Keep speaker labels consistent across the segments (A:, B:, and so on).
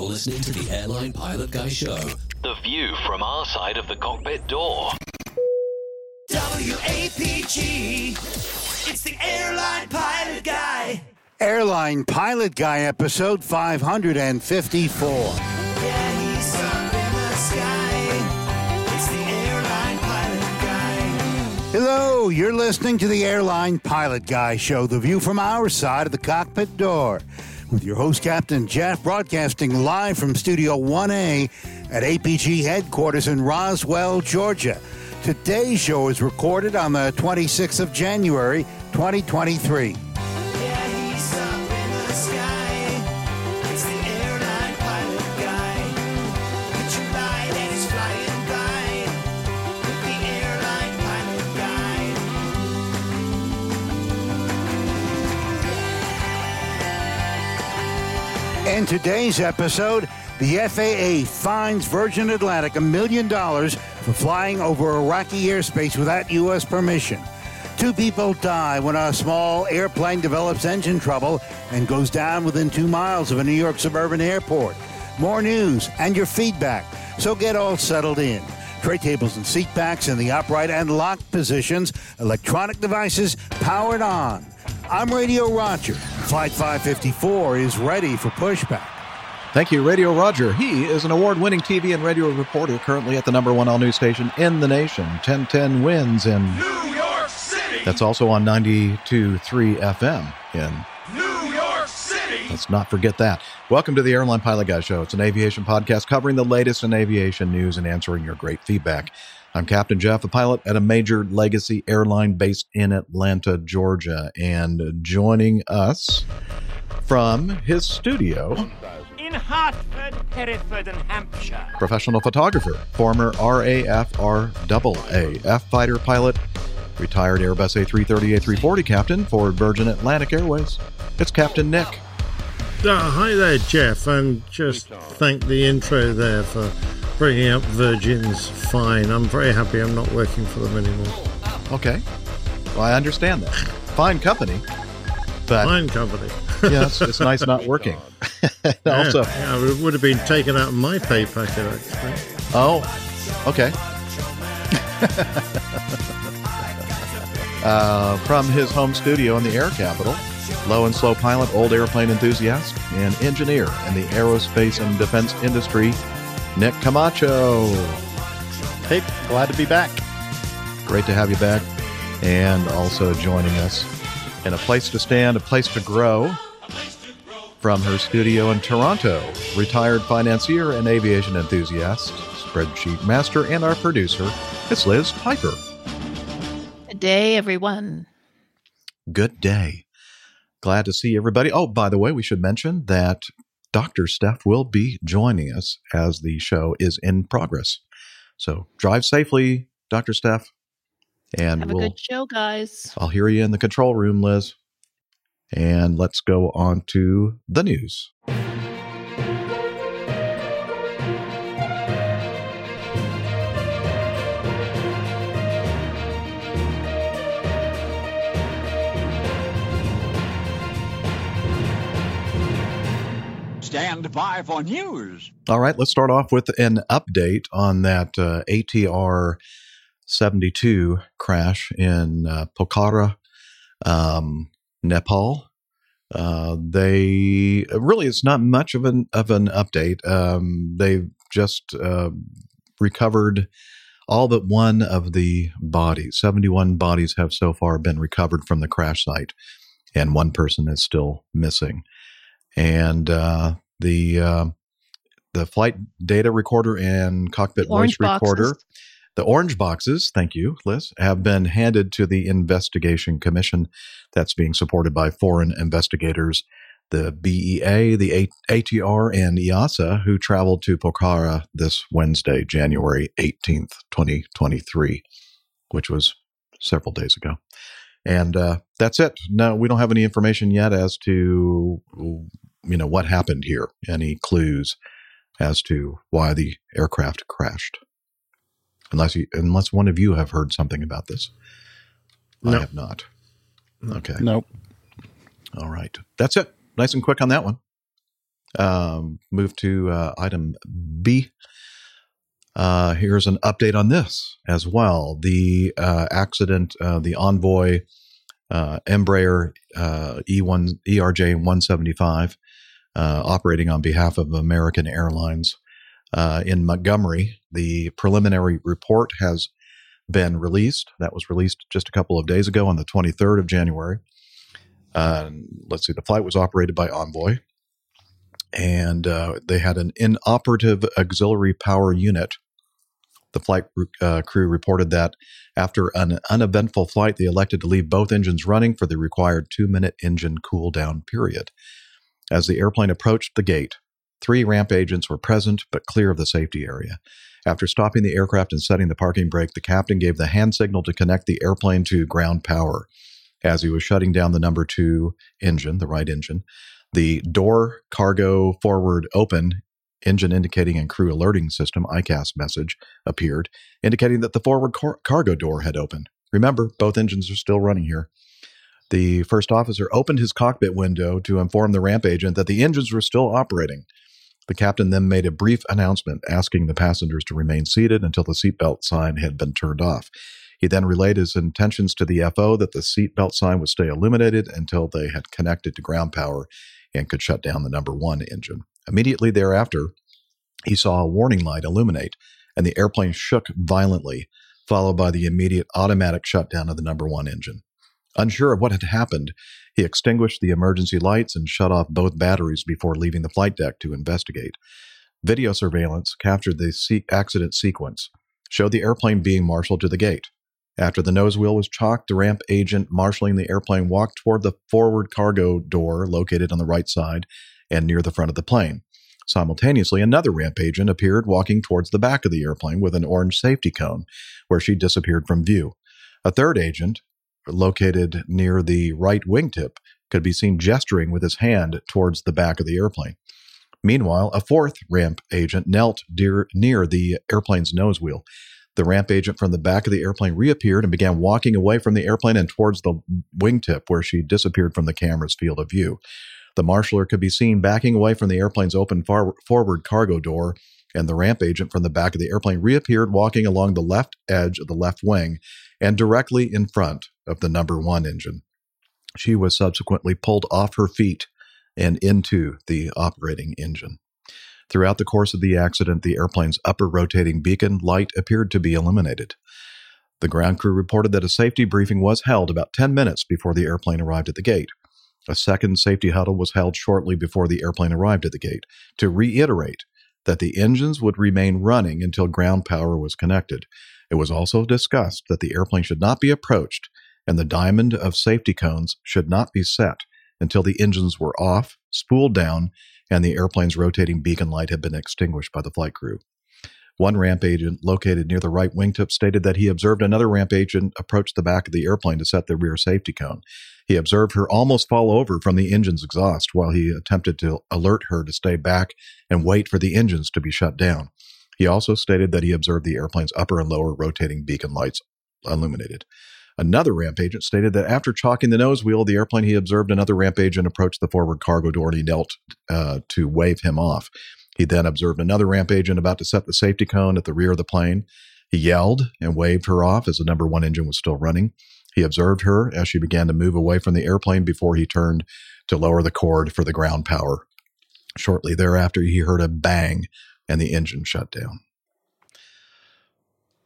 A: You're listening to the Airline Pilot Guy Show.
B: The view from our side of the cockpit door.
C: WAPG. It's the airline pilot guy.
D: Airline Pilot Guy episode 554.
C: Yeah, he's up in the sky. It's the airline pilot guy.
D: Hello, you're listening to the Airline Pilot Guy show, the view from our side of the cockpit door. With your host, Captain Jeff, broadcasting live from Studio 1A at APG headquarters in Roswell, Georgia. Today's show is recorded on the 26th of January, 2023.
C: In
D: today's episode, the FAA fines Virgin Atlantic a million dollars for flying over Iraqi airspace without U.S. permission. Two people die when a small airplane develops engine trouble and goes down within two miles of a New York suburban airport. More news and your feedback, so get all settled in. Tray tables and seat backs in the upright and locked positions, electronic devices powered on. I'm Radio Roger. Flight 554 is ready for pushback.
E: Thank you, Radio Roger. He is an award winning TV and radio reporter currently at the number one all news station in the nation, 1010 WINS in.
F: New York City!
E: That's also on 92.3 FM in.
F: New York City!
E: Let's not forget that. Welcome to the Airline Pilot Guy Show. It's an aviation podcast covering the latest in aviation news and answering your great feedback. I'm Captain Jeff, a pilot at a major legacy airline based in Atlanta, Georgia. And joining us from his studio,
G: in Hartford, Hereford, and Hampshire.
E: professional photographer, former RAF RAAF fighter pilot, retired Airbus A330 A340 captain for Virgin Atlantic Airways. It's Captain Nick.
H: Uh, hi there, Jeff, and just thank the intro there for bringing up Virgin's fine. I'm very happy I'm not working for them anymore.
E: Okay. Well, I understand that. Fine company. But
H: Fine company.
E: yeah, it's, it's nice not working. also,
H: yeah, yeah, it would have been taken out of my pay packet, actually.
E: oh, okay. uh, from his home studio in the air capital, low and slow pilot, old airplane enthusiast, and engineer in the aerospace and defense industry, Nick Camacho.
I: Hey, glad to be back.
E: Great to have you back. And also joining us in a place to stand, a place to grow from her studio in Toronto, retired financier and aviation enthusiast, spreadsheet master, and our producer, it's Liz Piper.
J: Good day, everyone.
E: Good day. Glad to see everybody. Oh, by the way, we should mention that Dr. Steph will be joining us as the show is in progress. So drive safely, Dr. Steph. And
J: Have a
E: we'll
J: good show, guys.
E: I'll hear you in the control room, Liz. And let's go on to the news.
K: Stand by for news.
E: All right, let's start off with an update on that uh, ATR 72 crash in uh, Pokhara, um, Nepal. Uh, they really it's not much of an of an update. Um, they've just uh, recovered all but one of the bodies. Seventy one bodies have so far been recovered from the crash site, and one person is still missing. And uh, the uh, the flight data recorder and cockpit voice recorder.
J: boxes.
E: The orange boxes, thank you, Liz, have been handed to the investigation commission that's being supported by foreign investigators, the BEA, the ATR, and EASA, who traveled to Pokhara this Wednesday, January 18th, 2023, which was several days ago. And uh, that's it. No, we don't have any information yet as to you know what happened here. Any clues as to why the aircraft crashed? Unless you, unless one of you have heard something about this, I have not. Okay.
I: Nope.
E: All right. That's it. Nice and quick on that one. Um, move to uh, item B. Uh, here's an update on this as well. The uh, accident, uh, the Envoy uh, Embraer uh, E1 ERJ 175, uh, operating on behalf of American Airlines uh, in Montgomery. The preliminary report has been released. That was released just a couple of days ago on the 23rd of January. Uh, let's see, the flight was operated by Envoy, and uh, they had an inoperative auxiliary power unit. The flight uh, crew reported that after an uneventful flight, they elected to leave both engines running for the required two minute engine cool down period. As the airplane approached the gate, three ramp agents were present but clear of the safety area. After stopping the aircraft and setting the parking brake, the captain gave the hand signal to connect the airplane to ground power. As he was shutting down the number two engine, the right engine, the door cargo forward open engine indicating and crew alerting system EICAS message appeared, indicating that the forward car- cargo door had opened. Remember, both engines are still running here. The first officer opened his cockpit window to inform the ramp agent that the engines were still operating. The captain then made a brief announcement asking the passengers to remain seated until the seatbelt sign had been turned off. He then relayed his intentions to the FO that the seatbelt sign would stay illuminated until they had connected to ground power and could shut down the number one engine. Immediately thereafter, he saw a warning light illuminate, and the airplane shook violently, followed by the immediate automatic shutdown of the number one engine. Unsure of what had happened, he extinguished the emergency lights and shut off both batteries before leaving the flight deck to investigate. Video surveillance captured the accident sequence, showed the airplane being marshaled to the gate. After the nose wheel was chocked, the ramp agent marshaling the airplane walked toward the forward cargo door located on the right side and near the front of the plane. Simultaneously, another ramp agent appeared walking towards the back of the airplane with an orange safety cone, where she disappeared from view. A third agent, located near the right wingtip, could be seen gesturing with his hand towards the back of the airplane. Meanwhile, a fourth ramp agent knelt dear, near the airplane's nose wheel. The ramp agent from the back of the airplane reappeared and began walking away from the airplane and towards the wingtip, where she disappeared from the camera's field of view. The marshaller could be seen backing away from the airplane's open far- forward cargo door, and the ramp agent from the back of the airplane reappeared walking along the left edge of the left wing and directly in front of the number one engine. She was subsequently pulled off her feet and into the operating engine. Throughout the course of the accident, the airplane's upper rotating beacon light appeared to be eliminated. The ground crew reported that a safety briefing was held about 10 minutes before the airplane arrived at the gate. A second safety huddle was held shortly before the airplane arrived at the gate to reiterate that the engines would remain running until ground power was connected. It was also discussed that the airplane should not be approached and the diamond of safety cones should not be set until the engines were off, spooled down, and the airplane's rotating beacon light had been extinguished by the flight crew. One ramp agent located near the right wingtip stated that he observed another ramp agent approach the back of the airplane to set the rear safety cone. He observed her almost fall over from the engine's exhaust while he attempted to alert her to stay back and wait for the engines to be shut down. He also stated that he observed the airplane's upper and lower rotating beacon lights illuminated. Another ramp agent stated that after chocking the nose wheel of the airplane, he observed another ramp agent approach the forward cargo door and he knelt uh, to wave him off. He then observed another ramp agent about to set the safety cone at the rear of the plane. He yelled and waved her off as the number one engine was still running. He observed her as she began to move away from the airplane before he turned to lower the cord for the ground power. Shortly thereafter, he heard a bang and the engine shut down.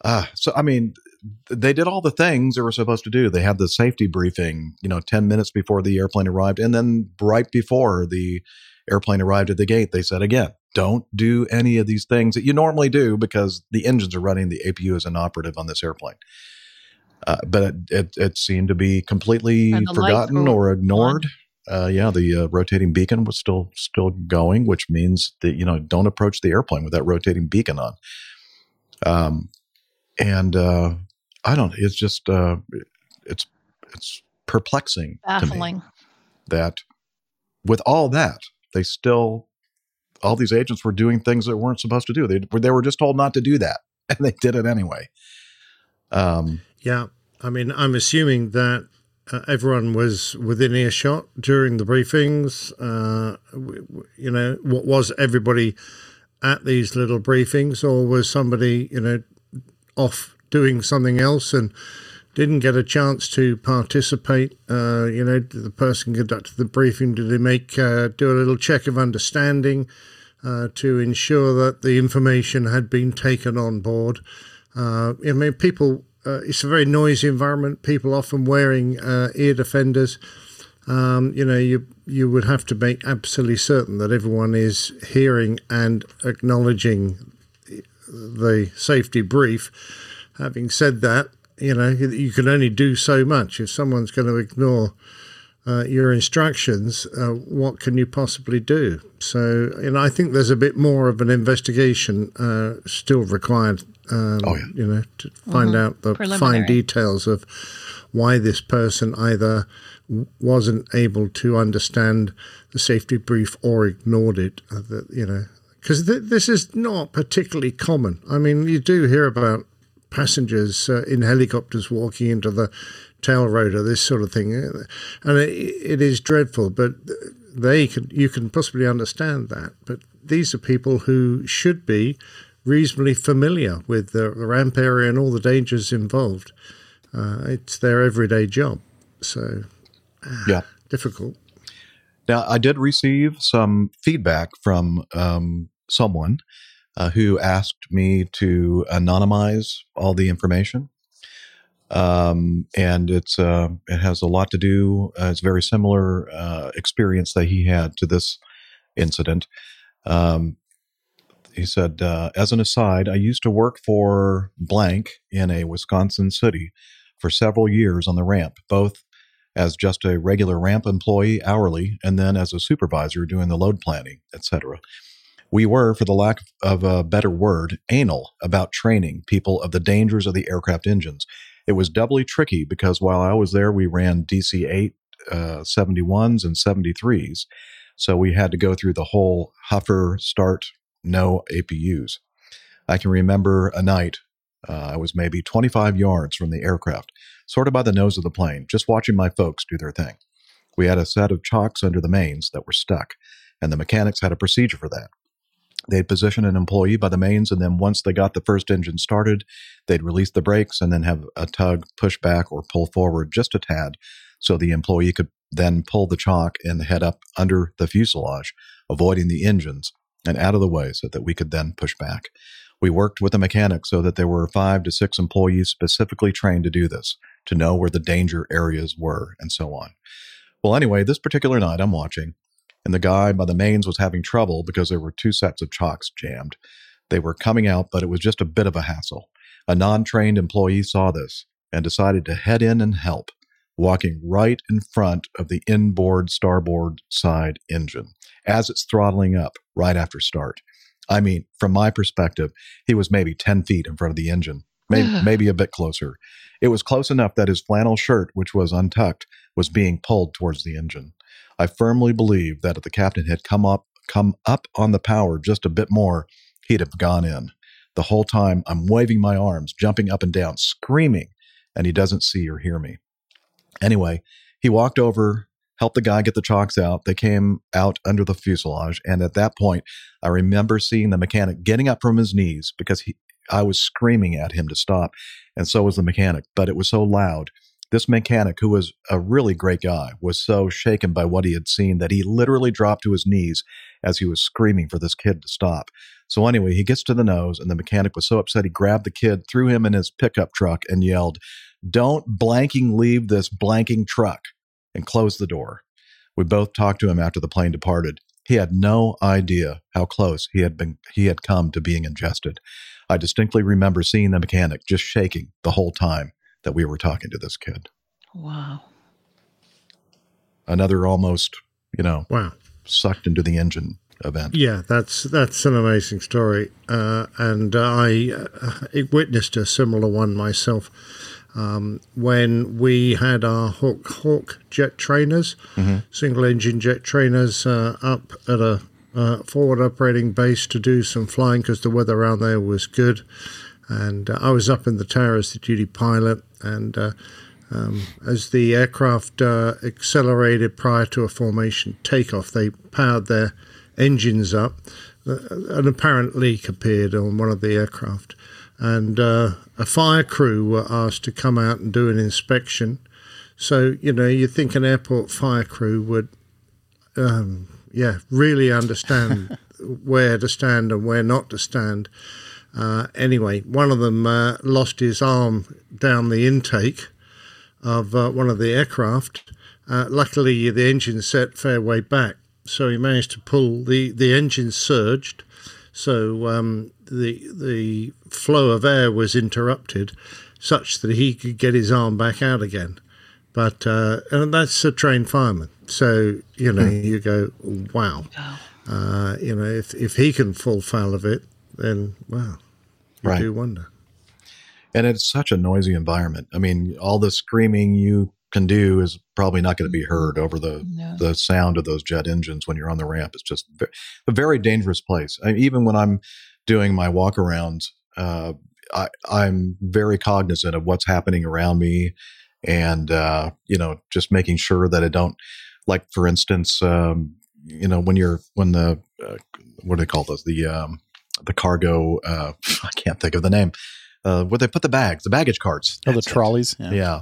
E: Ah, so I mean, they did all the things they were supposed to do. They had the safety briefing, you know, 10 minutes before the airplane arrived. And then right before the airplane arrived at the gate, they said again, don't do any of these things that you normally do because the engines are running, the APU is inoperative on this airplane. Uh, but it, it, it, seemed to be completely forgotten or ignored. Uh, yeah, the uh, rotating beacon was still still going, which means that you know don't approach the airplane with that rotating beacon on. Um, and uh, I don't. It's just uh, it's it's perplexing,
J: baffling
E: that with all that they still all these agents were doing things that weren't supposed to do. They they were just told not to do that, and they did it anyway.
H: Um, yeah, I mean, I'm assuming that uh, everyone was within earshot during the briefings. Uh, w- w- you know, what was everybody at these little briefings, or was somebody, you know, off doing something else and didn't get a chance to participate? Uh, you know, the person conducted the briefing, did they make uh, do a little check of understanding uh, to ensure that the information had been taken on board? Uh, I mean, people. Uh, it's a very noisy environment. People often wearing uh, ear defenders. Um, you know, you you would have to make absolutely certain that everyone is hearing and acknowledging the safety brief. Having said that, you know, you can only do so much. If someone's going to ignore uh, your instructions, uh, what can you possibly do? So, you know, I think there's a bit more of an investigation uh, still required. Um,
E: Oh, yeah.
H: You know, to find
J: Mhm.
H: out the fine details of why this person either wasn't able to understand the safety brief or ignored it. Uh, that you know, because th- this is not particularly common. I mean, you do hear about passengers uh, in helicopters walking into the tail rotor, this sort of thing, and it, it is dreadful. But they can, you can possibly understand that. But these are people who should be reasonably familiar with the, the ramp area and all the dangers involved. Uh, it's their everyday job, so
E: Yeah.
H: difficult.
E: Now, I did receive some feedback from um, someone uh, who asked me to anonymize all the information. Um, and it's uh, it has a lot to do. Uh, it's very similar uh, experience that he had to this incident. Um, he said, uh, as an aside, I used to work for blank in a Wisconsin city for several years on the ramp, both as just a regular ramp employee hourly and then as a supervisor doing the load planning, etc. We were, for the lack of a better word, anal about training people of the dangers of the aircraft engines. It was doubly tricky because while I was there, we ran DC 8 uh, 71s and 73s. So we had to go through the whole huffer start, no APUs. I can remember a night, uh, I was maybe 25 yards from the aircraft, sort of by the nose of the plane, just watching my folks do their thing. We had a set of chocks under the mains that were stuck, and the mechanics had a procedure for that. They'd position an employee by the mains, and then once they got the first engine started, they'd release the brakes and then have a tug push back or pull forward just a tad so the employee could then pull the chock and head up under the fuselage, avoiding the engines and out of the way so that we could then push back. We worked with a mechanic so that there were five to six employees specifically trained to do this, to know where the danger areas were, and so on. Well, anyway, this particular night I'm watching, and the guy by the mains was having trouble because there were two sets of chocks jammed. They were coming out, but it was just a bit of a hassle. A non trained employee saw this and decided to head in and help, walking right in front of the inboard starboard side engine as it's throttling up right after start. I mean, from my perspective, he was maybe 10 feet in front of the engine, maybe, maybe a bit closer. It was close enough that his flannel shirt, which was untucked, was being pulled towards the engine. I firmly believe that if the captain had come up come up on the power just a bit more, he'd have gone in. The whole time I'm waving my arms, jumping up and down, screaming, and he doesn't see or hear me. Anyway, he walked over, helped the guy get the chocks out. They came out under the fuselage, and at that point, I remember seeing the mechanic getting up from his knees because he I was screaming at him to stop, and so was the mechanic, but it was so loud. This mechanic, who was a really great guy, was so shaken by what he had seen that he literally dropped to his knees as he was screaming for this kid to stop. So, anyway, he gets to the nose, and the mechanic was so upset he grabbed the kid, threw him in his pickup truck, and yelled, Don't blanking leave this blanking truck, and closed the door. We both talked to him after the plane departed. He had no idea how close he had been he had come to being ingested. I distinctly remember seeing the mechanic just shaking the whole time that we were talking to this kid.
J: Wow.
E: Another almost, you know,
H: Wow.
E: sucked into the engine event.
H: Yeah, that's that's an amazing story, uh, and I uh, witnessed a similar one myself um, when we had our Hawk Hawk jet trainers, single engine jet trainers, uh, up at a uh, forward operating base to do some flying because the weather around there was good, and uh, I was up in the tower as the duty pilot, and uh, Um, as the aircraft uh, accelerated prior to a formation takeoff, they powered their engines up. Uh, an apparent leak appeared on one of the aircraft, and a fire crew were asked to come out and do an inspection. So, you know, you think an airport fire crew would, um, yeah, really understand where to stand and where not to stand. Uh, anyway, one of them uh, lost his arm down the intake of uh, one of the aircraft. Uh, luckily, the engine set fair way back, so he managed to pull the the engine surged, so um, the the flow of air was interrupted, such that he could get his arm back out again. But uh, and that's a trained fireman, so you know you go wow, uh, you know if if he can fall foul of it, then wow, you
E: Right.
H: do wonder.
E: And it's such a noisy environment. I mean, all the screaming you can do is probably not going to be heard over the
J: No.
E: the sound of those jet engines when you're on the ramp. It's just a very dangerous place. I, even when I'm doing my walk arounds, uh, I, I'm very cognizant of what's happening around me, and uh, you know, just making sure that I don't, like for instance, um, you know, when you're when the uh, what do they call those the um, the cargo uh, I can't think of the name. Uh, where they put the bags, the baggage carts.
I: Oh, the
E: That's it.
I: trolleys. Yeah.
E: Yeah.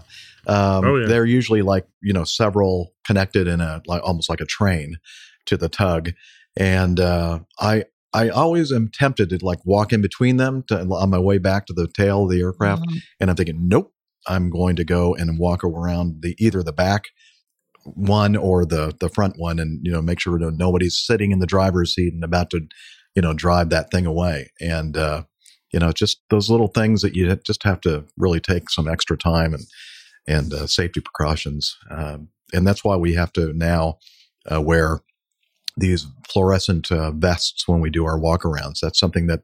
E: Um,
H: Oh, yeah.
E: They're usually like, you know, several connected in a, like almost like a train to the tug. And uh, I, I always am tempted to like walk in between them to, on my way back to the tail of the aircraft.
J: Mhm.
E: And I'm thinking, nope, I'm going to go and walk around the either the back one or the the front one, and you know, make sure nobody's sitting in the driver's seat and about to, you know, drive that thing away. And uh, you know, just those little things that you just have to really take some extra time and and uh, safety precautions. Um, and that's why we have to now uh, wear these fluorescent uh, vests when we do our walkarounds. That's something that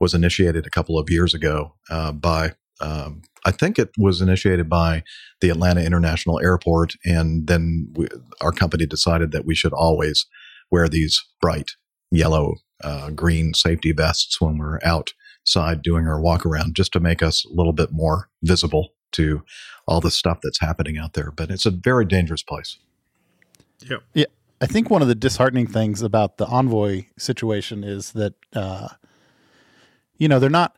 E: was initiated a couple of years ago uh, by, um, I think it was initiated by the Atlanta International Airport. And then we, our company decided that we should always wear these bright yellow, uh, green safety vests when we're outside doing our walk around just to make us a little bit more visible to all the stuff that's happening out there. But it's a very dangerous place.
H: Yep.
I: Yeah, I think one of the disheartening things about the envoy situation is that, uh, you know, they're not,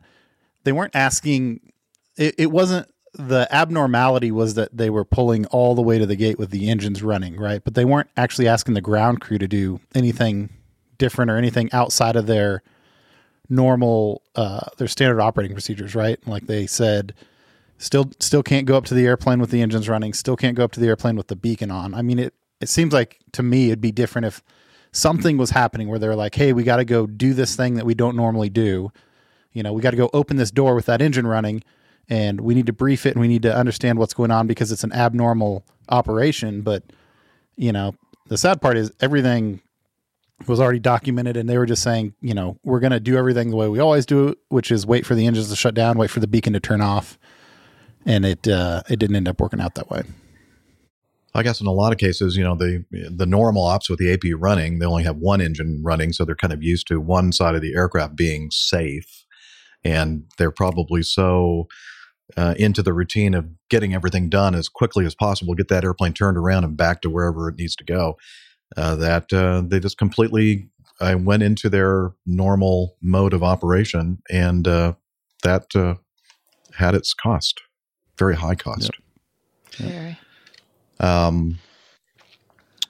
I: they weren't asking. It, it wasn't the abnormality was that they were pulling all the way to the gate with the engines running, right? But they weren't actually asking the ground crew to do anything different or anything outside of their normal, uh, their standard operating procedures, right? Like they said, still still can't go up to the airplane with the engines running still can't go up to the airplane with the beacon on. I mean it it seems like to me it'd be different if something was happening where they're like hey we got to go do this thing that we don't normally do. You know we got to go open this door with that engine running and we need to brief it and we need to understand what's going on because it's an abnormal operation. But you know the sad part is everything was already documented and they were just saying you know we're going to do everything the way we always do which is wait for the engines to shut down wait for the beacon to turn off and it uh, it didn't end up working out that way.
E: I guess in a lot of cases, you know, the the normal ops with the APU running, they only have one engine running, so they're kind of used to one side of the aircraft being safe, and they're probably so uh, into the routine of getting everything done as quickly as possible, get that airplane turned around and back to wherever it needs to go, uh, that uh, they just completely uh, went into their normal mode of operation, and uh, that uh, had its cost, very high cost.
J: Very.
E: Um,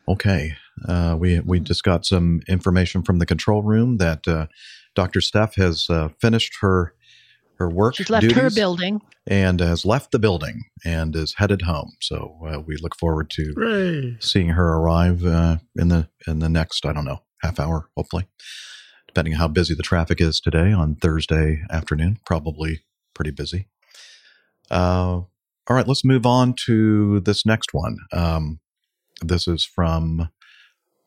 E: okay. Uh, we we just got some information from the control room that uh, Dr. Steph has uh, finished her her work.
J: She's left her
E: duties
J: building.
E: and has left the building and is headed home. So uh, we look forward to
H: Hooray.
E: seeing her arrive uh, in the in the next I don't know half hour, hopefully, depending on how busy the traffic is today on Thursday afternoon. Probably pretty busy. Uh, all right, let's move on to this next one. Um, this is from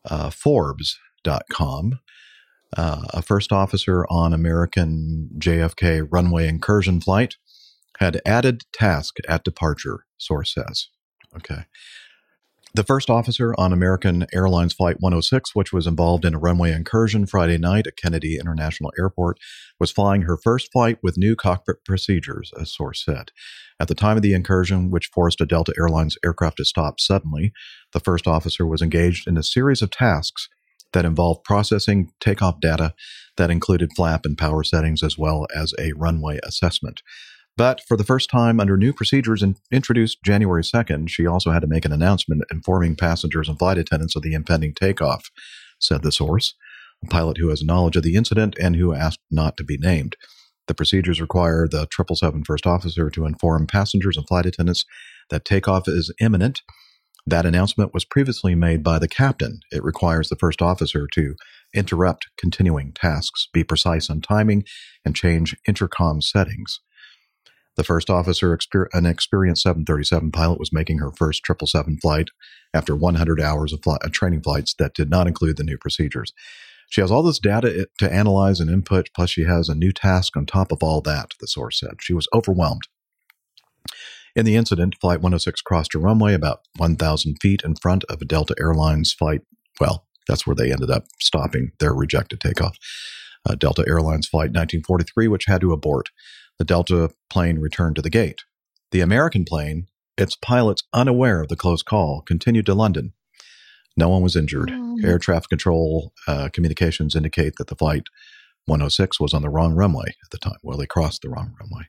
E: uh, Forbes.com. Uh, a first officer on American JFK runway incursion flight had added task at departure, source says. Okay. The first officer on American Airlines Flight 106, which was involved in a runway incursion Friday night at Kennedy International Airport, was flying her first flight with new cockpit procedures, a source said. At the time of the incursion, which forced a Delta Airlines aircraft to stop suddenly, the first officer was engaged in a series of tasks that involved processing takeoff data that included flap and power settings as well as a runway assessment. But for the first time under new procedures in, introduced January 2nd, she also had to make an announcement informing passengers and flight attendants of the impending takeoff, said the source, a pilot who has knowledge of the incident and who asked not to be named. The procedures require the 777 first officer to inform passengers and flight attendants that takeoff is imminent. That announcement was previously made by the captain. It requires the first officer to interrupt continuing tasks, be precise on timing, and change intercom settings. The first officer, an experienced 737 pilot, was making her first 777 flight after 100 hours of training flights that did not include the new procedures. She has all this data to analyze and input, plus she has a new task on top of all that, the source said. She was overwhelmed. In the incident, Flight 106 crossed a runway about 1,000 feet in front of a Delta Airlines flight. Well, that's where they ended up stopping their rejected takeoff. Uh, Delta Airlines Flight 1943, which had to abort. The Delta plane returned to the gate. The American plane, its pilots unaware of the close call, continued to London. No one was injured. Air traffic control uh, communications indicate that the flight 106 was on the wrong runway at the time. Well, they crossed the wrong runway.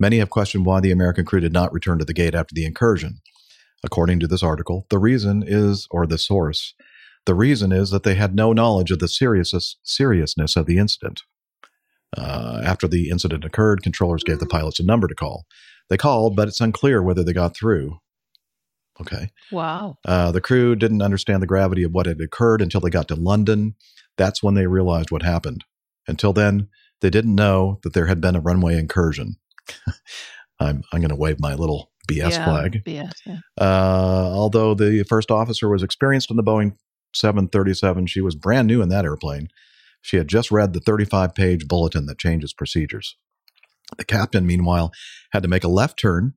E: Many have questioned why the American crew did not return to the gate after the incursion. According to this article, the reason is, or the source, the reason is that they had no knowledge of the serious, seriousness of the incident. Uh, after the incident occurred, controllers gave the pilots a number to call. They called, but it's unclear whether they got through. Okay.
J: Wow.
E: Uh, the crew didn't understand the gravity of what had occurred until they got to London. That's when they realized what happened. Until then, they didn't know that there had been a runway incursion. I'm I'm going to wave my little BS
J: yeah,
E: flag.
J: BS, yeah.
E: Uh, although the first officer was experienced in the Boeing 737, she was brand new in that airplane. She had just read the 35 page bulletin that changes procedures. The captain, meanwhile, had to make a left turn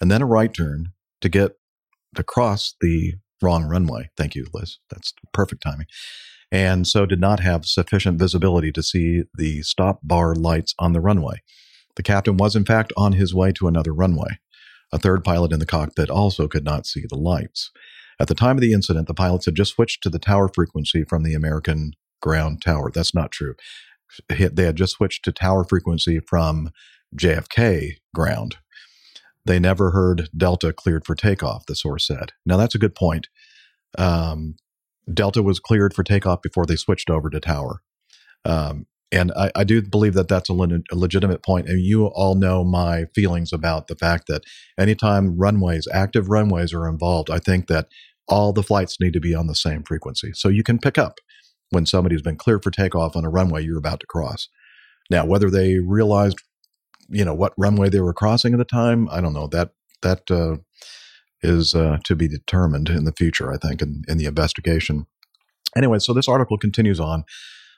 E: and then a right turn to get to cross the wrong runway. Thank you, Liz. That's perfect timing. And so did not have sufficient visibility to see the stop bar lights on the runway. The captain was, in fact, on his way to another runway. A third pilot in the cockpit also could not see the lights. At the time of the incident, the pilots had just switched to the tower frequency from the American ground tower. That's not true. They had just switched to tower frequency from JFK ground. They never heard Delta cleared for takeoff, the source said. Now, that's a good point. Um, Delta was cleared for takeoff before they switched over to tower. Um, and I, I, do believe that that's a, le- a, legitimate point. And you all know my feelings about the fact that anytime runways, active runways are involved, I think that all the flights need to be on the same frequency. So you can pick up when somebody's been cleared for takeoff on a runway you're about to cross. Now, whether they realized, you know, what runway they were crossing at the time, I don't know. That that uh, is uh, to be determined in the future, I think, in, in the investigation. Anyway, so this article continues on.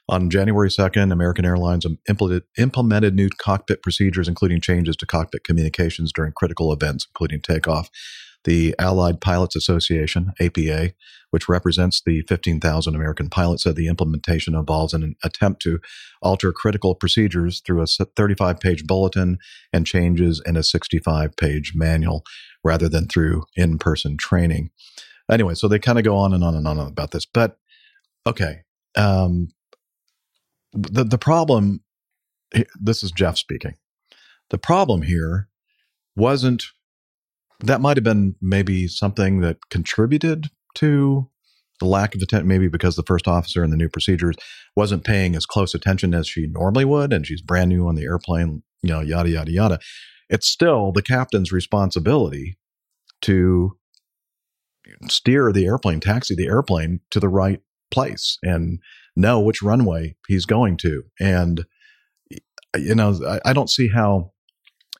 E: On January 2nd, American Airlines implemented, implemented new cockpit procedures, including changes to cockpit communications during critical events, including takeoff. The Allied Pilots Association, APA, which represents the 15,000 American pilots, said the implementation involves an attempt to alter critical procedures through a 35 page bulletin and changes in a 65 page manual rather than through in person training. Anyway, so they kind of go on and on and on about this. But okay. Um, the, the problem, this is Jeff speaking. The problem here wasn't that might have been maybe something that contributed to the lack of attention, maybe because the first officer in the new procedures wasn't paying as close attention as she normally would, and she's brand new on the airplane, you know, yada, yada, yada. It's still the captain's responsibility to steer the airplane, taxi the airplane to the right place and know which runway he's going to. And, you know, I, I don't see how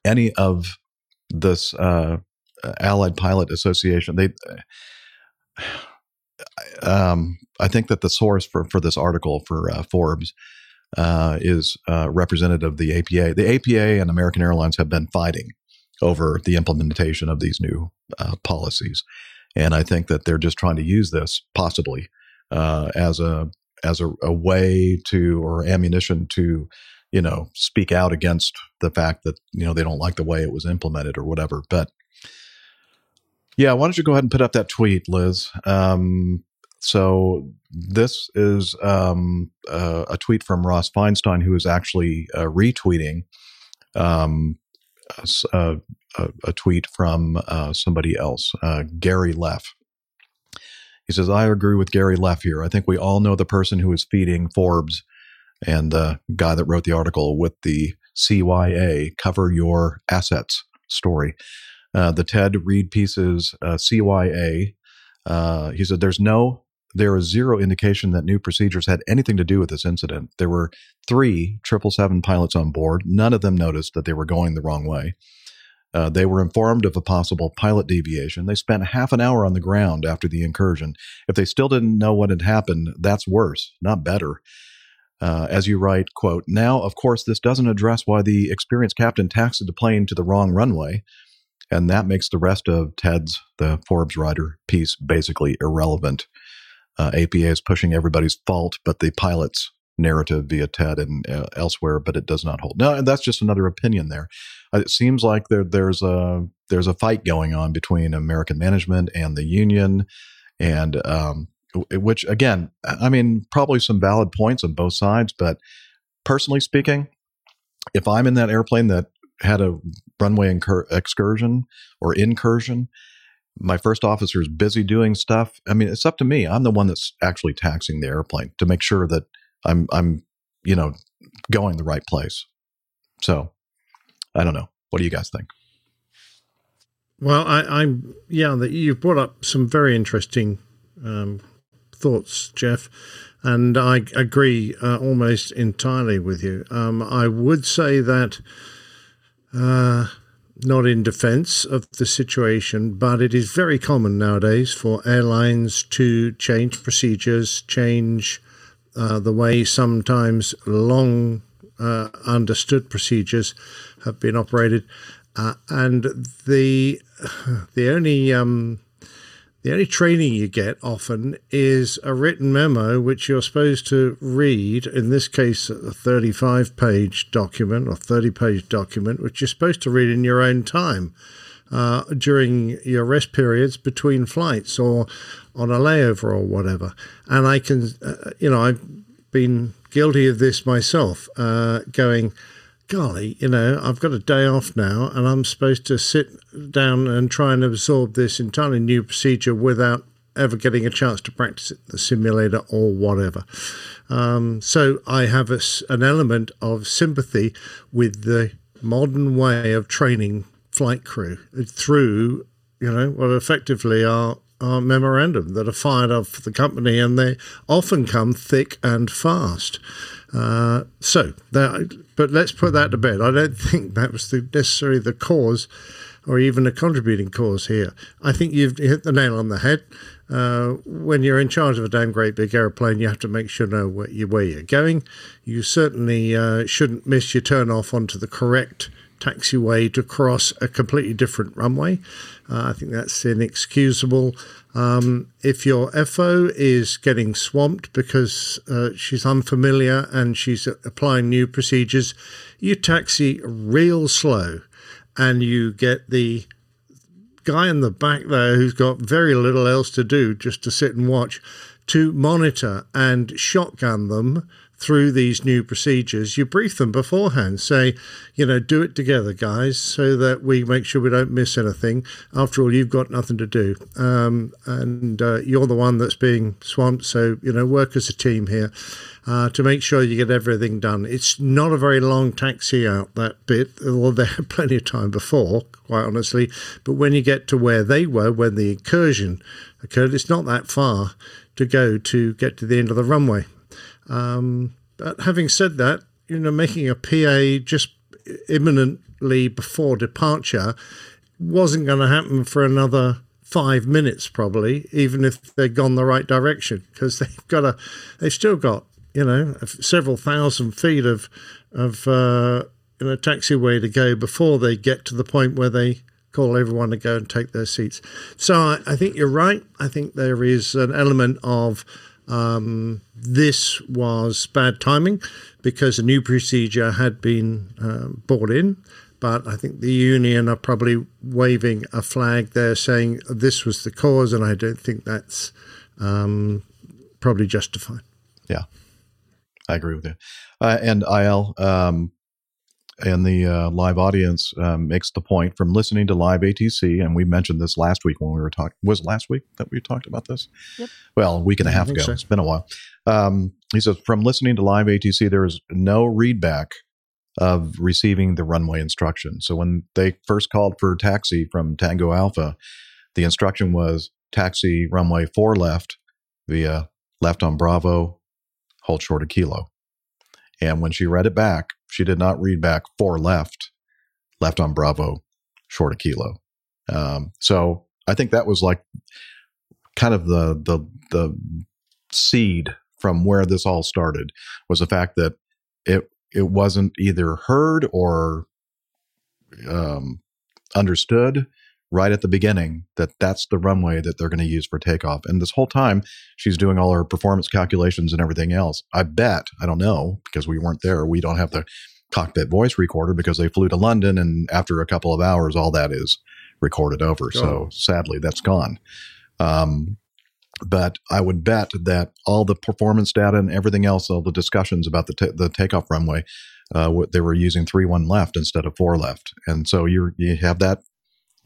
E: any of this uh, Allied Pilot Association, they, um, I think that the source for, for this article for uh, Forbes uh, is uh, representative of the APA. The APA and American Airlines have been fighting over the implementation of these new uh, policies. and I think that they're just trying to use this possibly uh, as a as a, a way to or ammunition to you know speak out against the fact that you know they don't like the way it was implemented or whatever. But yeah, why don't you go ahead and put up that tweet, Liz? Um, so this is um, uh, a tweet from Ross Feinstein, who is actually uh, retweeting um, a, a, a tweet from uh, somebody else, uh, Gary Leff. He says, I agree with Gary Leff here. I think we all know the person who is feeding Forbes and the guy that wrote the article with the CYA, cover your assets story. Uh, the Ted Reed pieces, uh, CYA, uh, he said, there's no, there is zero indication that new procedures had anything to do with this incident. There were three 777 pilots on board. None of them noticed that they were going the wrong way. Uh, they were informed of a possible pilot deviation. They spent half an hour on the ground after the incursion. If they still didn't know what had happened, that's worse, not better. Uh, as you write, quote, now, of course, this doesn't address why the experienced captain taxied the plane to the wrong runway. And that makes the rest of Ted's, the Forbes writer piece, basically irrelevant. Uh, APA is pushing everybody's fault, but the pilot's narrative via Ted and uh, elsewhere, but it does not hold. No, that's just another opinion there. Uh, It seems like there, there's a there's a fight going on between American management and the union, and um, which again, I mean, probably some valid points on both sides. But personally speaking, if I'm in that airplane that had a runway incur- excursion or incursion, my first officer is busy doing stuff. I mean, it's up to me. I'm the one that's actually taxing the airplane to make sure that I'm I'm you know going the right place. So I don't know. What do you guys think?
H: Well, I, I'm yeah. That you've brought up some very interesting um, thoughts, Jeff, and I agree uh, almost entirely with you. Um, I would say that uh, not in defence of the situation, but it is very common nowadays for airlines to change procedures, change uh, the way sometimes long uh, understood procedures have been operated, uh, and the the only um, the only training you get often is a written memo which you're supposed to read. In this case, a 35 page document or 30 page document, which you're supposed to read in your own time uh, during your rest periods between flights or on a layover or whatever. And I can, uh, you know, I've been guilty of this myself, uh, going, golly, you know, I've got a day off now and I'm supposed to sit down and try and absorb this entirely new procedure without ever getting a chance to practice it, in the simulator or whatever. Um, so I have a an element of sympathy with the modern way of training flight crew through, you know, what effectively are are memorandum that are fired off the company, and they often come thick and fast. Uh, so, that, but let's put that to bed. I don't think that was the, necessarily the cause, or even a contributing cause here. I think you've hit the nail on the head. Uh, when you're in charge of a damn great big aeroplane, you have to make sure you know where, you, where you're going. You certainly uh, shouldn't miss your turn off onto the correct taxiway to cross a completely different runway. Uh, I think that's inexcusable. Um, if your FO is getting swamped because uh, she's unfamiliar and she's applying new procedures, you taxi real slow and you get the guy in the back there who's got very little else to do just to sit and watch to monitor and shotgun them through these new procedures. You brief them beforehand, say, you know, do it together, guys, so that we make sure we don't miss anything. After all, you've got nothing to do. Um, and uh, you're the one that's being swamped. So, you know, work as a team here uh, to make sure you get everything done. It's not a very long taxi out, that bit, although they had plenty of time before, quite honestly. But when you get to where they were, when the incursion occurred, it's not that far to go to get to the end of the runway. Um, but having said that, you know, making a PA just imminently before departure wasn't going to happen for another five minutes, probably, even if they'd gone the right direction, because they've got a, they've still got, you know, several thousand feet of, of, uh, you know, taxiway to go before they get to the point where they call everyone to go and take their seats. So I, I think you're right. I think there is an element of um, this was bad timing because a new procedure had been um, brought in. But I think the union are probably waving a flag there saying this was the cause, and I don't think that's um, probably justified.
E: Yeah, I agree with you. Uh, and IL um, and the uh, live audience um, makes the point from listening to live ATC, and we mentioned this last week when we were talking. Was last week that we talked about this?
J: Yep.
E: Well, a week and a half ago.
H: so.
E: It's been a while. Um, he says from listening to live ATC, there is no readback of receiving the runway instruction. So when they first called for taxi from Tango Alpha, the instruction was taxi runway four left via left on Bravo, hold short of kilo. And when she read it back, she did not read back four left, left on Bravo, short a kilo. Um, so I think that was like kind of the the the seed from where this all started was the fact that it it wasn't either heard or um, understood right at the beginning that that's the runway that they're going to use for takeoff. And this whole time, she's doing all her performance calculations and everything else. I bet, I don't know, because we weren't there. We don't have the cockpit voice recorder because they flew to London. And after a couple of hours, all that is recorded over. So sadly, that's gone. Um, but I would bet that all the performance data and everything else, all the discussions about the, ta- the takeoff runway, uh, what they were using three one left instead of four left, and so you you have that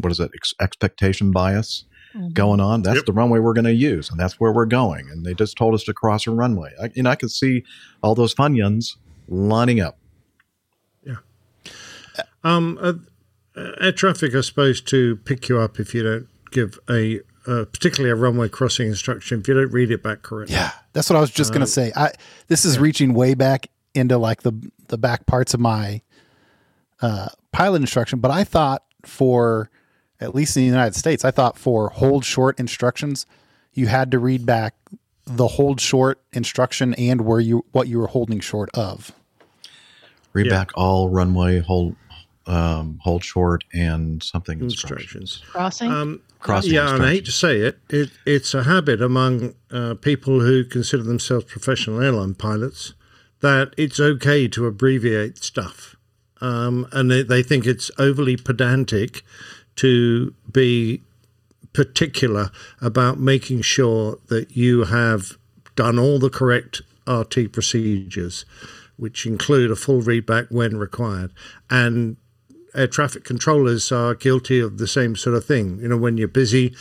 E: what is it ex- expectation bias going on. That's
H: Yep.
E: the runway we're going to use, and that's where we're going. And they just told us to cross a runway. I, and I could see all those funyuns lining up.
H: Um, uh, uh, air traffic are supposed to pick you up if you don't give a, uh, particularly a runway crossing instruction, if you don't read it back correctly.
I: Yeah, that's what I was just gonna say. I this is reaching way back into like the the back parts of my uh, pilot instruction, but I thought for at least in the United States, I thought for hold short instructions, you had to read back the hold short instruction and where you what you were holding short of.
E: Read
H: Yeah.
E: back all runway hold um, hold short and something
H: Instructions.
E: instructions.
J: Crossing.
H: Um,
E: Crossing
H: yeah, and I hate to say it, it it's a habit among uh, people who consider themselves professional airline pilots that it's okay to abbreviate stuff. Um, and they, they think it's overly pedantic to be particular about making sure that you have done all the correct RT procedures, which include a full readback when required. And air traffic controllers are guilty of the same sort of thing. You know, when you're busy,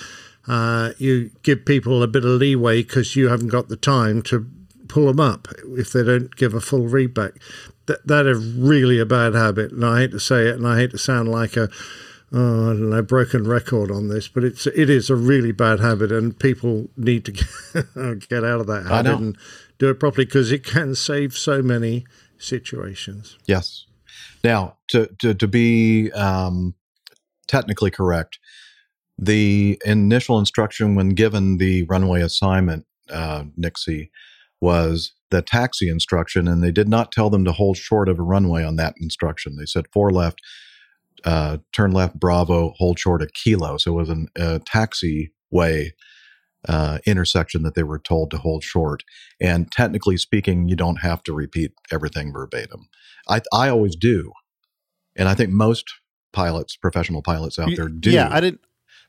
H: uh, you give people a bit of leeway because you haven't got the time to pull them up if they don't give a full readback. That that is really a bad habit, and I hate to say it, and I hate to sound like a oh, I don't know broken record on this, but it's it is a really bad habit, and people need to get, out of that habit and do it properly because it can save so many situations.
E: Yes. Now, to to, to be um, technically correct, the initial instruction when given the runway assignment, uh, Nixie, was the taxi instruction, and they did not tell them to hold short of a runway on that instruction. They said four left, uh, turn left, Bravo, hold short of kilo. So it was an- a taxi way uh, intersection that they were told to hold short. And technically speaking, you don't have to repeat everything verbatim. I I always do, and I think most pilots, professional pilots out there do.
I: Yeah, I didn't.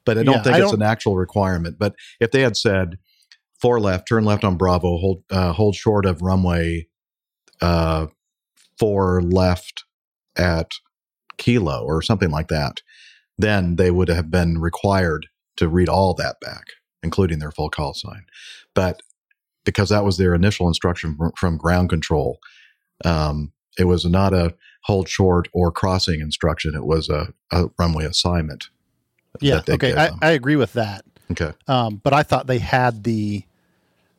E: but I don't
I: yeah,
E: think
I: I
E: it's
I: don't-
E: an actual requirement. But if they had said four left, turn left on Bravo, hold uh, hold short of runway uh, four left at Kilo or something like that, then they would have been required to read all that back, including their full call sign. But because that was their initial instruction from, from ground control, um, it was not a hold short or crossing instruction. It was a, a runway assignment.
I: Yeah, okay, I. I agree with that.
E: Okay.
I: Um, but I thought they had the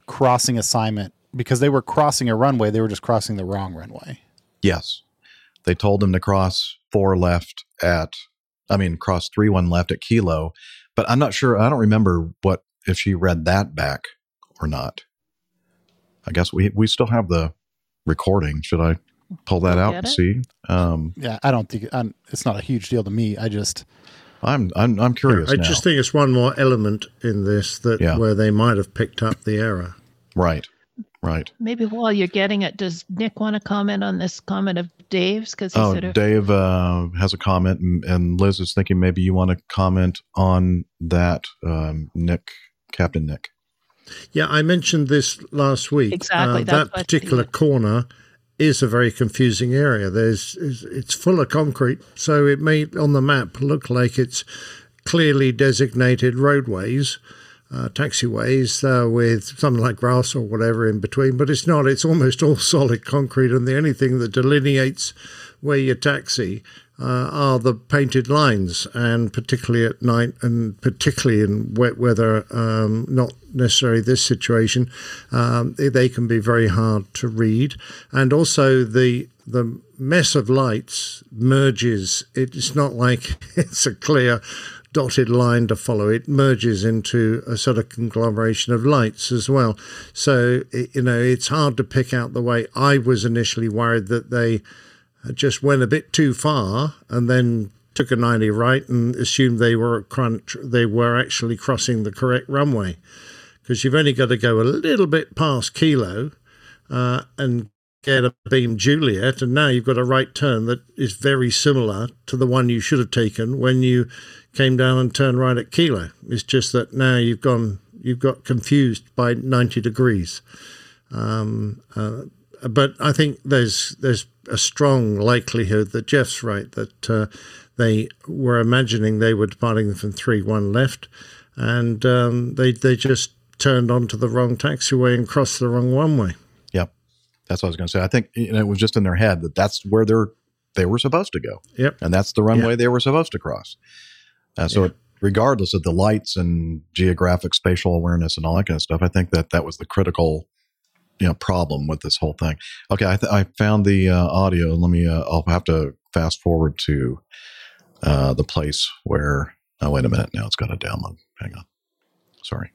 I: crossing assignment because they were crossing a runway. They were just crossing the wrong runway.
E: Yes. They told them to cross four left at, I mean, cross three one left at Kilo, but I'm not sure. I don't remember what, if she read that back or not. I guess we, we still have the recording. Should I pull that
J: Look
E: out and
J: it.
E: see? Um,
I: Yeah, I don't think i it's not a huge deal to me. I just
E: I'm I'm I'm curious
H: I
E: now.
H: just think it's one more element in this that
E: Yeah.
H: where they might have picked up the error.
E: right, right.
J: Maybe while you're getting it, does Nick want to comment on this comment of Dave's? Because
E: Oh,
J: said, it-
E: Dave uh, has a comment, and, and Liz is thinking maybe you want to comment on that, um, Nick, Captain Nick.
H: Yeah, I mentioned this last week.
J: Exactly,
H: Uh, that particular corner is a very confusing area. There's it's- it's full of concrete, so it may on the map look like it's clearly designated roadways, uh, taxiways uh, with something like grass or whatever in between, but it's not. It's almost all solid concrete, and the only thing that delineates where you taxi uh, are the painted lines, and particularly at night, and particularly in wet weather, um, not necessarily this situation, um, they, they can be very hard to read, and also the the mess of lights merges. It's not like it's a clear dotted line to follow. It merges into a sort of conglomeration of lights as well. So it, you know it's hard to pick out the way. I was initially worried that they just went a bit too far and then took a 90 right and assumed they were crunch, they were actually crossing the correct runway because you've only got to go a little bit past Kilo uh, and get a beam Juliet, and now you've got a right turn that is very similar to the one you should have taken when you came down and turned right at Kilo. It's just that now you've gone, you've got confused by 90 degrees. Um, uh, but I think there's there's a strong likelihood that Jeff's right that uh, they were imagining they were departing from three one left, and um, they they just turned onto the wrong taxiway and crossed the wrong one way.
E: Yep, that's what I was going to say. I think you know, it was just in their head that that's where they're they were supposed to go.
H: Yep,
E: and that's the runway they were supposed to cross. Uh, so,
H: Yeah.
E: it, regardless of the lights and geographic spatial awareness and all that kind of stuff, I think that that was the critical, you know, problem with this whole thing. Okay, I, th- I found the uh, audio. Let me. Uh, I'll have to fast forward to uh, the place where. Oh, wait a minute. Now it's got to download. Hang on. Sorry.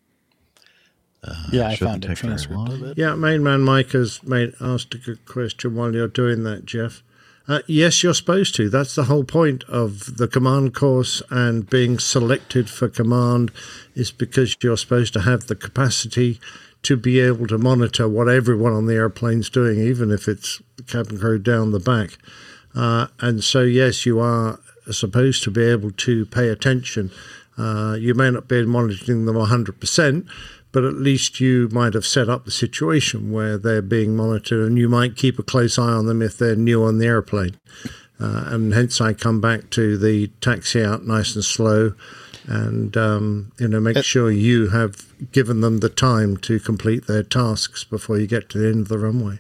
E: Uh,
I: Yeah, I
E: shouldn't
I: found a
E: take
I: transcript of it.
H: Yeah, main man Mike has made asked a good question while you're doing that, Jeff. Uh, yes, you're supposed to. That's the whole point of the command course and being selected for command is because you're supposed to have the capacity to be able to monitor what everyone on the airplane's doing, even if it's cabin crew down the back. Uh, and so, yes, you are supposed to be able to pay attention. Uh, you may not be monitoring them 100%, but at least you might have set up the situation where they're being monitored and you might keep a close eye on them if they're new on the airplane. Uh, and hence, I come back to the taxi out nice and slow and, um, you know, make sure you have given them the time to complete their tasks before you get to the end of the runway.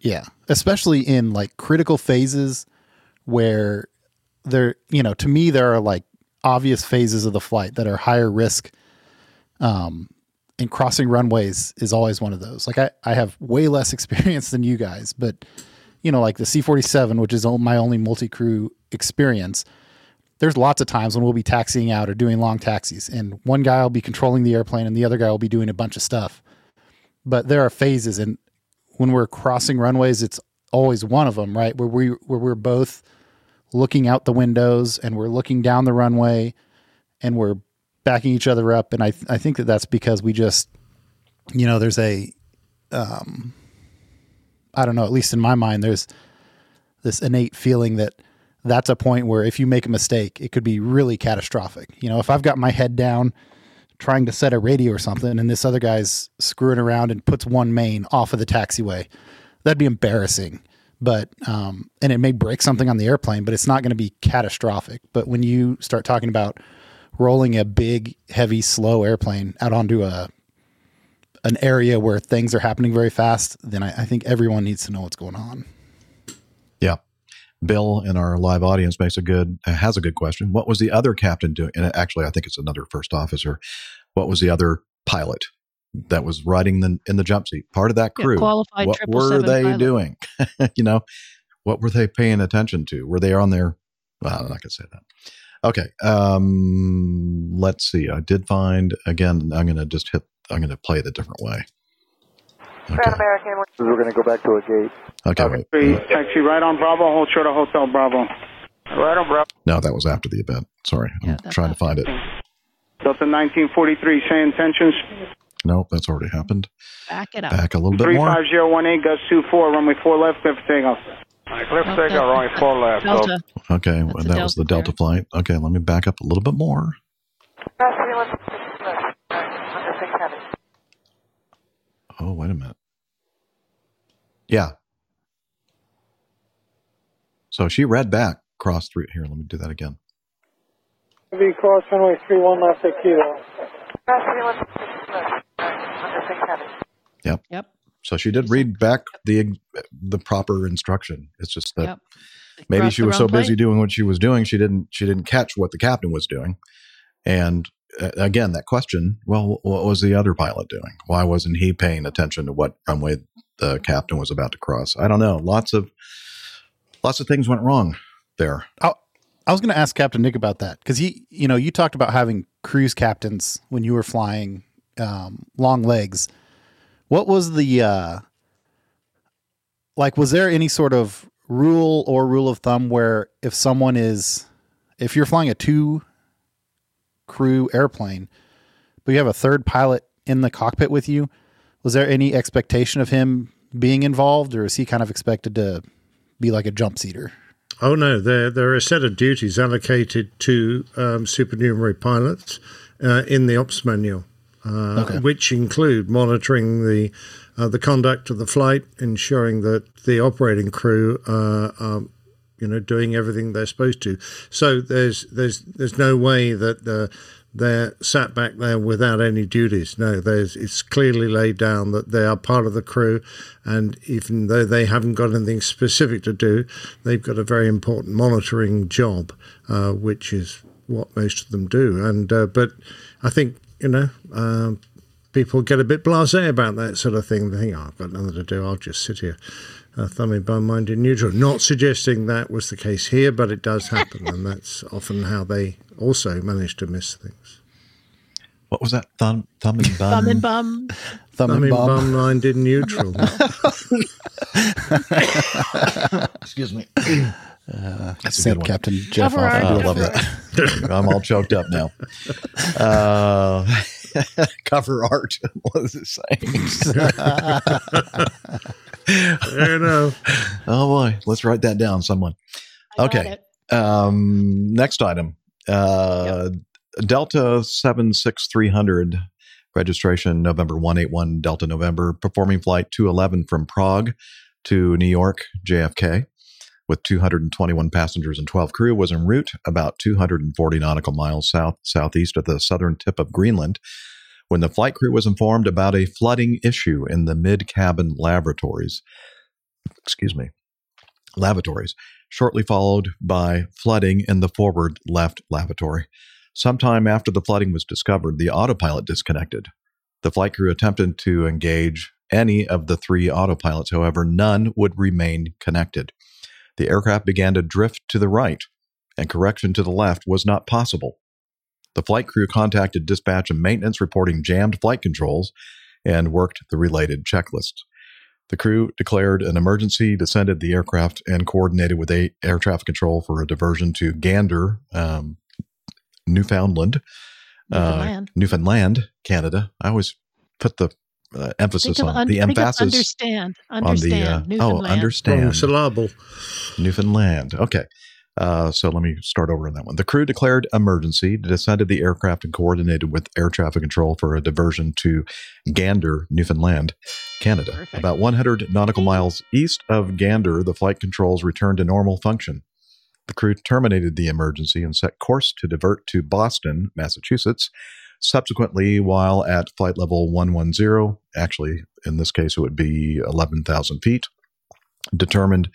I: Yeah, especially in like critical phases where there, you know, to me there are like obvious phases of the flight that are higher risk. Um, and crossing runways is always one of those. Like I, I have way less experience than you guys, but you know, like the C forty seven, which is my only multi crew experience. There's lots of times when we'll be taxiing out or doing long taxis, and one guy will be controlling the airplane, and the other guy will be doing a bunch of stuff. But there are phases, and when we're crossing runways, it's always one of them, right? Where we where we're both looking out the windows and we're looking down the runway and we're backing each other up. And I I think that that's because we just, you know, there's a, um, I don't know, at least in my mind, there's this innate feeling that that's a point where if you make a mistake, it could be really catastrophic. You know, if I've got my head down trying to set a radio or something and this other guy's screwing around and puts one main off of the taxiway, that'd be embarrassing. But, um, and it may break something on the airplane, but it's not going to be catastrophic. But when you start talking about rolling a big, heavy, slow airplane out onto a, an area where things are happening very fast, then I, I think everyone needs to know what's going on.
E: Yeah. Bill in our live audience makes a good uh, has a good question. What was the other captain doing? And actually, I think it's another first officer. What was the other pilot that was riding the, in the jump seat? Part of that
J: Yeah,
E: crew.
J: qualified
E: what were they
J: pilot.
E: doing? you know, what were they paying attention to? Were they on their? Well, I'm not going to say that. Okay. Um, let's see. I did find again. I'm going to just hit. I'm going to play it a different way. Okay.
L: We're going to go back to a gate.
E: Okay. wait.
M: Three, taxi right on Bravo, hold short of Hotel Bravo.
L: Right on, bro.
E: No, that was after the event. Sorry, I'm trying to find it.
L: Delta 1943, same intentions.
E: Nope, that's already happened.
J: Back it up.
E: Back a little bit more.
L: 35018, Gus 24, runway 4 left, Cliff Takeoff.
F: Cliff
J: Oh,
F: Takeoff, runway 4 left.
J: Delta.
E: Okay, well, that was the Delta flight. Okay, let me back up a little bit more. Oh, wait a minute. Yeah. So she read back cross through here. Let me do that again.
M: Be cross runway 31 left at Kilo.
E: Yep.
J: Yep.
E: So she did read back the the proper instruction. It's just that
J: Yep.
E: maybe she was so
J: wrong
E: busy doing what she was doing, she didn't she didn't catch what the captain was doing. And uh, again, that question: Well, what was the other pilot doing? Why wasn't he paying attention to what runway the captain was about to cross? I don't know. Lots of lots of things went wrong there.
I: I, I was going to ask Captain Nick about that because he, you know, you talked about having cruise captains when you were flying um, long legs. What was the uh, like? Was there any sort of rule or rule of thumb where if someone is, if you're flying a two crew airplane, but you have a third pilot in the cockpit with you, was there any expectation of him being involved, or is he kind of expected to be like a jump seater?
H: Oh no, there there are a set of duties allocated to um, supernumerary pilots uh, in the ops manual, uh, which include monitoring the uh, the conduct of the flight, ensuring that the operating crew uh, are you know doing everything they're supposed to. So there's there's there's no way that uh, they're sat back there without any duties. No, there's it's clearly laid down that they are part of the crew, and even though they haven't got anything specific to do, they've got a very important monitoring job, uh, which is what most of them do. And uh, but I think you know. Um, People get a bit blasé about that sort of thing. They think, oh, I've got nothing to do. I'll just sit here, uh, thumbing bum mind in neutral. Not suggesting that was the case here, but it does happen. and that's often how they also manage to miss things.
E: What was that? Thumb, thumb and bum.
J: Thumb and bum.
I: Thumb
H: thumbing
I: and bum.
H: bum mind in neutral.
E: Excuse me.
I: Uh,
E: That's a
I: sent
E: good one.
I: Captain Jeff
J: Cover
I: off.
J: art.
I: a
E: I love that. I'm all choked up now. Uh, cover art. What does it say?
H: Fair enough.
E: oh boy, let's write that down, someone.
J: I
E: Okay. Um, next item. Uh, Delta seven six three hundred registration November one eight one Delta November performing flight two eleven from Prague to New York JFK with 221 passengers and 12 crew was en route about 240 nautical miles south southeast of the southern tip of Greenland when the flight crew was informed about a flooding issue in the mid-cabin lavatories. Excuse me. Lavatories, shortly followed by flooding in the forward left lavatory. Sometime after the flooding was discovered, the autopilot disconnected. The flight crew attempted to engage any of the three autopilots, however, none would remain connected. The aircraft began to drift to the right, and correction to the left was not possible. The flight crew contacted dispatch and maintenance reporting jammed flight controls and worked the related checklists. The crew declared an emergency, descended the aircraft, and coordinated with a- air traffic control for a diversion to Gander, um, Newfoundland,
J: Newfoundland.
E: Uh, Newfoundland, Canada. I always put the uh, emphasis
J: Think of,
E: on
J: un-
E: the
J: think of
E: emphasis
J: understand.
E: on the
J: Understand.
E: uh, oh
J: Newfoundland.
E: understand
H: Wrong syllable.
E: Newfoundland. Okay. Uh, so let me start over on that one. The crew declared emergency, descended the aircraft, and coordinated with air traffic control for a diversion to Gander, Newfoundland, Canada.
J: Perfect.
E: About 100 nautical miles east of Gander, the flight controls returned to normal function. The crew terminated the emergency and set course to divert to Boston, Massachusetts. Subsequently, while at flight level 110, actually, in this case, it would be 11,000 feet, determined,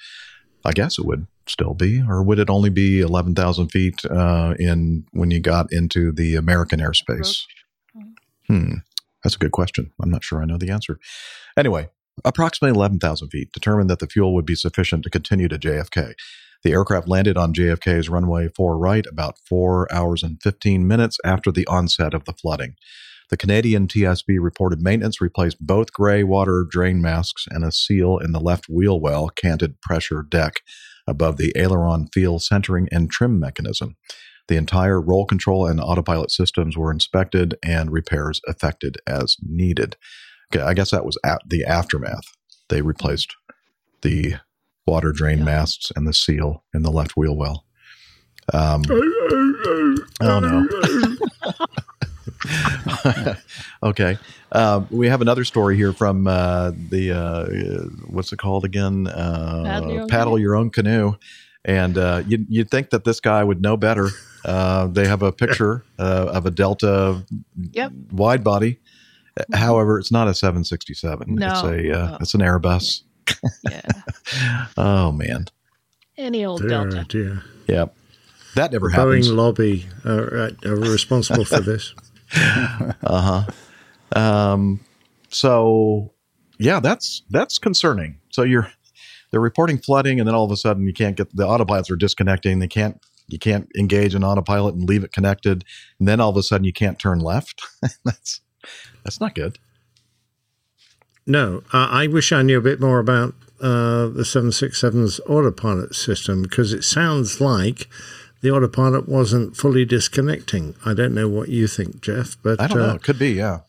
E: I guess it would still be, or would it only be 11,000 feet uh, in when you got into the American airspace? Hmm, that's a good question. I'm not sure I know the answer. Anyway, approximately 11,000 feet determined that the fuel would be sufficient to continue to JFK. The aircraft landed on JFK's runway 4 right about 4 hours and 15 minutes after the onset of the flooding. The Canadian TSB reported maintenance replaced both gray water drain masts and a seal in the left wheel well canted pressure deck above the aileron feel centering and trim mechanism. The entire roll control and autopilot systems were inspected and repairs effected as needed. Okay, I guess that was at the aftermath. They replaced the water drain masts and the seal in the left wheel well. Um, oh no. okay. Uh, we have another story here from uh, the uh, what's it called again? Uh,
J: Paddle your own
E: paddle your own canoe. And uh, you'd, you'd think that this guy would know better. Uh, they have a picture uh, of a Delta
J: Yep.
E: wide body. However, it's not a 767. It's a uh,
J: No.
E: it's an Airbus.
J: Yeah.
E: Oh man.
J: Any old
H: Dear,
J: Delta.
H: dear.
E: Yep. That never
H: The
E: happens.
H: Boeing lobby are, are responsible for this.
E: uh huh. Um, so yeah, that's that's concerning. So you're they're reporting flooding, and then all of a sudden you can't get the autopilots are disconnecting. They can't you can't engage an autopilot and leave it connected, and then all of a sudden you can't turn left. that's that's not good.
H: No, uh, I wish I knew a bit more about uh, the 767's autopilot system because it sounds like the autopilot wasn't fully disconnecting. I don't know what you think, Jeff, but
E: I don't
H: uh,
E: know. It could be yeah.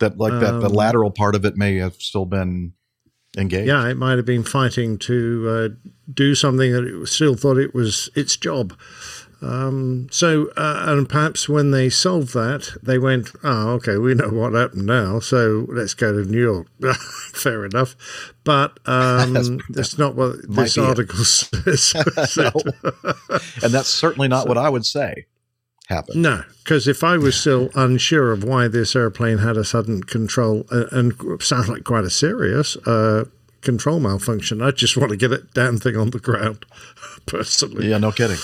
E: That like that the
H: um,
E: lateral part of it may have still been engaged.
H: Yeah, it might have been fighting to uh, do something that it still thought it was its job. Um, so, uh, and perhaps when they solved that, they went, "Oh, okay, we know what happened now, so let's go to New York." Fair enough, but um,
E: That's-
H: not what this
E: it.
H: article says.
E: No. and that's certainly not what I would say happened.
H: No, because if I was still unsure of why this airplane had a sudden control uh, and sounds like quite a serious uh, control malfunction, I just want to get it damn thing on the ground, personally.
E: Yeah, no kidding.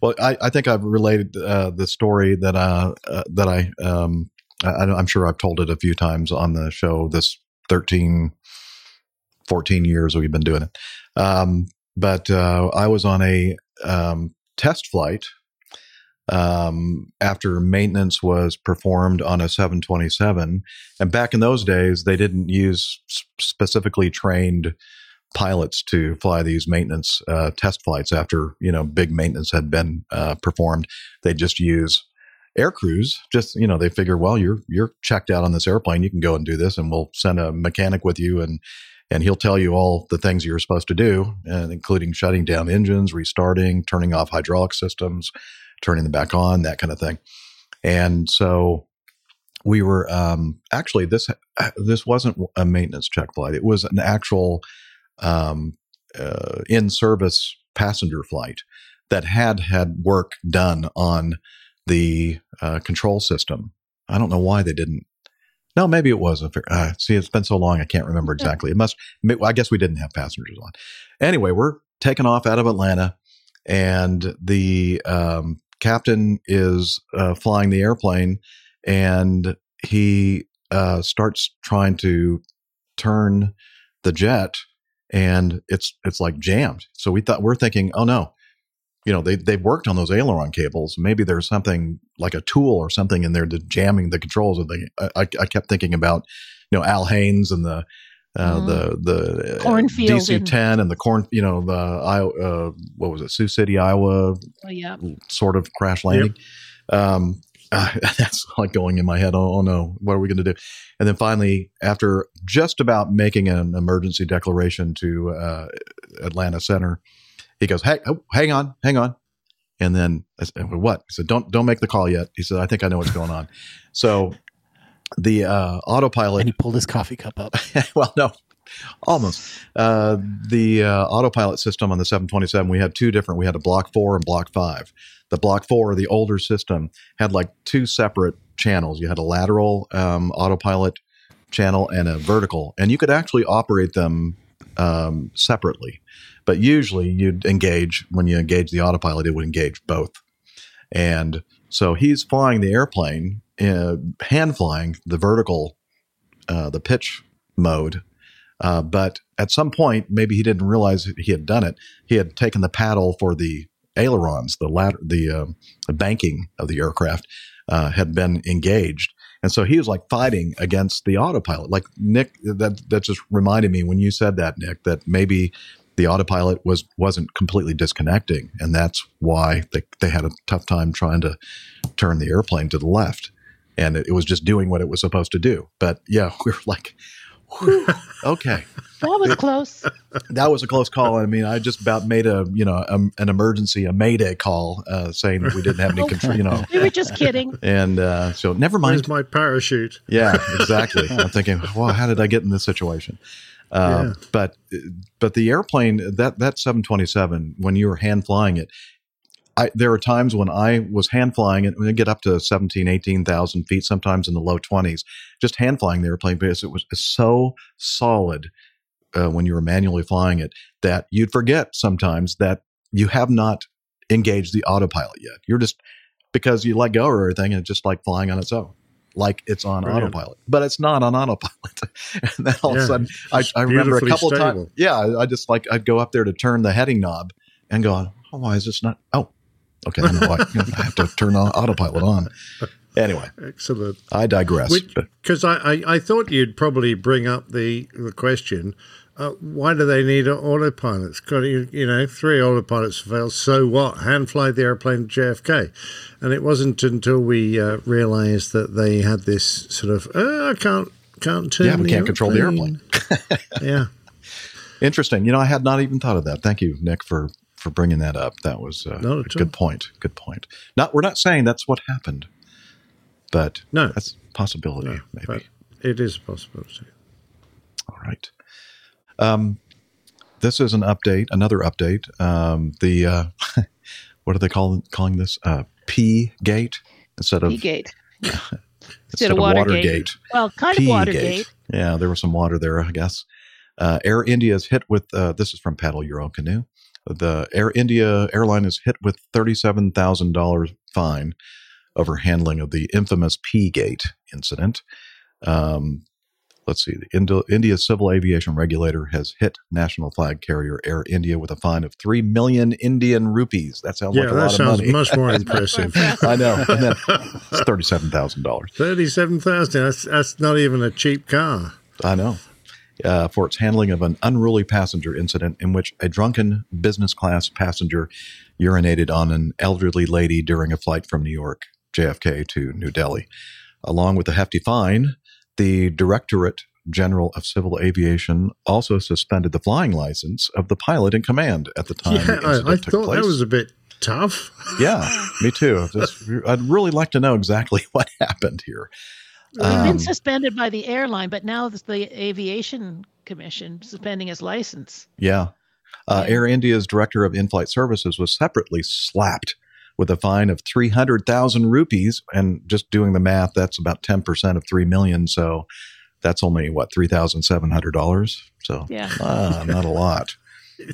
E: Well, I, I think I've related uh, the story that uh, uh, that I um, I, I'm sure I've told it a few times on the show. This 13, 14 years we've been doing it. Um, but uh, I was on a um, test flight um, after maintenance was performed on a 727. And back in those days, they didn't use specifically trained pilots to fly these maintenance uh, test flights after you know big maintenance had been uh, performed. They just use air crews. Just you know, they figure, well, you're you're checked out on this airplane. You can go and do this, and we'll send a mechanic with you, and and he'll tell you all the things you're supposed to do, and including shutting down engines, restarting, turning off hydraulic systems, turning them back on, that kind of thing. And so we were um, actually this this wasn't a maintenance check flight. It was an actual um, uh, in service passenger flight that had had work done on the uh, control system. I don't know why they didn't. No, maybe it was a. Uh, see, it's been so long, I can't remember exactly. It must. I guess we didn't have passengers on. Anyway, we're taking off out of Atlanta, and the um, captain is uh, flying the airplane, and he uh, starts trying to turn the jet and it's it's like jammed. So we thought we're thinking, oh no, you know they they've worked on those aileron cables. Maybe there's something like a tool or something in there to jamming the controls. And they, I, I kept thinking about you know Al Haynes and the. Uh,
J: Mhm.
E: The the
J: Cornfield
E: DC ten and the corn you know the Iowa uh, what was it Sioux City Iowa
J: Oh, yeah.
E: sort of crash landing. Um, uh, that's like going in my head. Oh, oh no, what are we going to do? And then finally, after just about making an emergency declaration to uh, Atlanta Center, he goes, "Hey, oh, hang on, hang on." And then I said, "What?" He said, "Don't don't make the call yet." He said, "I think I know what's going on." So the uh, autopilot.
I: And he pulled his coffee cup up.
E: well, no, almost. Uh, the uh, autopilot system on the 727, we had two different. We had a Block Four and Block Five. The Block Four, the older system, had like two separate channels. You had a lateral um, autopilot channel and a vertical, and you could actually operate them um, separately. But usually, you'd engage when you engage the autopilot, it would engage both. And so he's flying the airplane, uh, hand flying the vertical, uh, the pitch mode. Uh, but at some point, maybe he didn't realize he had done it. He had taken the paddle for the ailerons, the ladder, the, uh, banking of the aircraft uh, had been engaged. And so he was like fighting against the autopilot. Like Nick, that that just reminded me when you said that, Nick, that maybe the autopilot was wasn't completely disconnecting, and that's why they they had a tough time trying to turn the airplane to the left, and it, it was just doing what it was supposed to do. But yeah, we were like, whew, okay.
J: That was close.
E: that was a close call. I mean, I just about made a you know a, an emergency, a mayday call, uh, saying that we didn't have any control. You know,
J: We were just kidding.
E: and uh, so never mind.
H: Where's my parachute?
E: Yeah, exactly. I'm thinking, well, how did I get in this situation? Uh,
H: Yeah.
E: But but the airplane that that 727 when you were hand flying it, I, there are times when I was hand flying when I get up to 17, 18,000 feet, sometimes in the low 20s, just hand flying the airplane because it was so solid uh, when you were manually flying it that you'd forget sometimes that you have not engaged the autopilot yet. You're just because you let go of everything and it's just like flying on its own, like it's on
H: Brilliant.
E: autopilot, but it's not on autopilot. and then all of
H: Yeah,
E: a sudden, I, I remember a couple of times. Yeah, I just like I'd go up there to turn the heading knob and go, oh, why is this not? Oh, okay, I know know, I have to turn on autopilot on. Anyway,
H: Excellent.
E: I digress.
H: Because I, I, I thought you'd probably bring up the, the question uh, why do they need autopilots? Got you, you know, three autopilots failed. So what? Hand fly the airplane to JFK. And it wasn't until we uh, realized that they had this sort of, uh, I can't, can't turn
E: yeah, we can't control the airplane.
H: yeah.
E: Interesting. You know, I had not even thought of that. Thank you, Nick, for for bringing that up. That was uh,
H: Not
E: a good
H: all.
E: point. Good point. Not we're not saying that's what happened, but
H: No.
E: that's a possibility.
H: No,
E: maybe.
H: it is a possibility.
E: All right. Um, this is an update. Another update. Um, the uh, what are they calling calling this? Uh, P gate instead of
J: Gate.
E: instead of
J: Watergate.
E: Watergate.
J: Well, kind of
E: P-gate.
J: Watergate.
E: Yeah, there was some water there, I guess. Uh, Air India is hit with uh, this is from Paddle Your Own Canoe. The Air India airline is hit with thirty-seven thousand dollars fine over handling of the infamous P Gate incident. Um, let's see, the Indo- India's civil aviation regulator has hit national flag carrier Air India with a fine of three million Indian rupees. That sounds
H: Yeah,
E: like a
H: that
E: lot
H: sounds
E: of money.
H: much more impressive.
E: I know. And then it's thirty-seven thousand dollars.
H: 37000 that's, that's not even a cheap car.
E: I know. Uh, for its handling of an unruly passenger incident in which a drunken business class passenger urinated on an elderly lady during a flight from New York, JFK, to New Delhi. Along with a hefty fine, the Directorate General of Civil Aviation also suspended the flying license of the pilot in command at the time
H: yeah,
E: the
H: I, I thought
E: place.
H: that was a bit tough.
E: yeah, me too. Just- I'd really like to know exactly what happened here.
J: He's been
E: Um,
J: suspended by the airline, but now it's the Aviation Commission suspending his license.
E: Yeah. Uh, Air India's director of in flight services was separately slapped with a fine of 300,000 rupees. And just doing the math, that's about 10% of 3 million. So that's only, what, $3,700? So
J: Yeah.
E: ah, not a lot.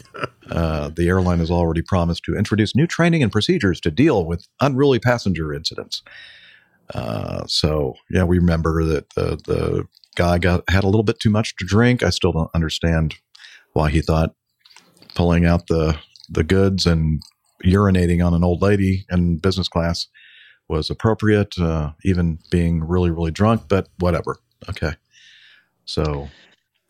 E: Uh, the airline has already promised to introduce new training and procedures to deal with unruly passenger incidents. Uh, so yeah, we remember that the the guy got had a little bit too much to drink. I still don't understand why he thought pulling out the the goods and urinating on an old lady in business class was appropriate, uh, even being really really drunk. But whatever. Okay, so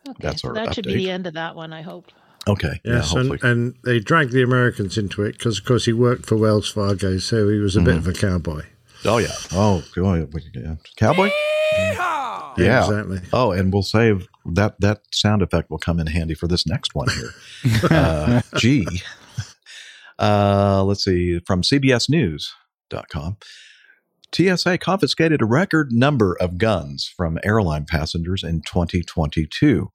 J: Okay,
E: that's
J: so
E: our
J: that should be the end of that one, I hope.
E: okay,
H: Yes,
E: hopefully.
H: and, and they dragged the Americans into it because, of course, he worked for Wells Fargo, so he was a bit
E: Mm-hmm.
H: of a cowboy.
E: Oh yeah. Oh, go yeah. cowboy. Yeah.
H: Exactly.
E: Oh, and we'll save that. That sound effect will come in handy for this next one here. uh, G. Uh, let's see from CBSNews.com. TSA confiscated a record number of guns from airline passengers in 2022.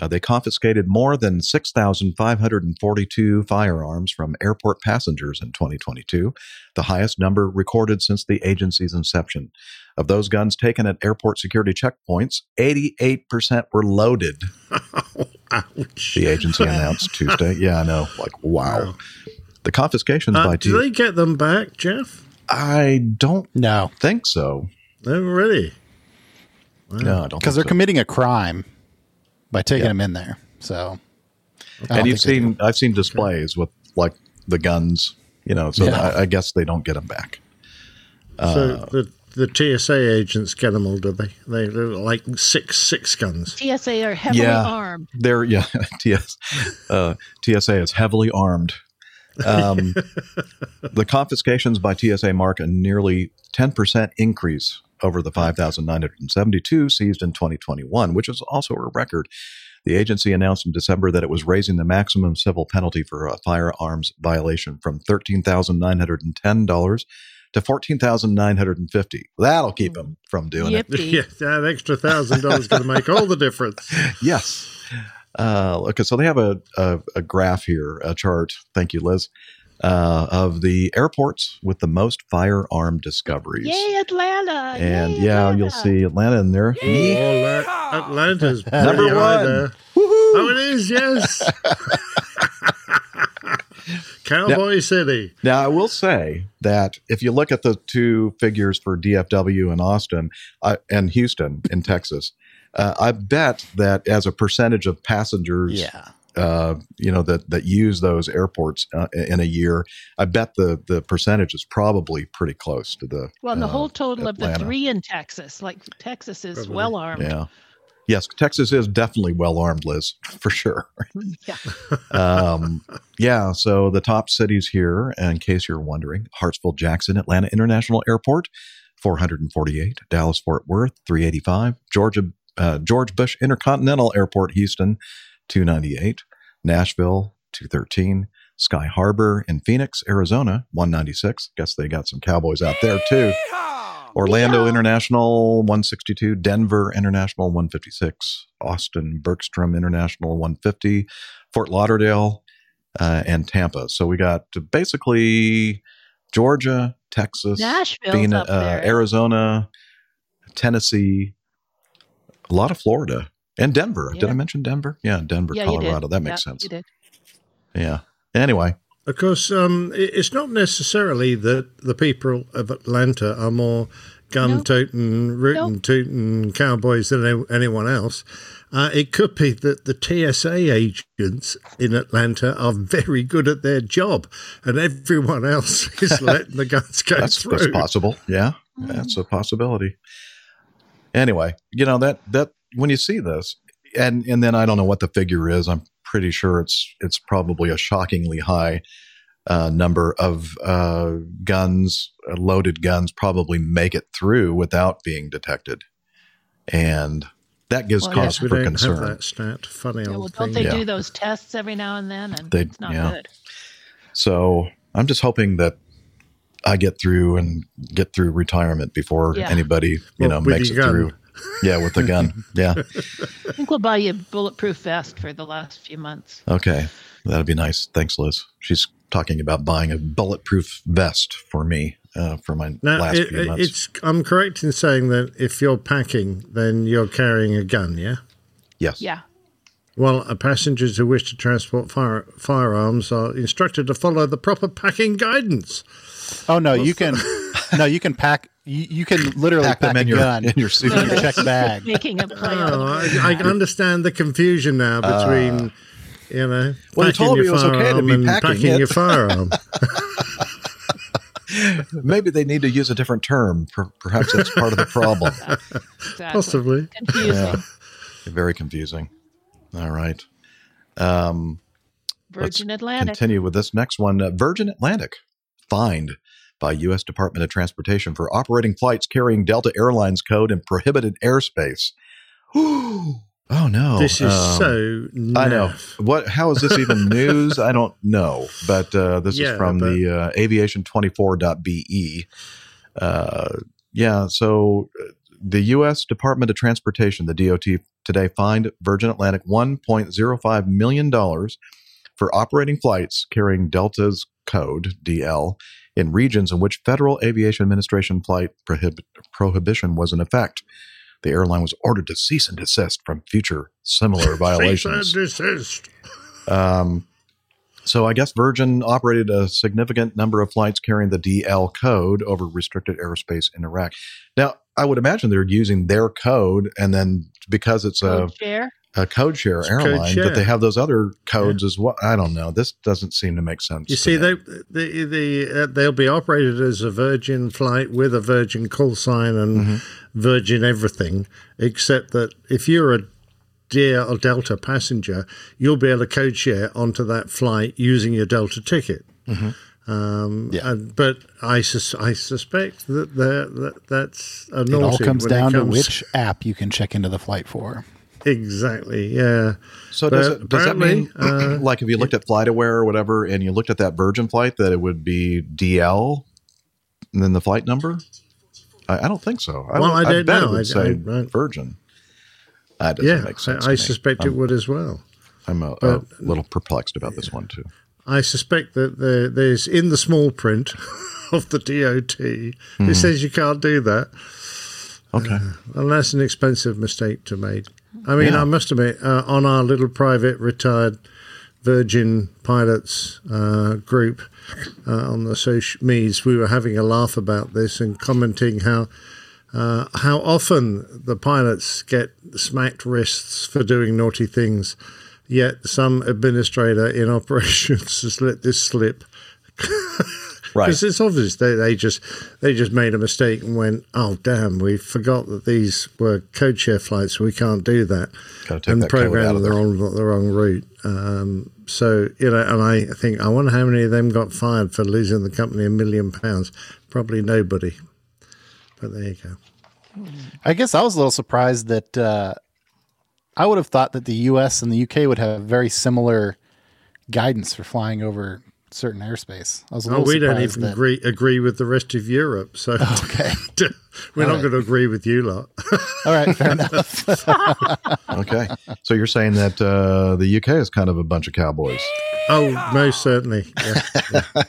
E: Uh, they confiscated more than 6,542 firearms from airport passengers in 2022, the highest number recorded since the agency's inception. Of those guns taken at airport security checkpoints, 88% were loaded. The agency announced Tuesday. Yeah, I know. Like, wow. The confiscations
H: Uh,
E: by
H: do
E: T-
H: they get them back, Jeff?
E: I don't
I: No,
E: think so.
H: Oh, really?
E: No, I don't.
I: because they're
E: so.
I: committing a crime by taking
E: Yeah.
I: them in there. So,
E: and you've seen, I've seen displays with like the guns, you know. So
I: Yeah.
E: I, I guess they don't get them back.
H: so
E: Uh,
H: the the TSA agents get them all, do they? They look like six six guns.
J: TSA are heavily
E: Yeah.
J: armed.
E: They're yeah, TS, uh, TSA is heavily armed. Um, the confiscations by TSA mark a nearly 10% increase over the 5,972 seized in 2021, which is also a record. The agency announced in December that it was raising the maximum civil penalty for a firearms violation from $13,910 to 14,950. That'll keep them from doing it.
H: Yeah, that extra thousand dollars is going to make all the difference.
E: yes. Uh, okay, so they have a, a, a graph here, a chart. Thank you, Liz, uh, of the airports with the most firearm discoveries.
J: Yay, Atlanta!
E: And
J: Yay,
E: yeah,
J: Atlanta.
E: you'll see Atlanta in there.
H: Oh, La- Atlanta's pretty
E: Number
H: high
E: one.
H: there. Oh, it is, yes. Cowboy City.
E: Now, I will say that if you look at the two figures for DFW in Austin uh, and Houston in Texas, uh, I bet that as a percentage of passengers,
I: Yeah.
E: Uh, you know that that use those airports uh, in a year, I bet the the percentage is probably pretty close to the.
J: Well, and the
E: uh,
J: whole total of the three in Texas, like Texas is
H: Probably.
J: well armed.
E: Yeah. Yes, Texas is definitely well armed, Liz, for sure.
J: Yeah.
E: um, yeah, so the top cities here, in case you're wondering Hartsfield, Jackson, Atlanta International Airport, 448, Dallas Fort Worth, 385, Georgia, uh, George Bush Intercontinental Airport, Houston, 298, Nashville, 213, Sky Harbor in Phoenix, Arizona, 196. Guess they got some cowboys out there too. Orlando International 162, Denver International 156, Austin Bergstrom International 150, Fort Lauderdale, uh, and Tampa. So we got basically Georgia, Texas,
J: Nashville's
E: Phoenix, uh, Arizona, Tennessee, a lot of Florida, and Denver. Did I mention Denver? Yeah, Denver,
J: Yeah, you did.
E: Colorado. That makes
J: Yeah,
E: sense.
J: You did.
E: Yeah. Anyway,
H: Of course, um, it's not necessarily that the people of Atlanta are more gun toting, rootin' tootin' cowboys than anyone else. Uh, it could be that the TSA agents in Atlanta are very good at their job, and everyone else is letting the guns go
E: that's,
H: through.
E: that's possible. Yeah, that's a possibility. Anyway, you know that that when you see this, and and then I don't know what the figure is. I'm pretty sure it's it's probably a shockingly high uh, number of uh, guns, uh, loaded guns, probably make it through without being detected, and that gives
J: Well,
E: cause
H: Yes, we
E: for
H: don't
E: concern.
H: have that stat. Funny
J: Yeah, well, don't
H: thing.
J: they
E: Yeah.
J: do those tests every now and then? And
E: They-
J: it's not
E: yeah.
J: good.
E: So I'm just hoping that I get through and get through retirement before
J: Yeah.
E: anybody, you
H: Well,
E: know, makes it
H: gun.
E: through. Yeah, with a gun. Yeah.
J: I think we'll buy you a bulletproof vest for the last few months.
E: Okay. That'd be nice. Thanks, Liz. She's talking about buying a bulletproof vest for me uh, for my
H: Now,
E: last
H: it,
E: few months.
H: it's. I'm correct in saying that if you're packing, then you're carrying a gun, yeah.
E: yes.
J: Yeah.
H: Well, uh, passengers who wish to transport fire, firearms are instructed to follow the proper packing guidance.
I: Oh no, you can no, you can pack. You, you can literally
E: Pack
I: pack,
E: them in
I: a
E: your-
I: gun
E: in your
I: in
E: suitcase.
I: your check bag.
J: Making a play
H: Oh, I, I understand the confusion now between, you know,
E: Uh, Well, you
H: packing
E: told
H: your
E: it was okay to
H: firearm
E: be
H: and
E: packing
H: packing your firearm.
E: Maybe they need to use a different term. Perhaps that's part of the problem.
J: exactly.
H: Possibly.
J: Confusing.
E: Yeah. Very confusing. All right. Um,
J: Virgin
E: let's
J: Atlantic.
E: Continue with this next one. Uh, Virgin Atlantic fined by U.S. Department of Transportation for operating flights carrying Delta Airlines code in prohibited airspace. oh no!
H: This is
E: Um,
H: so.
E: I know what. How is this even news? I don't know, but uh, this
H: Yeah,
E: is from
H: but-
E: the uh, aviation24.be. Uh, yeah, so uh, the U.S. Department of Transportation, the DOT, today fined Virgin Atlantic 1.05 million dollars for operating flights carrying Delta's code DL in regions in which Federal Aviation Administration flight prohib- prohibition was in effect. The airline was ordered to cease and desist from future similar violations.
H: Cease and desist.
E: Um, so I guess Virgin operated a significant number of flights carrying the DL code over restricted airspace in Iraq. Now, I would imagine they're using their code, and then because it's a
J: Code share.
E: A code share
H: It's code
E: airline,
H: share.
E: but they have those other codes as well. I don't know. This doesn't seem to make sense.
H: You see, they, they, they, uh, they'll be operated as a Virgin flight with a Virgin call sign and
E: Mm-hmm.
H: Virgin everything, except that if you're a Dear or Delta passenger, you'll be able to code share onto that flight using your Delta ticket.
E: Mm-hmm.
H: Um, and, but I, sus- I suspect that, that that's a
I: It all comes
H: it
I: down to which app you can check into the flight for.
H: Exactly. Yeah.
E: So
H: But
E: does, it, does that mean,
H: uh,
E: like, if you looked at FlightAware or whatever, and you looked at that Virgin flight, that it would be DL and then the flight number? I, I don't think so. I
H: Well, I don't
E: bet
H: know.
E: It would
H: I-
E: say
H: I- I-
E: Virgin. That doesn't
H: yeah,
E: make sense.
H: I, I suspect it
E: I'm-
H: would as well.
E: I'm a, a little perplexed about this one too.
H: I suspect that there, there's in the small print of the DOT,
E: Mhm.
H: it says you can't do that.
E: Okay.
H: and that's an expensive mistake to make. I mean,
E: Yeah.
H: I must admit, uh, on our little private retired Virgin pilots uh, group uh, on the social medias, we were having a laugh about this and commenting how uh, how often the pilots get smacked wrists for doing naughty things, yet some administrator in operations has let this slip.
E: Right.
H: Because it's obvious they, they just they just made a mistake and went, oh damn, we forgot that these were code share flights. We can't do that,
E: Gotta
H: and
E: that code out
H: programmed
E: of
H: the
E: there.
H: wrong the wrong route. Um, so you know, and I think I wonder how many of them got fired for losing the company a million pounds. Probably nobody. But there you go.
I: I guess I was a little surprised that uh, I would have thought that the U.S. and the U.K. would have very similar guidance for flying over certain airspace. I was a
H: Oh, we don't even
I: that-
H: agree agree with the rest of Europe. So
I: okay,
H: we're
I: All
H: not
I: right.
H: going to agree with you lot.
I: All right, fair enough.
E: okay. So you're saying that uh, the UK is kind of a bunch of cowboys.
H: Oh, most certainly. Yeah, yeah.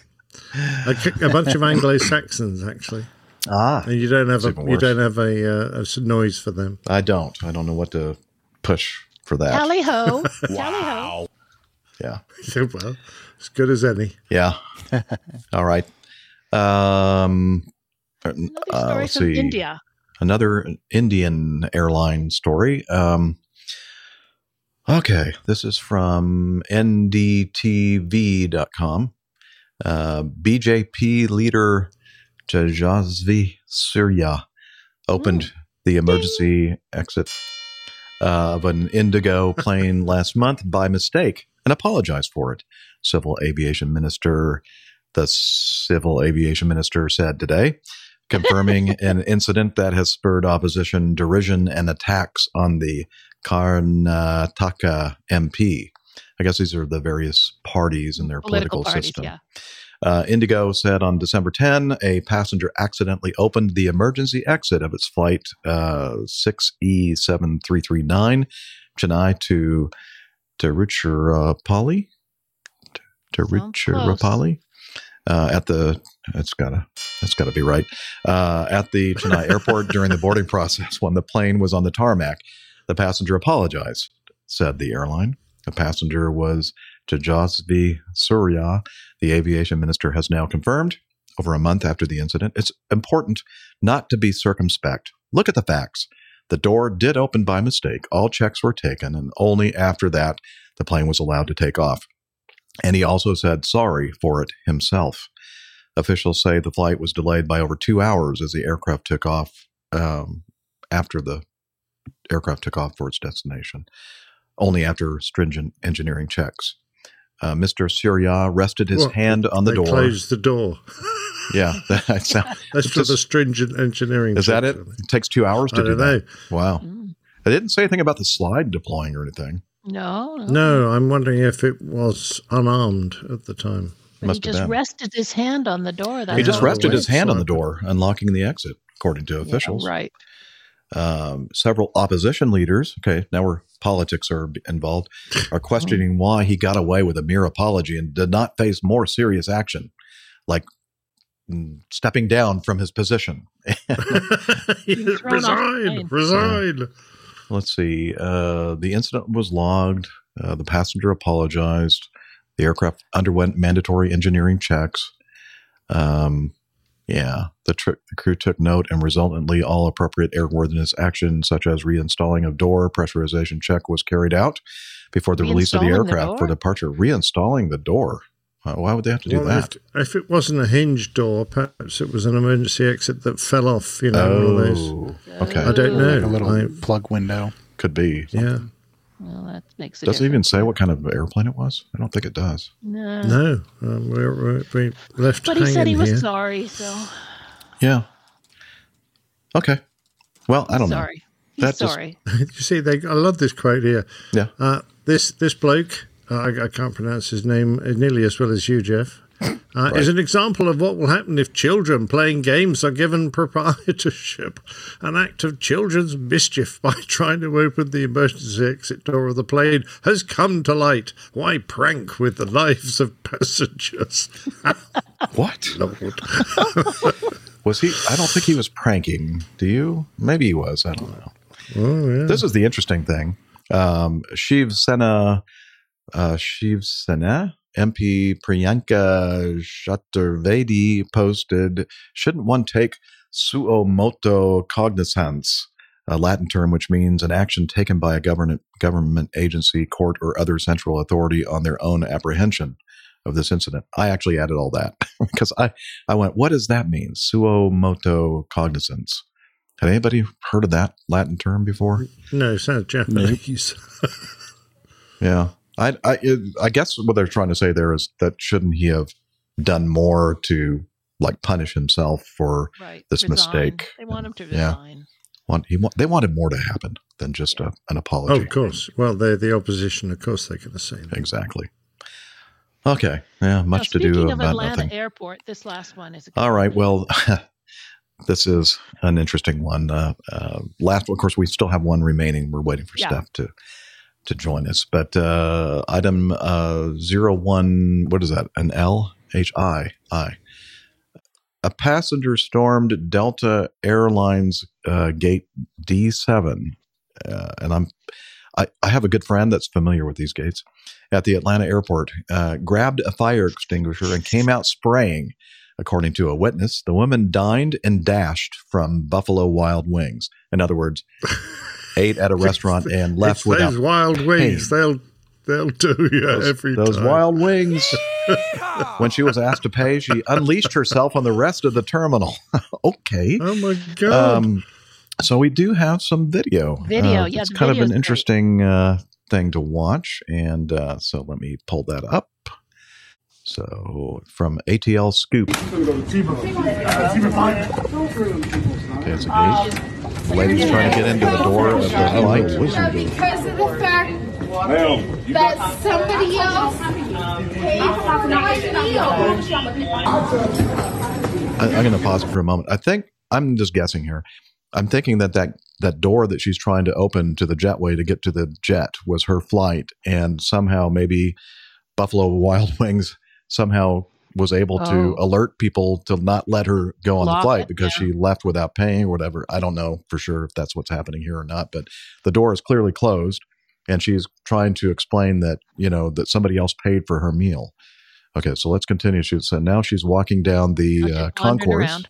H: a, c- a bunch of Anglo Saxons, actually.
E: Ah,
H: and you don't have a you don't have a, uh, a s- noise for them.
E: I don't. I don't know what to push for that.
J: Tally ho. Tally ho.
E: Yeah.
H: well, as good as any.
E: Yeah. All right. Um, uh, let's
J: from
E: see.
J: India.
E: Another Indian airline story. Um, okay. This is from ndtv.com. Uh, BJP leader Tejasvi Surya opened the emergency exit uh, of an Indigo plane last month by mistake and apologized for it. Civil Aviation Minister, the Civil Aviation Minister said today, confirming an incident that has spurred opposition, derision, and attacks on the Karnataka MP. I guess these are the various parties in their
J: Political
E: political,
J: parties,
E: system.
J: yeah.
E: Uh, Indigo said on December 10, a passenger accidentally opened the emergency exit of its flight uh, 6E7339, Chennai to Tiruchirappalli. Tiruchirappalli. Uh, at the that's gotta that's gotta be right uh, at the Chennai airport during the boarding process when the plane was on the tarmac. The passenger apologized, said the airline. The passenger was Tejasvi Surya. The aviation minister has now confirmed over a month after the incident. It's important not to be circumspect. Look at the facts. The door did open by mistake. All checks were taken, and only after that the plane was allowed to take off. And he also said sorry for it himself. Officials say the flight was delayed by over two hours as the aircraft took off um, after the aircraft took off for its destination, only after stringent engineering checks. Uh, Mr. Surya rested his
H: Well,
E: hand on the
H: they
E: door.
H: Closed the door.
E: Yeah, that sound,
H: That's
E: it
H: for the stringent engineering.
E: is that it? It takes two hours to
H: I
E: do
H: don't
E: that.
H: know.
E: Wow. I didn't say anything about the slide deploying or anything.
J: No, no.
H: No, I'm wondering if it was unarmed at the time.
J: But he just
E: been.
J: rested his hand on the door. That's
E: he just rested his hand on the door, unlocking the exit, according to
J: Yeah,
E: officials.
J: right.
E: Um, several opposition leaders, okay, now where politics are involved, are questioning why he got away with a mere apology and did not face more serious action, like mm, stepping down from his position.
J: thrown off the
H: resign,
J: plane.
H: resign.
E: Let's see. Uh, the incident was logged. Uh, the passenger apologized. The aircraft underwent mandatory engineering checks. Um, Yeah, the, tr- the crew took note and resultantly all appropriate airworthiness action, such as reinstalling of door, pressurization check was carried out before the release of the
J: Reinstalling the
E: aircraft for departure. Reinstalling the door. Why- Why would they have to do
H: Well,
E: that?
H: If, if it wasn't a hinge door, perhaps it was an emergency exit that fell off. You know, one of those.
E: Oh, okay.
H: I don't know.
I: Like a little
H: I-
I: plug window.
E: Could be.
H: yeah.
J: Well, that makes a
E: Does it even say what kind of airplane it was? I don't think it does.
J: No.
H: No, um, we're, we're, we left
J: But he said he was
H: here.
J: sorry, so
E: Yeah. Okay. Well, I don't know
J: sorry. He's
E: That just-
J: sorry.
H: you see, they, I love this quote here.
E: Yeah.
H: Uh, this this bloke, uh, I, I can't pronounce his name nearly as well as you, Jeff, uh, is an example of what will happen if children playing games are given proprietorship. An act of children's mischief by trying to open the emergency exit door of the plane has come to light. Why prank with the lives of passengers?
E: What?
H: Lord.
E: Was he? I don't think he was pranking. Do you? Maybe he was. I don't know.
H: Oh, yeah.
E: This is the interesting thing. Um, Shiv Sena, uh, Shiv Sena, MP Priyanka Chaturvedi posted, shouldn't one take suo moto cognizance, a Latin term which means an action taken by a government, government agency, court, or other central authority on their own apprehension of this incident. I actually added all that because I, I went, what does that mean? Suo moto cognizance. Had anybody heard of that Latin term before?
H: no, sounds Japanese.
E: Yeah, I, I, I guess what they're trying to say there is that shouldn't he have done more to like punish himself for
J: Right.
E: this
J: Resign.
E: mistake?
J: They want him to
E: Yeah.
J: resign.
E: Want, he, wa- they wanted more to happen than just a, an
H: Oh,
E: apology.
H: of course. Well, they're the opposition. Of course, they're going to say that.
E: Exactly. Okay. Yeah,
J: Now,
E: much to do
J: of
E: about
J: Atlanta
E: nothing.
J: Airport, this last one is. A
E: All right. Well, this is an interesting one. Uh, uh, last, of course, we still have one remaining. We're waiting for
J: Yeah.
E: Steph to to join us. But uh, item uh, zero one, what is that? An L H I I. A passenger stormed Delta Airlines uh, gate D seven, uh, and I'm I, I have a good friend that's familiar with these gates at the Atlanta airport. Uh, grabbed a fire extinguisher and came out spraying. According to a witness, the woman dined and dashed from Buffalo Wild Wings. In other words, ate at a restaurant and left
H: It's
E: without
H: those wild wings. They'll they'll do you
E: those,
H: every
E: those
H: time.
E: wild wings. when she was asked to pay, she unleashed herself on the rest of the terminal. okay.
H: Oh my god!
E: Um, so we do have some video.
J: Video,
E: Uh,
J: yeah,
E: it's kind of an interesting uh, thing to watch, and uh, so let me pull that up. So from ATL Scoop. Okay, it's a gate. The lady's trying to get into the door of the flight.
N: Because of the fact that somebody else paid for my meal.
E: I, I'm going to pause for a moment. I think I'm just guessing here. I'm thinking that, that that door that she's trying to open to the jetway to get to the jet was her flight, and somehow maybe Buffalo Wild Wings somehow was able to
J: Oh.
E: alert people to not let her go on the flight because she left without paying or whatever. I don't know for sure if that's what's happening here or not, but the door is clearly closed, and she's trying to explain that you know that somebody else paid for her meal. Okay, so let's continue. She so now she's walking down the
J: Okay,
E: uh, concourse,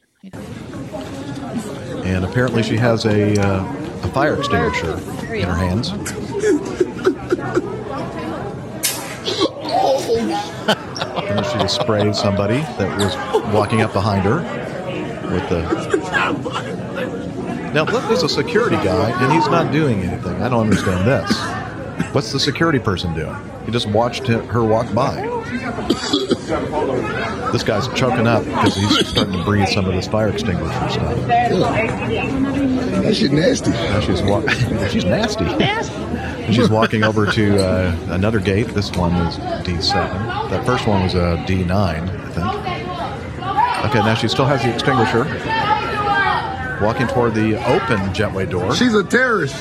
E: and apparently she has a uh, a fire extinguisher in her hands. And she just sprayed somebody that was walking up behind her with the. Now look, there's a security guy, and he's not doing anything. I don't understand this. What's the security person doing? He just watched her her walk by. This guy's choking up because he's starting to breathe some of this fire extinguisher stuff.
O: That shit nasty.
E: Now she's walking. she's nasty. And she's walking over to uh, another gate. This one is D7. That first one was a D9, I think. Okay, now she still has the extinguisher. Walking toward the open jetway door.
O: She's a terrorist.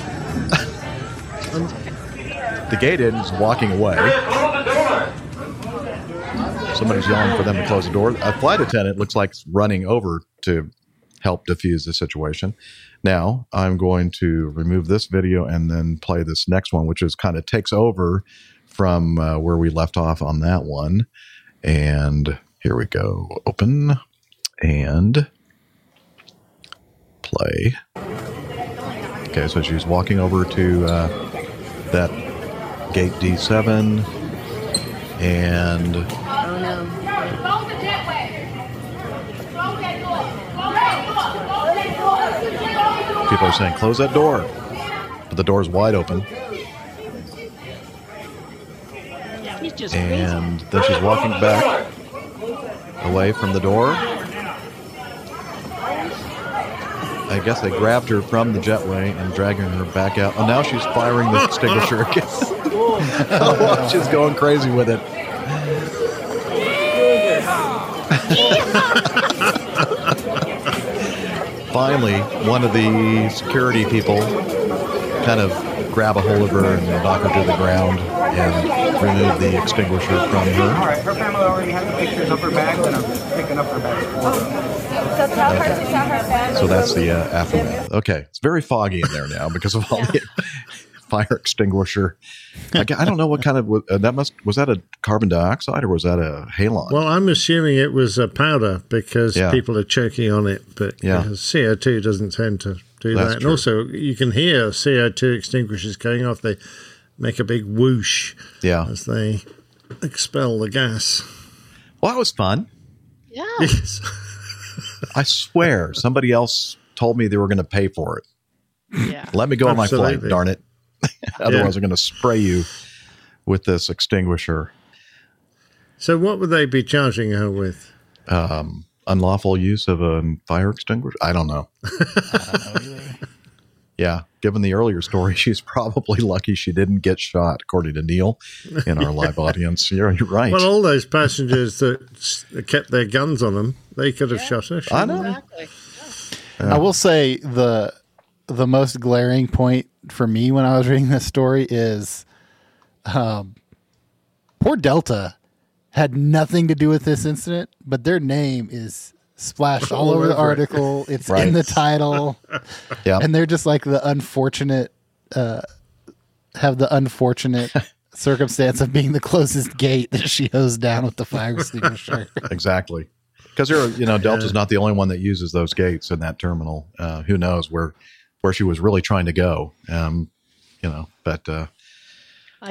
E: The gate in, is walking away. Somebody's yelling for them to close the door. A flight attendant looks like running over to help diffuse the situation. Now, I'm going to remove this video and then play this next one, which is kind of takes over from uh, where we left off on that one. And here we go. Open. and play. Okay, so she's walking over to uh, that gate D7 and
N: Oh no.
E: people are saying, close that door. But the door is wide open. And then she's walking back away from the door. I guess they grabbed her from the jetway and dragging her back out. Oh, now she's firing the extinguisher again. she's going crazy with it. Finally, one of the security people kind of grab a hold of her and knock her to the ground and remove the extinguisher from her.
P: right, her family already has the pictures of her bags, and I'm picking up her bags for her.
N: So tell her to tell her family.
E: So that's the uh, aftermath. Okay, it's very foggy in there now because of all the fire extinguisher. I don't know what kind of uh, that must was that a carbon dioxide or was that a halon?
H: Well, I'm assuming it was a powder because
E: Yeah.
H: people are choking on it, but
E: Yeah.
H: uh, CO2 doesn't tend to do
E: That's
H: that. And
E: true.
H: also, you can hear CO2 extinguishers going off. They make a big whoosh
E: Yeah.
H: as they expel the gas.
E: Well, that was fun.
J: Yeah.
H: Yes.
E: I swear, somebody else told me they were going to pay for it.
J: Yeah.
E: Let me go on my flight, darn it. Otherwise,
H: Yeah.
E: I'm going to spray you with this extinguisher.
H: So, what would they be charging her with?
E: Um, unlawful use of a fire extinguisher? I don't know. Yeah, given the earlier story, she's probably lucky she didn't get shot, according to Neil in our live audience. You're, you're right.
H: Well, all those passengers that kept their guns on them, they could have shot her.
E: I know.
J: Exactly.
I: I will say the the most glaring point for me when I was reading this story is um, poor Delta had nothing to do with this incident, but their name is splashed all,
H: All
I: over the
H: over it.
I: article. It's
E: Right.
I: in the title.
E: Yeah.
I: And they're just like the unfortunate uh, have the unfortunate circumstance of being the closest gate that she hosed down with the fire extinguisher.
E: exactly. Because there, are- you know, Delta's not the only one that uses those gates in that terminal. Uh, who knows where where she was really trying to go? Um, you know, but uh,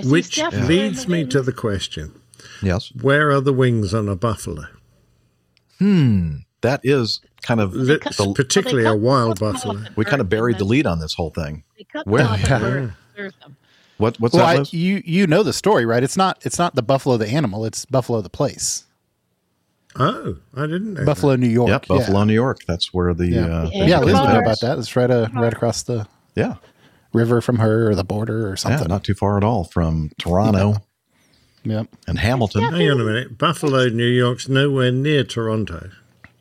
H: Which
J: Steph
H: leads me to the question
E: yes,
H: where are the wings on a buffalo?
E: hmm, that is kind of
H: Li-
E: the,
H: particularly
J: cut
H: a wild buffalo.
E: we kind of buried the lead on this whole thing. Where-
J: them
H: Yeah.
J: burnt- served them.
E: What what's
I: well,
E: that?
I: I, you you know the story, right? It's not it's not the buffalo the animal. It's Buffalo the place.
H: Oh, I didn't know.
I: Buffalo, New York.
E: Yep, Buffalo, New York. That's where the
I: Yeah,
E: uh,
I: yeah,
J: Egg
I: Liz would know about that. It's right uh, right across the
E: yeah,
I: river from her or the border or
E: yeah,
I: something.
E: not too far at all from Toronto
I: Yep.
E: and Hamilton.
H: Hang on a minute. Buffalo, New York's nowhere near Toronto.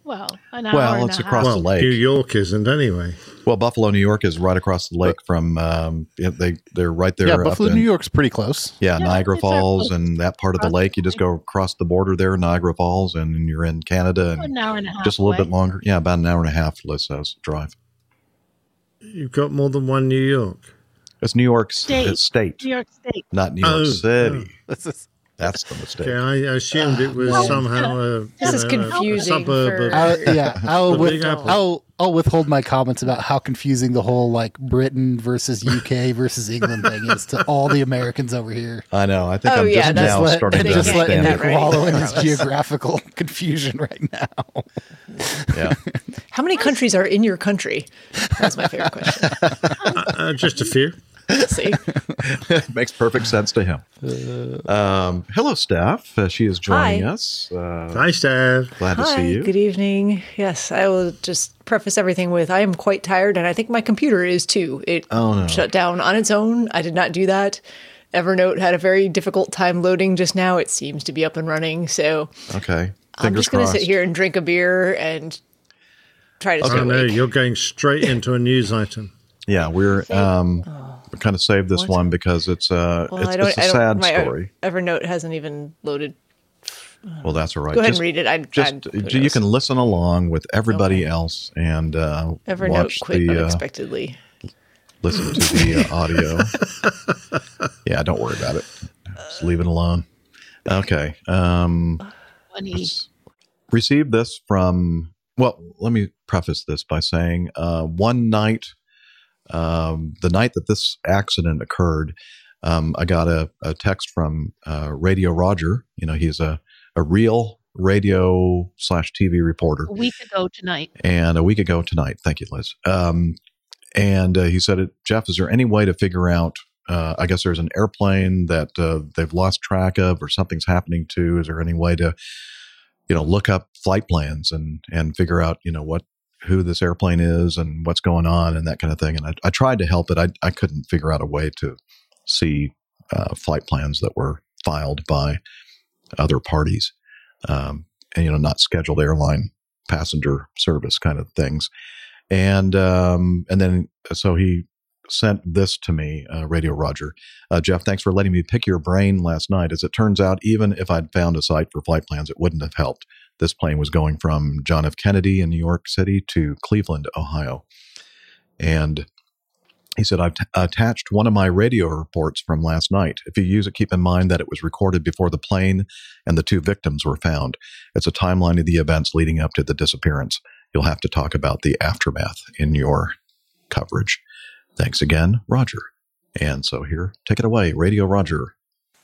J: Well, an hour
E: Well,
J: and
E: it's
J: a
E: across
J: half.
E: the
H: Well,
E: lake.
H: New York isn't anyway.
E: Well, Buffalo, New York is right across the lake from. Um, yeah, they they're right there.
I: Yeah, Buffalo,
E: in-
I: New York's pretty close.
E: Yeah,
J: Yeah,
E: Niagara Falls and that part of the lake. You just go across the border there, Niagara Falls, and you're in Canada, and
J: An hour and a half.
E: just a little
J: away.
E: bit longer. Yeah, about an hour and a half. Liz says drive.
H: You've got more than one New York.
E: It's New York
J: State.
E: it's state,
J: New York State.
E: not New York
H: Oh,
E: City.
I: This is
E: That's the mistake.
H: Okay, I assumed it was
J: Well,
H: somehow a,
N: This is
H: know, a
N: confusing
H: suburb
N: for-
H: of.
I: I, yeah, I'll,
H: The
I: with,
H: Big Apple.
I: I'll I'll withhold my comments about how confusing the whole like Britain versus UK versus England thing is to all the Americans over here.
E: I know. I think
N: Oh,
E: I'm
N: yeah,
E: just
N: that's
E: now
I: let,
E: starting
I: and
E: to
I: just let
E: understand
I: Nick
E: it.
N: right.
I: wallow in his geographical confusion right now.
E: Yeah,
N: How many countries are in your country? That's my favorite question.
H: Uh, just a few.
N: See,
E: it makes perfect sense to him. Um, hello, Steph. Uh, she is joining
N: Hi.
E: us. Uh,
H: Hi, Steph.
E: glad to
N: hi,
E: see you.
N: good evening. Yes, I will just preface everything with I am quite tired, and I think my computer is too. It
E: Oh, no.
N: shut down on its own. I did not do that. Evernote had a very difficult time loading just now. It seems to be up and running, so
E: Okay.
N: I'm just going to sit here and drink a beer and try to stay
H: Oh no,
N: awake.
H: you're going straight into a news item.
E: Yeah, we're um, we kind of saved this
N: What?
E: one because it's uh,
N: Well,
E: it's,
N: I don't.
E: it's a
N: I don't.
E: sad
N: my
E: story.
N: Evernote hasn't even loaded.
E: Well, that's all right.
N: Go ahead
E: Just-
N: and read it. I,
E: Just
N: I, who
E: you can listen along with everybody else and uh,
N: Evernote
E: watch
N: quit
E: the uh,
N: unexpectedly.
E: listen to the uh, audio. yeah, don't worry about it. Just leave it alone. Okay. Um,
J: Funny.
E: received this from Well, let me preface this by saying uh, one night, um, the night that this accident occurred, um, I got a, a text from uh, Radio Roger. You know, he's a, a real radio slash TV reporter.
J: A week ago tonight.
E: And a week ago tonight, thank you, Liz. Um, and uh, he said, Jeff, is there any way to figure out? Uh, I guess there's an airplane that uh, they've lost track of, or something's happening to. Is there any way to, you know, look up flight plans and and figure out, you know, what who this airplane is and what's going on and that kind of thing? And I, I tried to help it. I I couldn't figure out a way to see uh, flight plans that were filed by other parties, um, and you know, not scheduled airline passenger service kind of things. And um, and then so he sent this to me, uh, Radio Roger. Uh, Jeff, thanks for letting me pick your brain last night. As it turns out, even if I'd found a site for flight plans, it wouldn't have helped. This plane was going from John F. Kennedy in New York City to Cleveland, Ohio. And he said, I've t- attached one of my radio reports from last night. If you use it, keep in mind that it was recorded before the plane and the two victims were found. It's a timeline of the events leading up to the disappearance. You'll have to talk about the aftermath in your coverage. Thanks again, Roger. And so here, take it away, Radio Roger.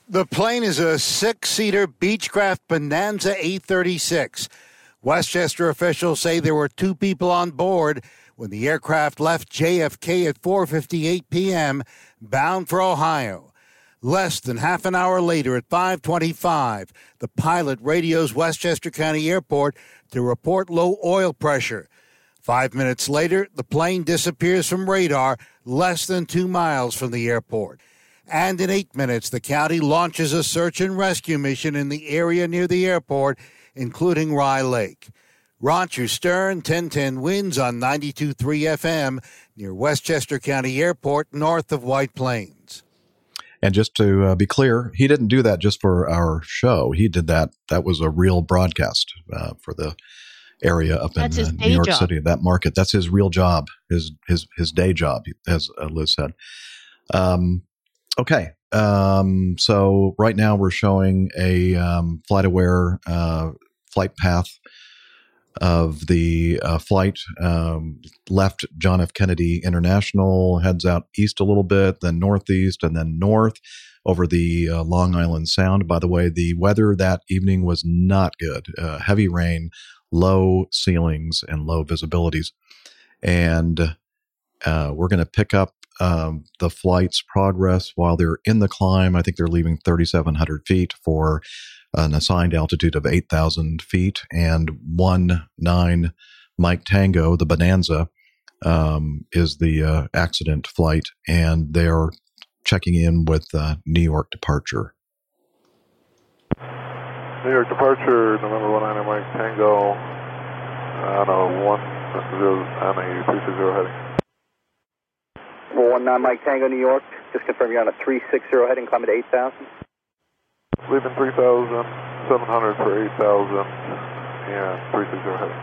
D: The plane is a six seater Beechcraft Bonanza A36. Westchester officials say there were two people on board when the aircraft left JFK at 4:58 p.m. bound for Ohio. Less than half an hour later at 5:25, the pilot radios Westchester County Airport to report low oil pressure. 5 minutes later, the plane disappears from radar less than 2 miles from the airport. And in 8 minutes, the county launches a search and rescue mission in the area near the airport, including Rye Lake. Roger Stern, 1010 WINS on 92.3 FM near Westchester County Airport, north of White Plains.
E: And just to uh, be clear, he didn't do that just for our show. He did that. That was a real broadcast uh, for the area up
J: That's
E: in uh, New York
J: job.
E: City, that market. That's his real job, his his his day job, as uh, Liz said. Um, okay, um, so right now we're showing a um, FlightAware uh, flight path of the uh, flight um, left John F. Kennedy International, heads out east a little bit, then northeast, and then north over the uh, Long Island Sound. By the way, the weather that evening was not good. Uh, heavy rain, low ceilings, and low visibilities. And uh, we're going to pick up um, the flight's progress while they're in the climb. I think they're leaving 3,700 feet for an assigned altitude of 8,000 feet. And 1 9 Mike Tango, the Bonanza, um, is the uh, accident flight. And they're checking in with uh, New York departure.
Q: New York departure, November 19 Mike Tango, on a 1, on a 360 heading.
R: Number 19 Mike Tango, New York. Just confirm you're on a 360 heading, climate 8,000.
Q: Leaving 3,700 for 8,000 and 360 heading.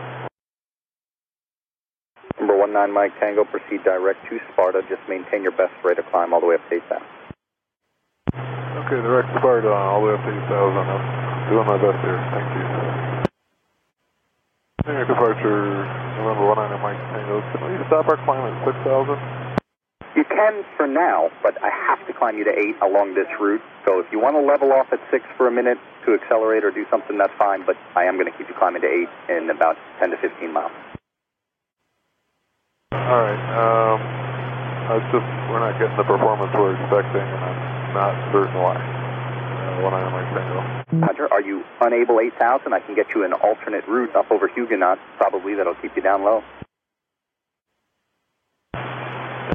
R: Number 19 Mike Tango, proceed direct to Sparta. Just maintain your best rate of climb all the way up to 8,000.
Q: Okay, direct to Sparta all the way up to 8,000. I'm doing my best here. Thank you. Departure, November 19 Mike Tango. Can we stop our climb at 6,000?
R: You can for now, but I have to climb you to 8 along this route. So if you want to level off at 6 for a minute to accelerate or do something, that's fine, but I am going to keep you climbing to 8 in about 10 to 15 miles.
Q: All right. Um, I just we're not getting the performance we're expecting, and I'm not certain why. Uh, item Mike Tango.
R: Roger, are you unable 8,000? I can get you an alternate route up over Huguenot, probably that'll keep you down low.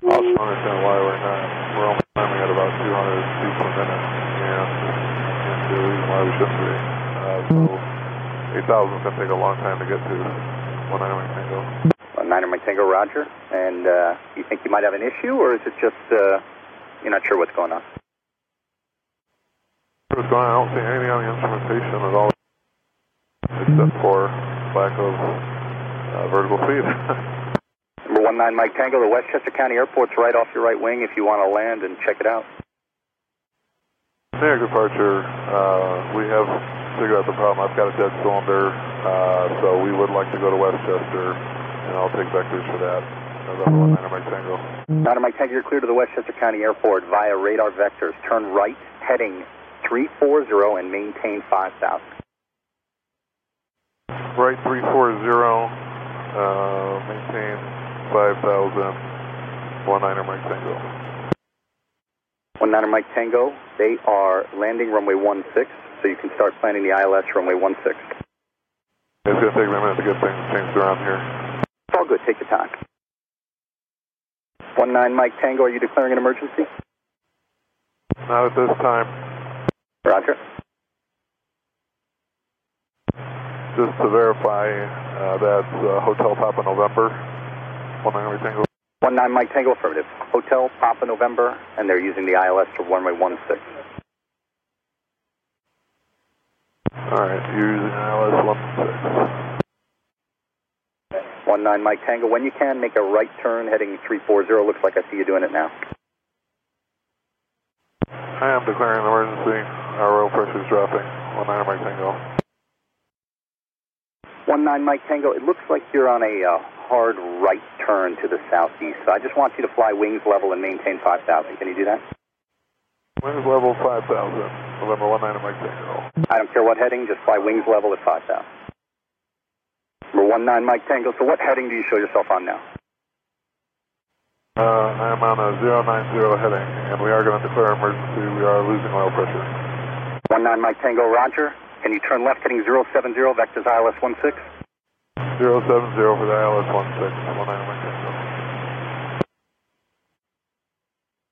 Q: I understand why we're not. We're only climbing at about 200 feet per minute, and can't see a reason why we shouldn't be. Uh, so 8,000 is going to take a long time to get to. One item Mike Tango.
R: Uh, Niner Mike Tango, Roger. And uh, you think you might have an issue, or is it just uh, you're not sure what's going on?
Q: What's going on? I don't see anything on the instrumentation at all, except for lack of uh, vertical speed.
R: Number 19 Mike Tango, the Westchester County Airport's right off your right wing if you want to land and check it out.
Q: York departure, uh, we have figured out the problem. I've got a dead cylinder, uh, so we would like to go to Westchester, and I'll take vectors for that. November 19 Mike Tango.
R: Niner Mike Tango, you're clear to the Westchester County Airport via radar vectors. Turn right, heading 340, and maintain 5,000.
Q: Right 340, uh, maintain 5,000, 19 Mike Tango.
R: One Niner Mike Tango, they are landing runway 16, so you can start planning the ILS runway 16.
Q: It's going to take me a minute to get things changed around here.
R: It's all good, take your time. One Nine Mike Tango, are you declaring an emergency?
Q: Not at this time.
R: Roger.
Q: Just to verify, uh, that's uh, Hotel Papa November, 19 Mike Tango.
R: One Nine Mike Tango, affirmative. Hotel Papa November, and they're using the ILS for runway 16.
Q: Alright, using ILS 16.
R: One Nine Mike Tango, when you can, make a right turn heading 340. Looks like I see you doing it now.
Q: I am declaring an emergency. Our oil pressure is dropping. 19 Mike Tango.
R: One Nine Mike Tango, it looks like you're on a uh, hard right turn to the southeast. So I just want you to fly wings level and maintain 5,000. Can you do that?
Q: Wings level 5,000. November 19 Mike Tango.
R: I don't care what heading, just fly wings level at 5,000. Number 19 Mike Tango, so what heading do you show yourself on now?
Q: Uh, I'm on a 090 heading, and we are going to declare emergency. We are losing oil pressure.
R: 19 Mike Tango, roger. Can you turn left heading 070, vectors ILS 16?
Q: 070 for the ILS 16. 19 Mike Tango.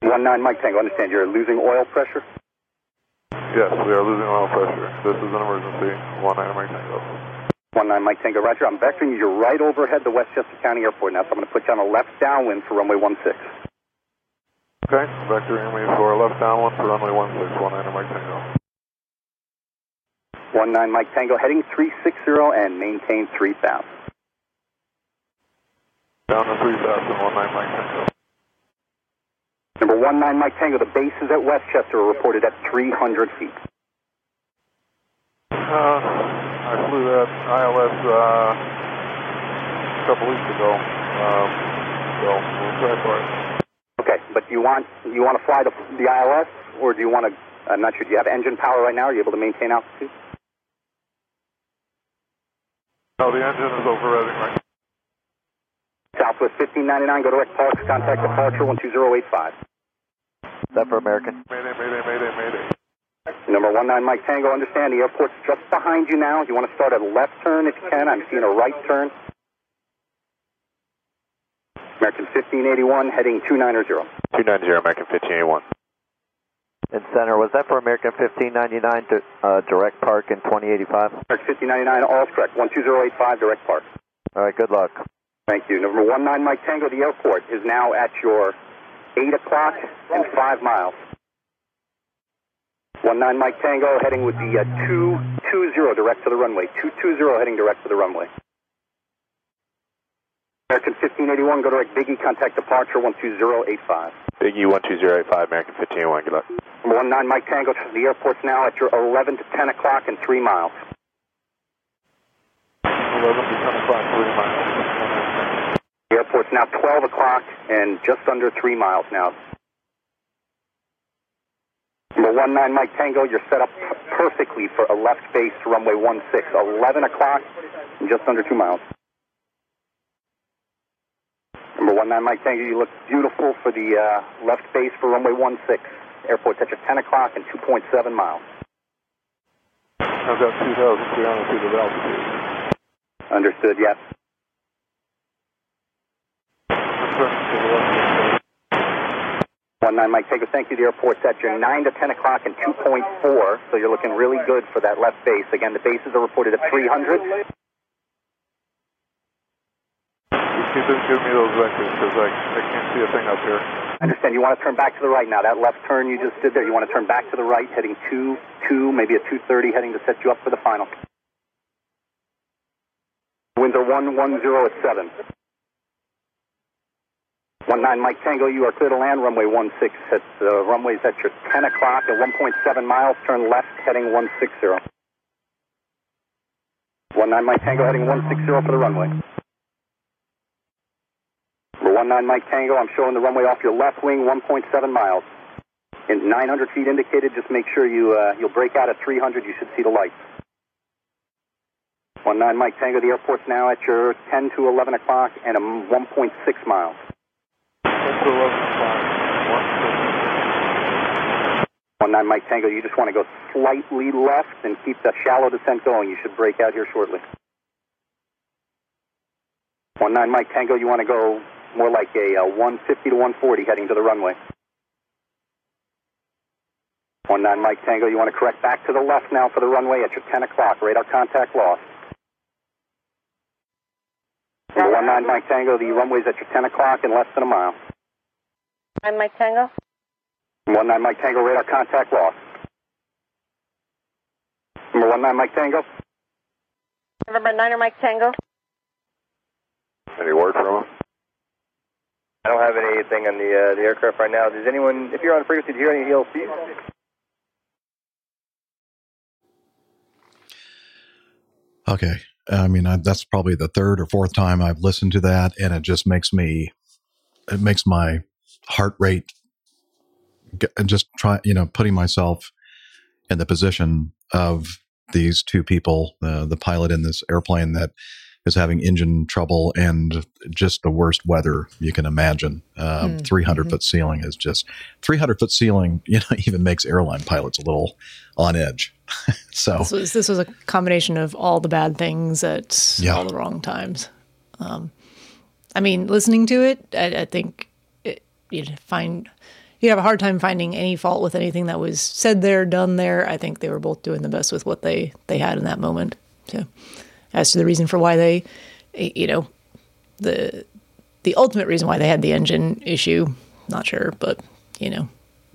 R: 19 Mike Tango, understand you're losing oil pressure?
Q: Yes, we are losing oil pressure. This is an emergency. 19 Mike Tango.
R: 19 Mike Tango, roger. I'm vectoring you. Right overhead the Westchester County Airport now, so I'm going to put you on a left downwind for runway 16.
Q: Okay, vectoring me for a left downwind for runway 16. 19 Mike Tango.
R: 19 Mike Tango, heading 360 and maintain 3000.
Q: Down to 3,000. 19 Mike Tango.
R: Number 19 Mike Tango, the bases at Westchester are reported at 300 feet.
Q: Uh, I flew that ILS uh, a couple weeks ago, um, so we'll try for it.
R: Okay, but you want you want to fly the, the ILS, or do you want to? I'm not sure. Do you have engine power right now? Are you able to maintain altitude?
Q: No, the engine is overriding right
R: Southwest 1599, go direct parks, contact departure 12085.
S: Is that for American?
Q: Mayday, mayday, mayday, mayday.
R: Number 19 Mike Tango, understand the airport's just behind you now. You want to start at a left turn if you can. I'm seeing a right turn. American 1581, heading 290.
S: 290, American 1581. And Center, was that for American 1599 to uh, direct park in 2085?
R: American 1599, all's correct. 12085, direct park.
S: All right, good luck.
R: Thank you. Number 19 Mike Tango, the airport is now at your 8 o'clock and 5 miles. 19 Mike Tango, heading with the uh, 220 direct to the runway. 220 heading direct to the runway. American 1581, go direct Biggie, contact departure 12085.
S: Biggie 12085, American 1581, good luck.
R: Number 19 Mike Tango, the airport's now at your 11 to 10 o'clock and 3 miles.
Q: 11 to 10 o'clock, 3 miles.
R: The airport's now 12 o'clock and just under 3 miles now. Number 19 Mike Tango, you're set up perfectly for a left base to runway 16. 11 o'clock and just under 2 miles. Number one nine, Mike Tango, you look beautiful for the uh, left base for runway one six. Airport touch at 10 o'clock and 2.7 miles.
Q: I've got 2,300 feet of altitude.
R: Understood, yes. One nine, Mike Tango. thank you. The airport's at your 9 to 10 o'clock and 2.4, so you're looking really good for that left base. Again, the bases are reported at 300.
Q: you didn't give me those vectors because I, I can't see a thing up here.
R: I understand. You want to turn back to the right now. That left turn you just did there, you want to turn back to the right, heading 2, 2, maybe a 230 heading to set you up for the final. Winds are 110 at 7. 19 Mike Tango, you are clear to land. Runway 16 at uh, runways at your 10 o'clock at 1.7 miles. Turn left, heading 160. 19 Mike Tango, heading 160 for the runway. Number 19 Mike Tango, I'm showing the runway off your left wing, 1.7 miles. In 900 feet indicated, just make sure you, uh, you'll break out at 300, you should see the lights. 19 Mike Tango, the airport's now at your 10 to 11 o'clock and a 1.6 miles. 19 Mike Tango, you just want to go slightly left and keep the shallow descent going. You should break out here shortly. 19 Mike Tango, you want to go more like a uh, 150 to 140 heading to the runway. 19 Mike Tango, you want to correct back to the left now for the runway at your 10 o'clock. Radar contact lost. Number 19 Mike Tango, the runway's at your 10 o'clock in less than a mile.
T: I'm Mike Tango.
R: 19 Mike Tango, radar contact lost. Number 19 Mike Tango.
T: November 9 Mike Tango.
Q: Any word from him?
U: I don't have anything on the uh, the aircraft right now. Does anyone, if you're on frequency, do you hear any ELTs?
E: Okay. I mean, I, that's probably the third or fourth time I've listened to that, and it just makes me, it makes my heart rate, and just try, you know, putting myself in the position of these two people, uh, the pilot in this airplane that is having engine trouble and just the worst weather you can imagine. Um,
N: Mm,
E: 300
N: mhm.
E: foot ceiling is just 300 foot ceiling, you know, even makes airline pilots a little on edge. so
N: This was this was a combination of all the bad things at
E: Yeah.
N: all the wrong times. Um, I mean, listening to it, I, I think it, you'd find you'd have a hard time finding any fault with anything that was said there, done there. I think they were both doing the best with what they they had in that moment. So, as to the reason for why they, you know, the the ultimate reason why they had the engine issue, not sure, but you know,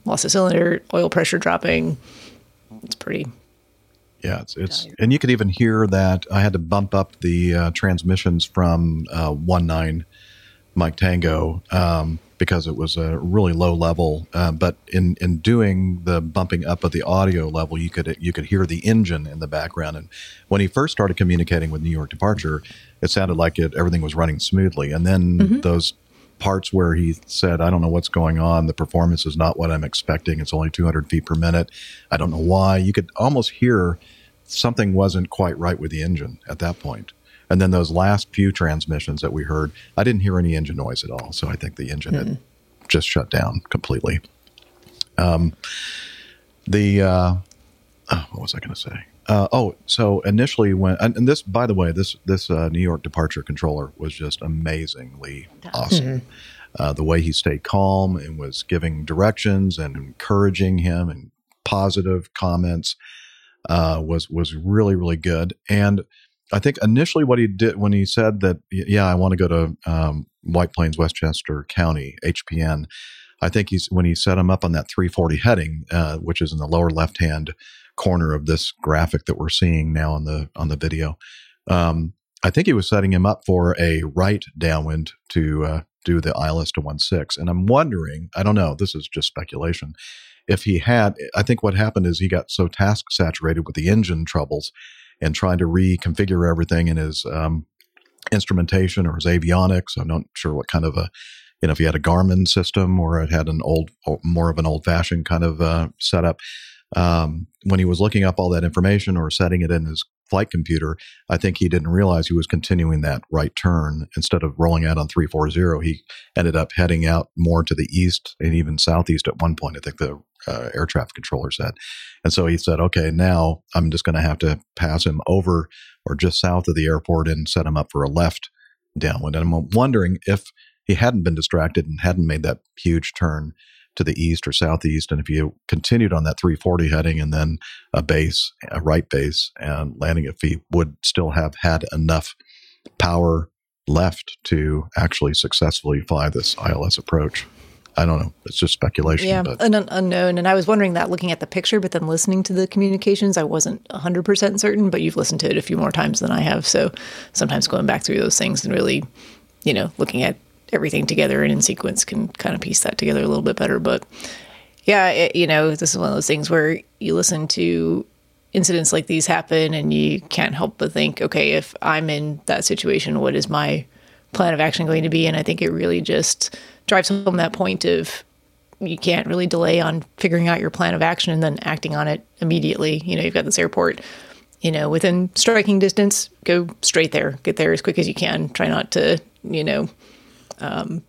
N: loss of cylinder, oil pressure dropping. It's pretty
E: Yeah, it's, it's and you could even hear that I had to bump up the uh, transmissions from uh, one nine Mike Tango um, because it was a really low level. Uh, but in in doing the bumping up of the audio level, you could you could hear the engine in the background. And when he first started communicating with New York Departure, it sounded like it everything was running smoothly. And then those parts where he said, I don't know what's going on. The performance is not what I'm expecting. It's only 200 feet per minute. I don't know why. You could almost hear something wasn't quite right with the engine at that point. And then those last few transmissions that we heard, I didn't hear any engine noise at all. So I think the engine had just shut down completely. Um, the, uh, oh, what was I going to say? Uh, oh, so initially when and, and this, by the way, this this uh, New York departure controller was just amazingly awesome. Uh, the way he stayed calm and was giving directions and encouraging him and positive comments uh, was was really really good. And I think initially what he did when he said that, yeah, I want to go to um, White Plains, Westchester County, HPN. I think he's when he set him up on that 340 heading, uh, which is in the lower left hand corner of this graphic that we're seeing now on the on the video. Um, I think he was setting him up for a right downwind to uh, do the ILS to 16. And I'm wondering, I don't know, this is just speculation. If he had, I think what happened is he got so task saturated with the engine troubles and trying to reconfigure everything in his um, instrumentation or his avionics. I'm not sure what kind of a, you know, if he had a Garmin system or it had an old, more of an old fashioned kind of uh, setup. Um, when he was looking up all that information or setting it in his flight computer, I think he didn't realize he was continuing that right turn instead of rolling out on 340. He ended up heading out more to the east and even southeast at one point. I think the uh, air traffic controller said. And so he said, okay, now I'm just going to have to pass him over or just south of the airport and set him up for a left downwind. And I'm wondering if he hadn't been distracted and hadn't made that huge turn to the east or southeast, and if you continued on that 340 heading and then a base, a right base, and landing if he would still have had enough power left to actually successfully fly this ILS approach. I don't know. It's just speculation.
N: yeah,
E: but
N: an un- unknown. And I was wondering that looking at the picture, but then listening to the communications, I wasn't 100% certain, but you've listened to it a few more times than I have. So sometimes going back through those things and really, you know, looking at everything together and in sequence can kind of piece that together a little bit better. But yeah, it, you know, this is one of those things where you listen to incidents like these happen, and you can't help but think, okay, if I'm in that situation, what is my plan of action going to be? And I think it really just drives home that point of you can't really delay on figuring out your plan of action and then acting on it immediately. You know, you've got this airport, you know, within striking distance, go straight there, get there as quick as you can. Try not to, you know, um,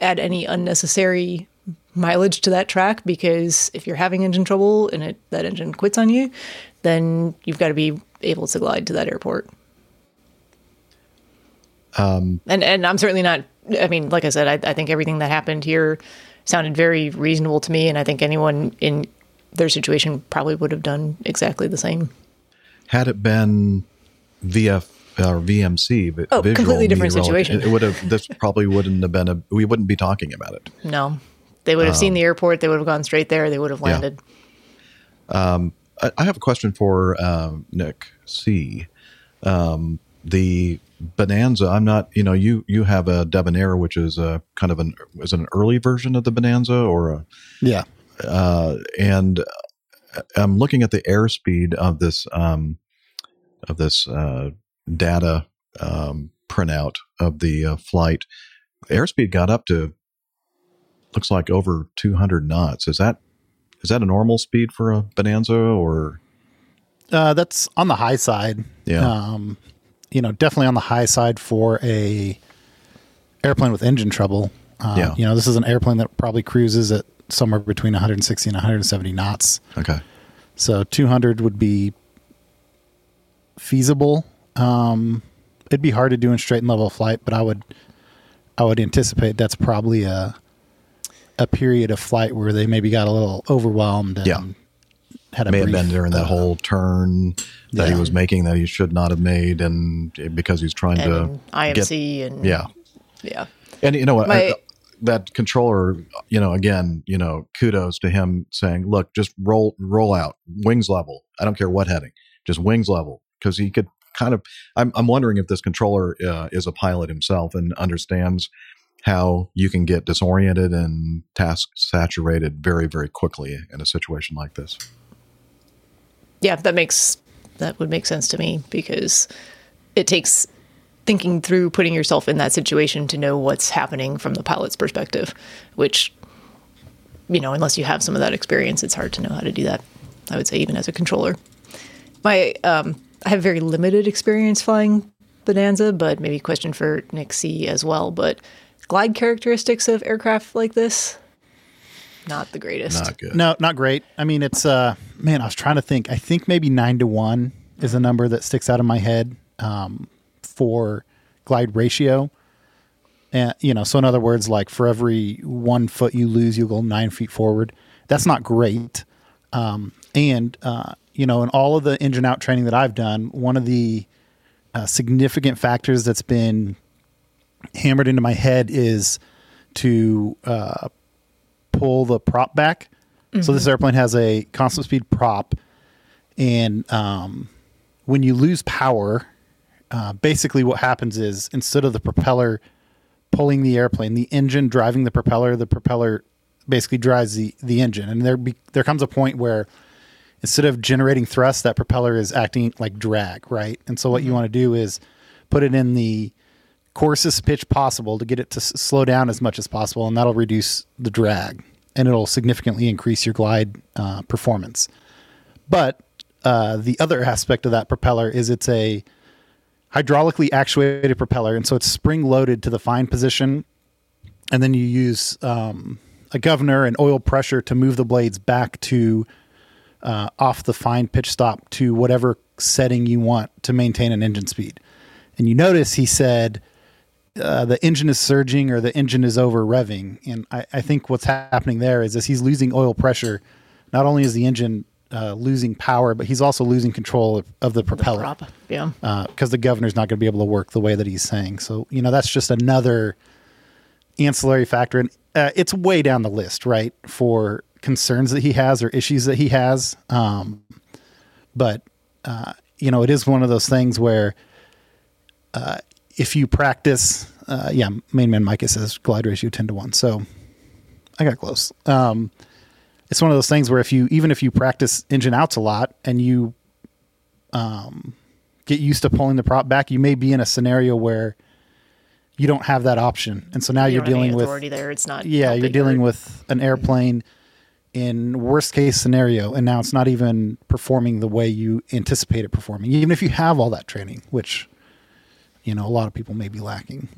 N: add any unnecessary mileage to that track because if you're having engine trouble and it, that engine quits on you, then you've got to be able to glide to that airport.
E: Um,
N: And and I'm certainly not. I mean, like I said, I, I think everything that happened here sounded very reasonable to me, and I think anyone in their situation probably would have done exactly the same.
E: had it been VF or VMC, vi-
N: Oh,
E: visual
N: completely different
E: meteorology,
N: situation.
E: It would have. This probably wouldn't have been a. We wouldn't be talking about it.
N: No, they would have seen
E: Um,
N: the airport. They would have gone straight there. They would have
E: Yeah.
N: landed.
E: Um, I, I have a question for um, Nick C. Um, the Bonanza. I'm not. You know, you you have a Debonair, which is a kind of an is it an early version of the Bonanza or a
I: Yeah.
E: uh, and I'm looking at the airspeed of this um, of this uh, data um, printout of the uh, flight. Airspeed got up to looks like over 200 knots. Is that is that a normal speed for a Bonanza or
I: Uh, that's on the high side.
E: Yeah.
I: Um, you know, definitely on the high side for a airplane with engine trouble. Uh,
E: Yeah.
I: You know, this is an airplane that probably cruises at somewhere between 160 and 170 knots.
E: okay?
I: So 200 would be feasible. Um, it'd be hard to do in straight and level flight, but I would, I would anticipate that's probably a, a period of flight where they maybe got a little overwhelmed and
E: Yeah.
I: had a
E: May have been during that
I: uh,
E: whole turn that he was making that he should not have made, and because he's trying
N: And
E: to
N: IMC
E: get,
N: and
E: yeah,
N: yeah.
E: And you know what?
N: My-
E: I- that controller, you know, again, you know, kudos to him saying, "Look, just roll, roll out, wings level. I don't care what heading, just wings level." Because he could kind of. I'm, I'm wondering if this controller uh, is a pilot himself and understands how you can get disoriented and task saturated very, very quickly in a situation like this.
N: yeah, that makes that would make sense to me because it takes thinking through putting yourself in that situation to know what's happening from the pilot's perspective, which you know, unless you have some of that experience, it's hard to know how to do that. I would say even as a controller. My um I have very limited experience flying Bonanza, but maybe a question for Nick C as well, but glide characteristics of aircraft like this not the greatest. Not good.
I: No, not great. I mean, it's uh, man. I was trying to think. I think maybe nine to one is a number that sticks out in my head um, for glide ratio. And you know, so in other words, like for every one foot you lose, you'll go nine feet forward. That's not great. Um, and uh, you know, in all of the engine out training that I've done, one of the uh, significant factors that's been hammered into my head is to uh, pull the prop back. So this
N: Mhm.
I: airplane has a constant speed prop, and um, when you lose power, uh, basically what happens is instead of the propeller pulling the airplane, the engine driving the propeller, the propeller basically drives the the engine, and there be, there comes a point where instead of generating thrust, that propeller is acting like drag, right? And so what you
N: Mhm.
I: want to do is put it in the coarsest pitch possible to get it to s- slow down as much as possible, and that'll reduce the drag and it'll significantly increase your glide uh, performance. But uh, the other aspect of that propeller is it's a hydraulically actuated propeller, and so it's spring loaded to the fine position, and then you use um, a governor and oil pressure to move the blades back to uh, off the fine pitch stop to whatever setting you want to maintain an engine speed. And you notice he said uh, the engine is surging or the engine is over revving. And I, I think what's happening there is as he's losing oil pressure, not only is the engine uh, losing power, but he's also losing control of, of the propeller.
N: prop, yeah.
I: Because the governor's not going to be able to work the way that he's saying. So, you know, that's just another ancillary factor. And uh, it's way down the list, right, for concerns that he has or issues that he has. Um, but, uh, you know, it is one of those things where uh, if you practice, uh, yeah, main man Micah says glide ratio 10 to 1. So I got close. Um, it's one of those things where if you even if you practice engine outs a lot and you um, get used to pulling the prop back, you may be in a scenario where you don't have that option, and so now
N: You
I: you're
N: don't have any
I: dealing with
N: there. It's not
I: Yeah, you're dealing with an airplane in worst case scenario, and now it's not even performing the way you anticipate it performing, even if you have all that training, which you know a lot of people may be lacking.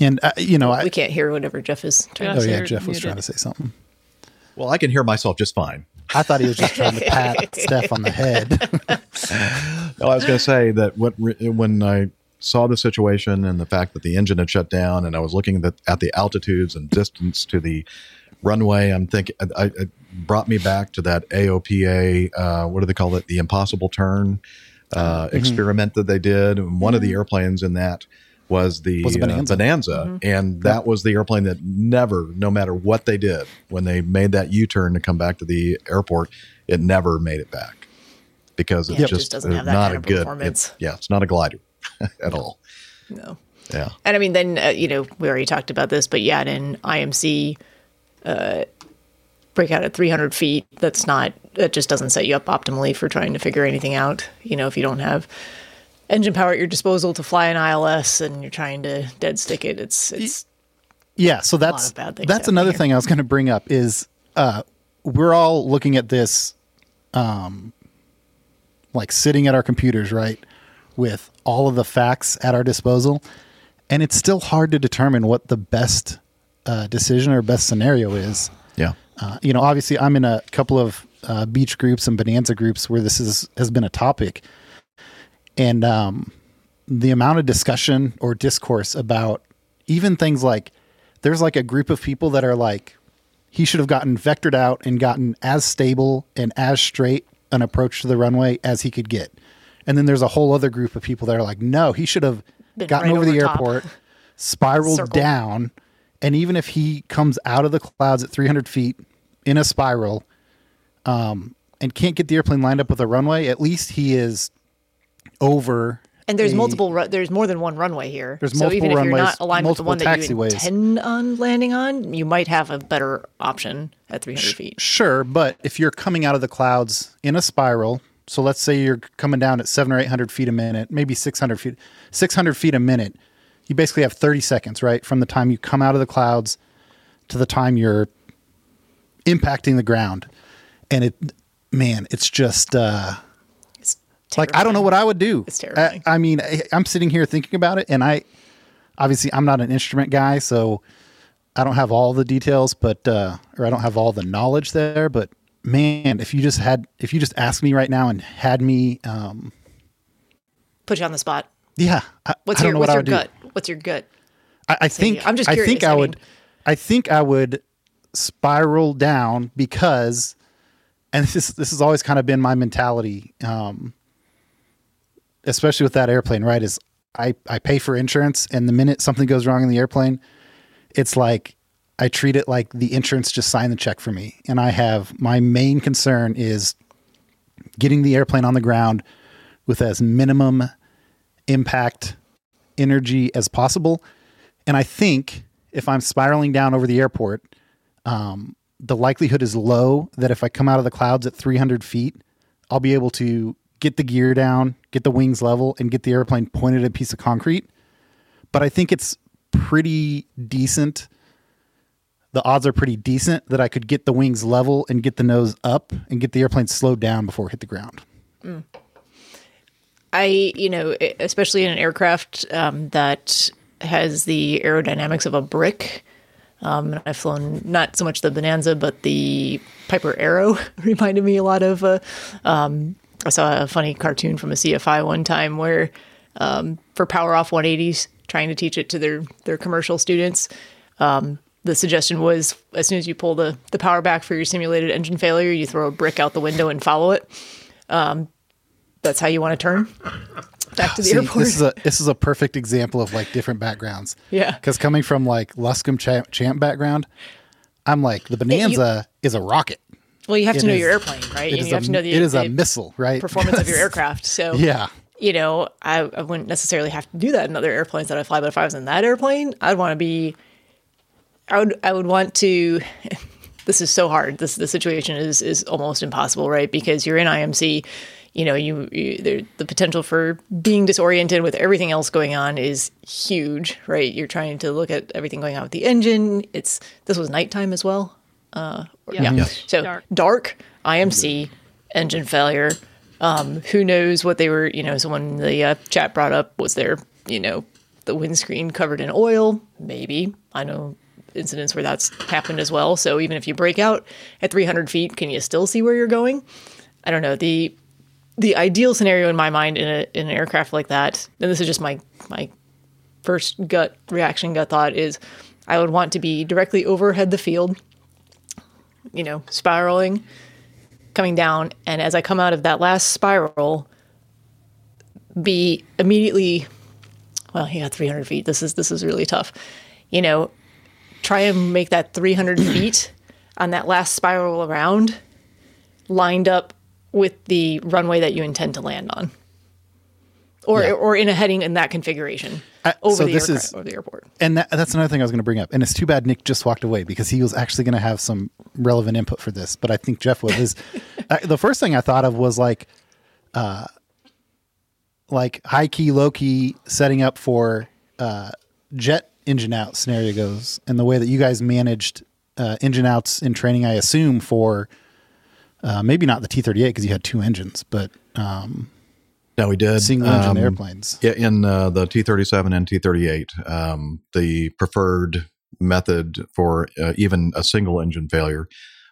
I: And uh, you know, I,
N: we can't hear whatever Jeff is trying
I: oh
N: to say.
I: Oh, yeah, Jeff was trying to say something.
E: Well, I can hear myself just fine.
I: I thought he was just trying to pat Steph on the head.
E: No, I was going to say that what when I saw the situation and the fact that the engine had shut down, and I was looking at the, at the altitudes and distance to the runway, I'm thinking I, it brought me back to that AOPA. Uh, what do they call it? The impossible turn uh,
I: Mhm.
E: experiment that they did. And one of the airplanes in that was the
I: Was a
E: uh,
I: Bonanza.
E: Bonanza,
I: Mhm.
E: and that was the airplane that never, no matter what they did, when they made that U-turn to come back to the airport, it never made it back because it's
N: Yeah, it
E: just,
N: just doesn't have that
E: not
N: kind
E: a good.
N: performance.
E: it- yeah, it's not a glider at all.
N: No.
E: Yeah.
N: And I mean, then uh, you know we already talked about this, but yeah, in IMC, uh, breakout at 300 feet. That's not. That just doesn't set you up optimally for trying to figure anything out. You know, if you don't have engine power at your disposal to fly an ILS and you're trying to dead stick it, it's it's
I: Yeah, so that's that's another
N: here.
I: thing I was going to bring up is uh, we're all looking at this, um, like sitting at our computers, right, with all of the facts at our disposal, and it's still hard to determine what the best uh, decision or best scenario is.
E: Yeah.
I: Uh, you know, obviously, I'm in a couple of uh, Beech groups and bonanza groups where this is has been a topic, and um, the amount of discussion or discourse about even things like there's like a group of people that are like he should have gotten vectored out and gotten as stable and as straight an approach to the runway as he could get. And then there's a whole other group of people that are like, no, he should have
N: Been
I: gotten
N: right
I: over the
N: over top.
I: airport, spiraled
N: Circle.
I: down, and even if he comes out of the clouds at 300 feet in a spiral, um, and can't get the airplane lined up with a runway, at least he is over.
N: and there's
I: a-
N: multiple. Ru- there's more than one runway here.
I: There's
N: so even
I: multiple
N: if you're not aligned with the one that you intend on landing on, you might have a better option at 300 feet.
I: Sure, but if you're coming out of the clouds in a spiral, so let's say you're coming down at seven or eight hundred feet a minute, maybe six hundred feet, six hundred feet a minute, you basically have thirty seconds, right, from the time you come out of the clouds to the time you're impacting the ground, and it, man, it's just uh, like I don't know what I would do.
N: It's terrifying.
I: I, I mean, I, I'm sitting here thinking about it, and I obviously I'm not an instrument guy, so I don't have all the details, but uh, or I don't have all the knowledge there. But man, if you just had, if you just asked me right now and had me, um,
N: Put you on the spot.
I: yeah, I,
N: What's
I: I
N: your What's
I: what
N: your
I: would do.
N: gut? What's your gut?
I: I, I think
N: I'm just
I: I think I,
N: I
I: would. I think I would spiral down because, and this this has always kind of been my mentality, um, especially with that airplane. Right, is I I pay for insurance, and the minute something goes wrong in the airplane, it's like I treat it like the insurance just signed the check for me, and I have my main concern is getting the airplane on the ground with as minimum impact energy as possible. And I think if I'm spiraling down over the airport, um, the likelihood is low that if I come out of the clouds at 300 feet, I'll be able to get the gear down, get the wings level, and get the airplane pointed at a piece of concrete. But I think it's pretty decent. The odds are pretty decent that I could get the wings level and get the nose up and get the airplane slowed down before it hit the ground.
N: Mm. I, you know, especially in an aircraft um, that has the aerodynamics of a brick. Um, and I've flown not so much the Bonanza, but the Piper Arrow reminded me a lot of. Uh, um, I saw a funny cartoon from a CFI one time where um, for power off 180s, trying to teach it to their their commercial students. Um, the suggestion was as soon as you pull the, the power back for your simulated engine failure, you throw a brick out the window and follow it. Um, that's how you want to turn back to the
I: See,
N: airport.
I: This is a this is a perfect example of like different backgrounds.
N: Yeah.
I: Because coming from like Luscombe champ, champ background, I'm like the Bonanza is a rocket.
N: well, you have
I: It
N: to know
I: is-
N: your airplane, right? And you have to know the,
I: it is a missile, right?
N: Performance of your aircraft. So
I: Yeah.
N: you know, I, I wouldn't necessarily have to do that in other airplanes that I fly, but if I was in that airplane, I'd want to be I would I would want to. This is so hard. This the situation is is almost impossible, right? Because you're in IMC. You know, you, you there, the potential for being disoriented with everything else going on is huge, right? You're trying to look at everything going on with the engine. It's this was nighttime as well. Uh, or-
J: Yeah.
N: yeah.
J: Yes.
N: So
J: Dark.
N: dark, IMC, engine failure. Um, who knows what they were? You know, someone in the uh, chat brought up was there. You know, the windscreen covered in oil. Maybe I know incidents where that's happened as well. So even if you break out at 300 feet, can you still see where you're going? I don't know. the The ideal scenario in my mind in, a, in an aircraft like that, and this is just my my first gut reaction, gut thought is, I would want to be directly overhead the field. You know, spiraling, coming down, and as I come out of that last spiral, be immediately well yeah, 300 feet this is this is really tough you know try and make that 300 feet on that last spiral around lined up with the runway that you intend to land on or
I: Yeah.
N: or in a heading in that configuration over
I: so
N: the
I: this
N: aircraft,
I: is-
N: over the airport
I: And that, that's another thing I was going to bring up. And it's too bad Nick just walked away because he was actually going to have some relevant input for this. But I think Jeff will. Is uh, the first thing I thought of was like, uh, like high key, low key setting up for uh, jet engine out scenario goes, and the way that you guys managed uh, engine outs in training. I assume for uh, maybe not the T thirty eight because you had two engines, but um,
E: No, we did.
I: Single engine
E: Um,
I: airplanes.
E: Yeah, in uh, the T thirty seven and T thirty eight, um, the preferred method for uh, even a single engine failure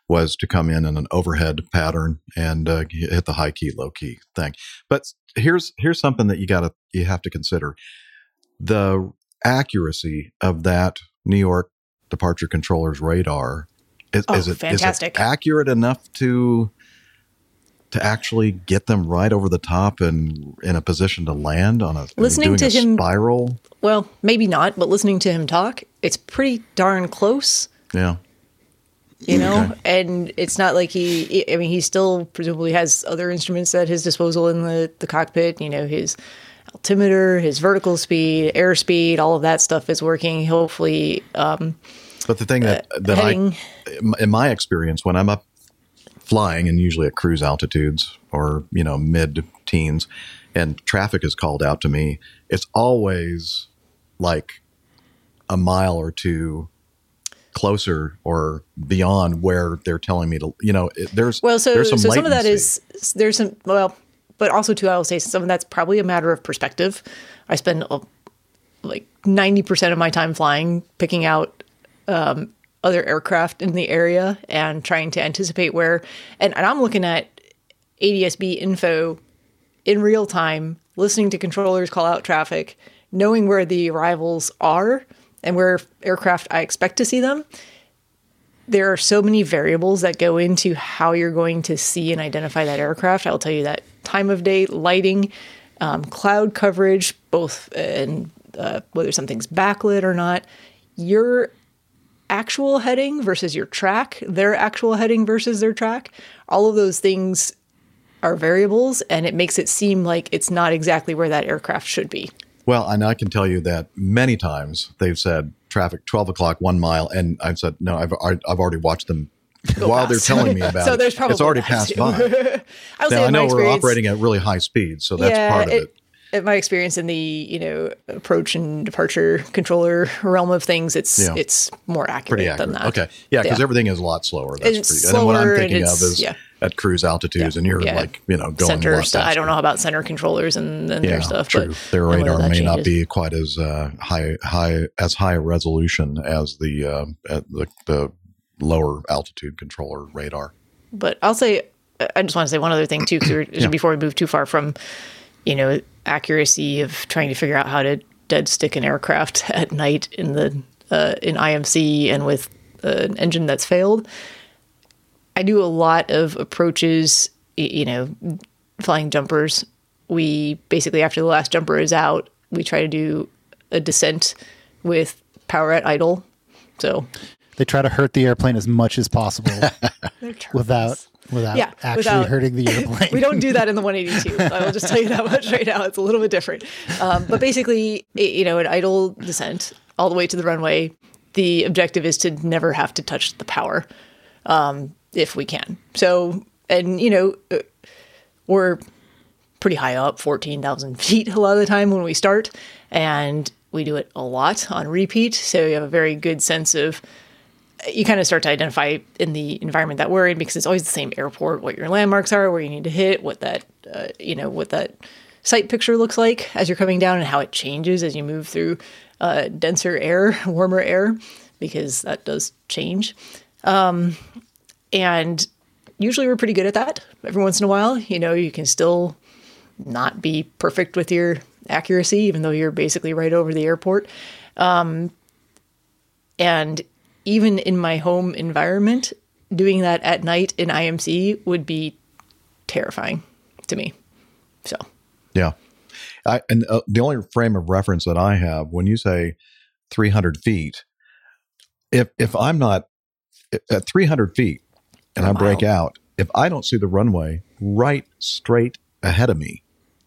E: was to come in in an overhead pattern and uh, hit the high key, low key thing. But here's here's something that you got to you have to consider: the accuracy of that New York departure controller's radar. Is,
N: Oh,
E: is it
N: fantastic.
E: accurate enough to to actually get them right over the top and in a position to land on a
N: Listening to
E: a
N: him-
E: spiral.
N: well maybe not but listening to him talk it's pretty darn close
E: Yeah,
N: you know
E: Okay.
N: and it's not like he i mean he still presumably has other instruments at his disposal in the, the cockpit you know his altimeter his vertical speed airspeed all of that stuff is working hopefully um
E: but the thing that that
N: heading-
E: I, in my experience, when I'm up flying and usually at cruise altitudes or you know mid teens, and traffic is called out to me, it's always like a mile or two closer or beyond where they're telling me to. You know, it, there's
N: well so
E: there's
N: so
E: some
N: some of that is there's some well but also too i will say some of that's probably a matter of perspective i spend uh, like 90% of my time flying picking out um, other aircraft in the area and trying to anticipate where and, and i'm looking at adsb info in real time listening to controllers call out traffic knowing where the arrivals are and where aircraft i expect to see them there are so many variables that go into how you're going to see and identify that aircraft. I'll tell you that time of day, lighting, um, cloud coverage, both and uh, whether something's backlit or not, your actual heading versus your track, their actual heading versus their track, all of those things are variables, and it makes it seem like it's not exactly where that aircraft should be.
E: Well, and I can tell you that many times they've said traffic 12 o'clock, one mile. And I've said, no, I've, I've already watched them while
N: past.
E: they're telling me about
N: So
E: it.
N: there's probably
E: it's already passed
N: too.
E: by.
N: I
E: now, I
N: my
E: know we're operating at really high speed, so that's part of it.
N: In my experience in the you know approach and departure controller realm of things, it's
E: Yeah.
N: it's more accurate,
E: accurate.
N: than that.
E: Okay. Yeah, because everything is a lot slower. That's
N: It's
E: pretty, and what I'm thinking of is
N: yeah.
E: at cruise altitudes, and you're
N: Yeah.
E: like, you know, going
N: center stuff. I don't know about center controllers and, and
E: yeah,
N: their stuff,
E: true.
N: but
E: Their radar may not be quite as uh, high, high as high a resolution as the uh, the, the lower altitude controller radar.
N: But I'll say, I just want to say one other thing too, because before we move too far from, you know, accuracy of trying to figure out how to dead stick an aircraft at night in the uh, in IMC and with uh, an engine that's failed. I do a lot of approaches, you know, flying jumpers. We basically after the last jumper is out, we try to do a descent with power at idle. So
I: They try to hurt the airplane as much as possible without without
N: Yeah,
I: actually
N: without-
I: hurting the airplane.
N: we don't do that in the 182. I will just tell you that much right now. It's a little bit different. Um, but basically, it, you know, an idle descent all the way to the runway. the objective is to never have to touch the power um, if we can. So, and you know, uh, we're pretty high up, 14,000 feet a lot of the time when we start, and we do it a lot on repeat. So you have a very good sense of, you kind of start to identify in the environment that we're in because it's always the same airport, what your landmarks are, where you need to hit, what that, uh, you know, what that site picture looks like as you're coming down and how it changes as you move through uh, denser air, warmer air, because that does change. Um, and usually we're pretty good at that. Every once in a while, you know, you can still not be perfect with your accuracy, even though you're basically right over the airport. Um, and even in my home environment, doing that at night in IMC would be terrifying to me. So,
E: Yeah. I, and uh, the only frame of reference that I have when you say 300 feet, if if I'm not at 300 feet and I break out, if I don't see the runway right straight ahead of me,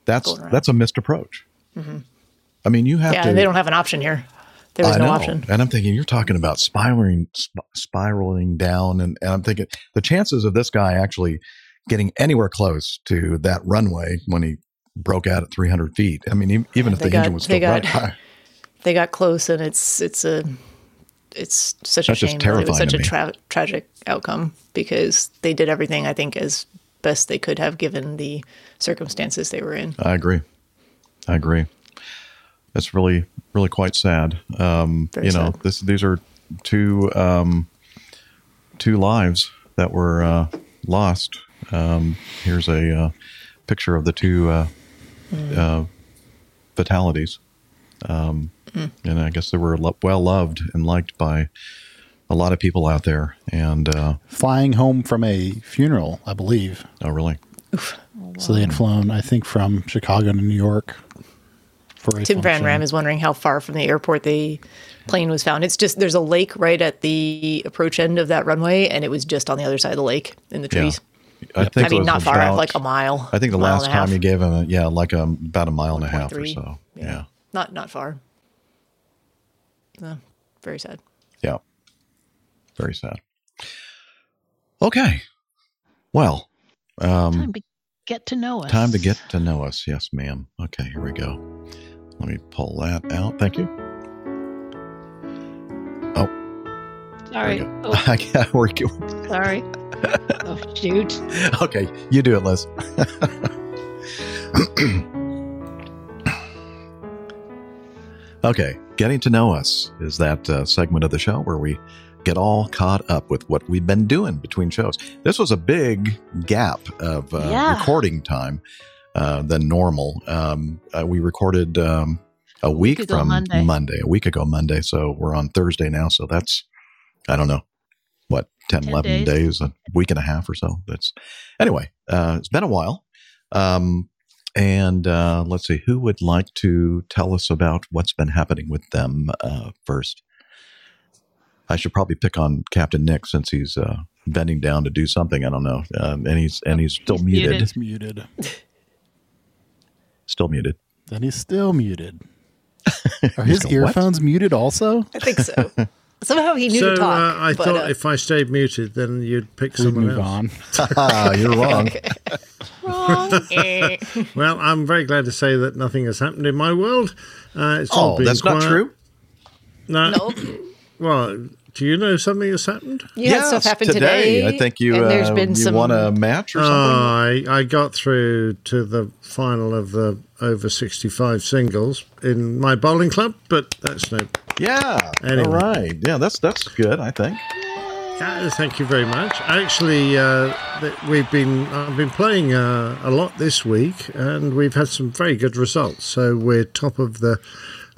E: that's that's a missed approach.
N: mhm.
E: I mean, you have
N: yeah,
E: to.
N: they don't have an option here. There was
E: I
N: no
E: know.
N: option.
E: And I'm thinking you're talking about spiraling sp- spiraling down and, and I'm thinking the chances of this guy actually getting anywhere close to that runway when he broke out at 300 feet. I mean, e- even if
N: They
E: the
N: got-
E: engine was still
N: got-
E: running,
N: They got close, and it's it's a it's such a
E: That's just
N: shame. that It was such a tra- tragic outcome because they did everything I think as best they could have given the circumstances they were in.
E: I agree. I agree. That's really, really quite sad. Um,
N: Very
E: you know,
N: sad.
E: this these are two um, two lives that were uh, lost. Um, here's a uh, picture of the two uh,
N: Mm.
E: uh, fatalities, um,
N: Mm.
E: and I guess they were lo- well loved and liked by a lot of people out there. And uh,
I: Flying home from a funeral, I believe.
E: oh, really?
I: So they had flown, I think, from Chicago to New York for a
N: Tim Van. Ram is wondering how far from the airport the plane was found. It's just there's a lake right at the approach end of that runway, and it was just on the other side of the lake in the
E: Yeah.
N: trees.
E: I think
N: I mean,
E: was
N: not far,
E: about-
N: like a mile.
E: I think the
N: mile
E: last
N: and a half.
E: time you gave him, a, yeah, like a, about a mile and a half or
N: 1.3.
E: so. Yeah.
N: Not not far. No, very sad.
E: Yeah. Very sad. Okay. Well, um,
J: Time to get to know us.
E: time to get to know us. Yes, ma'am. Okay, here we go. Let me pull that out. Thank you. Oh,
J: Sorry. Oh,
E: I got we're go-
J: sorry. oh, shoot.
E: Okay, you do it, Liz. okay, getting to know us is that uh, segment of the show where we get all caught up with what we've been doing between shows. This was a big gap of uh,
J: Yeah.
E: recording time uh, than normal. Um, uh, we recorded um, a week,
J: ago
E: from
J: Monday.
E: a week ago Monday. So we're on Thursday now. So that's, I don't know, what, 10,
J: 10
E: 11
J: days.
E: days. a week and a half or so. That's anyway, uh, it's been a while. Um, and uh, let's see, who would like to tell us about what's been happening with them uh, first? I should probably pick on Captain Nick since he's uh, bending down to do something. I don't know, um, and he's and he's still
J: He's
E: muted.
J: muted.
I: He's muted.
E: Still muted.
I: Then he's still muted. Are his
E: going, "What?"
I: earphones muted also?
N: I think so. Somehow he knew
H: so
N: to talk.
H: uh, I
N: but,
H: thought
N: uh,
H: if I stayed muted, then you'd pick
I: We'd
H: someone
I: move
H: else.
I: on.
E: You're wrong.
N: wrong.
H: Well, I'm very glad to say that nothing has happened in my world. Uh, it's all
E: Oh,
H: been
E: that's not true.
H: No.
N: no,
H: Well, do you know something has happened?
N: you had stuff
E: Yes,
N: happen
E: today.
N: today.
E: I think you
N: and there's
E: uh,
N: been
E: you
N: some.
E: won a match or
H: Oh,
E: something.
H: I, I got through to the final of the over 65 singles in my bowling club, but that's no.
E: yeah.
H: Anyway.
E: All right. Yeah, that's that's good. I think.
H: Yeah, thank you very much. Actually, uh, we've been I've been playing uh, a lot this week, and we've had some very good results. So we're top of the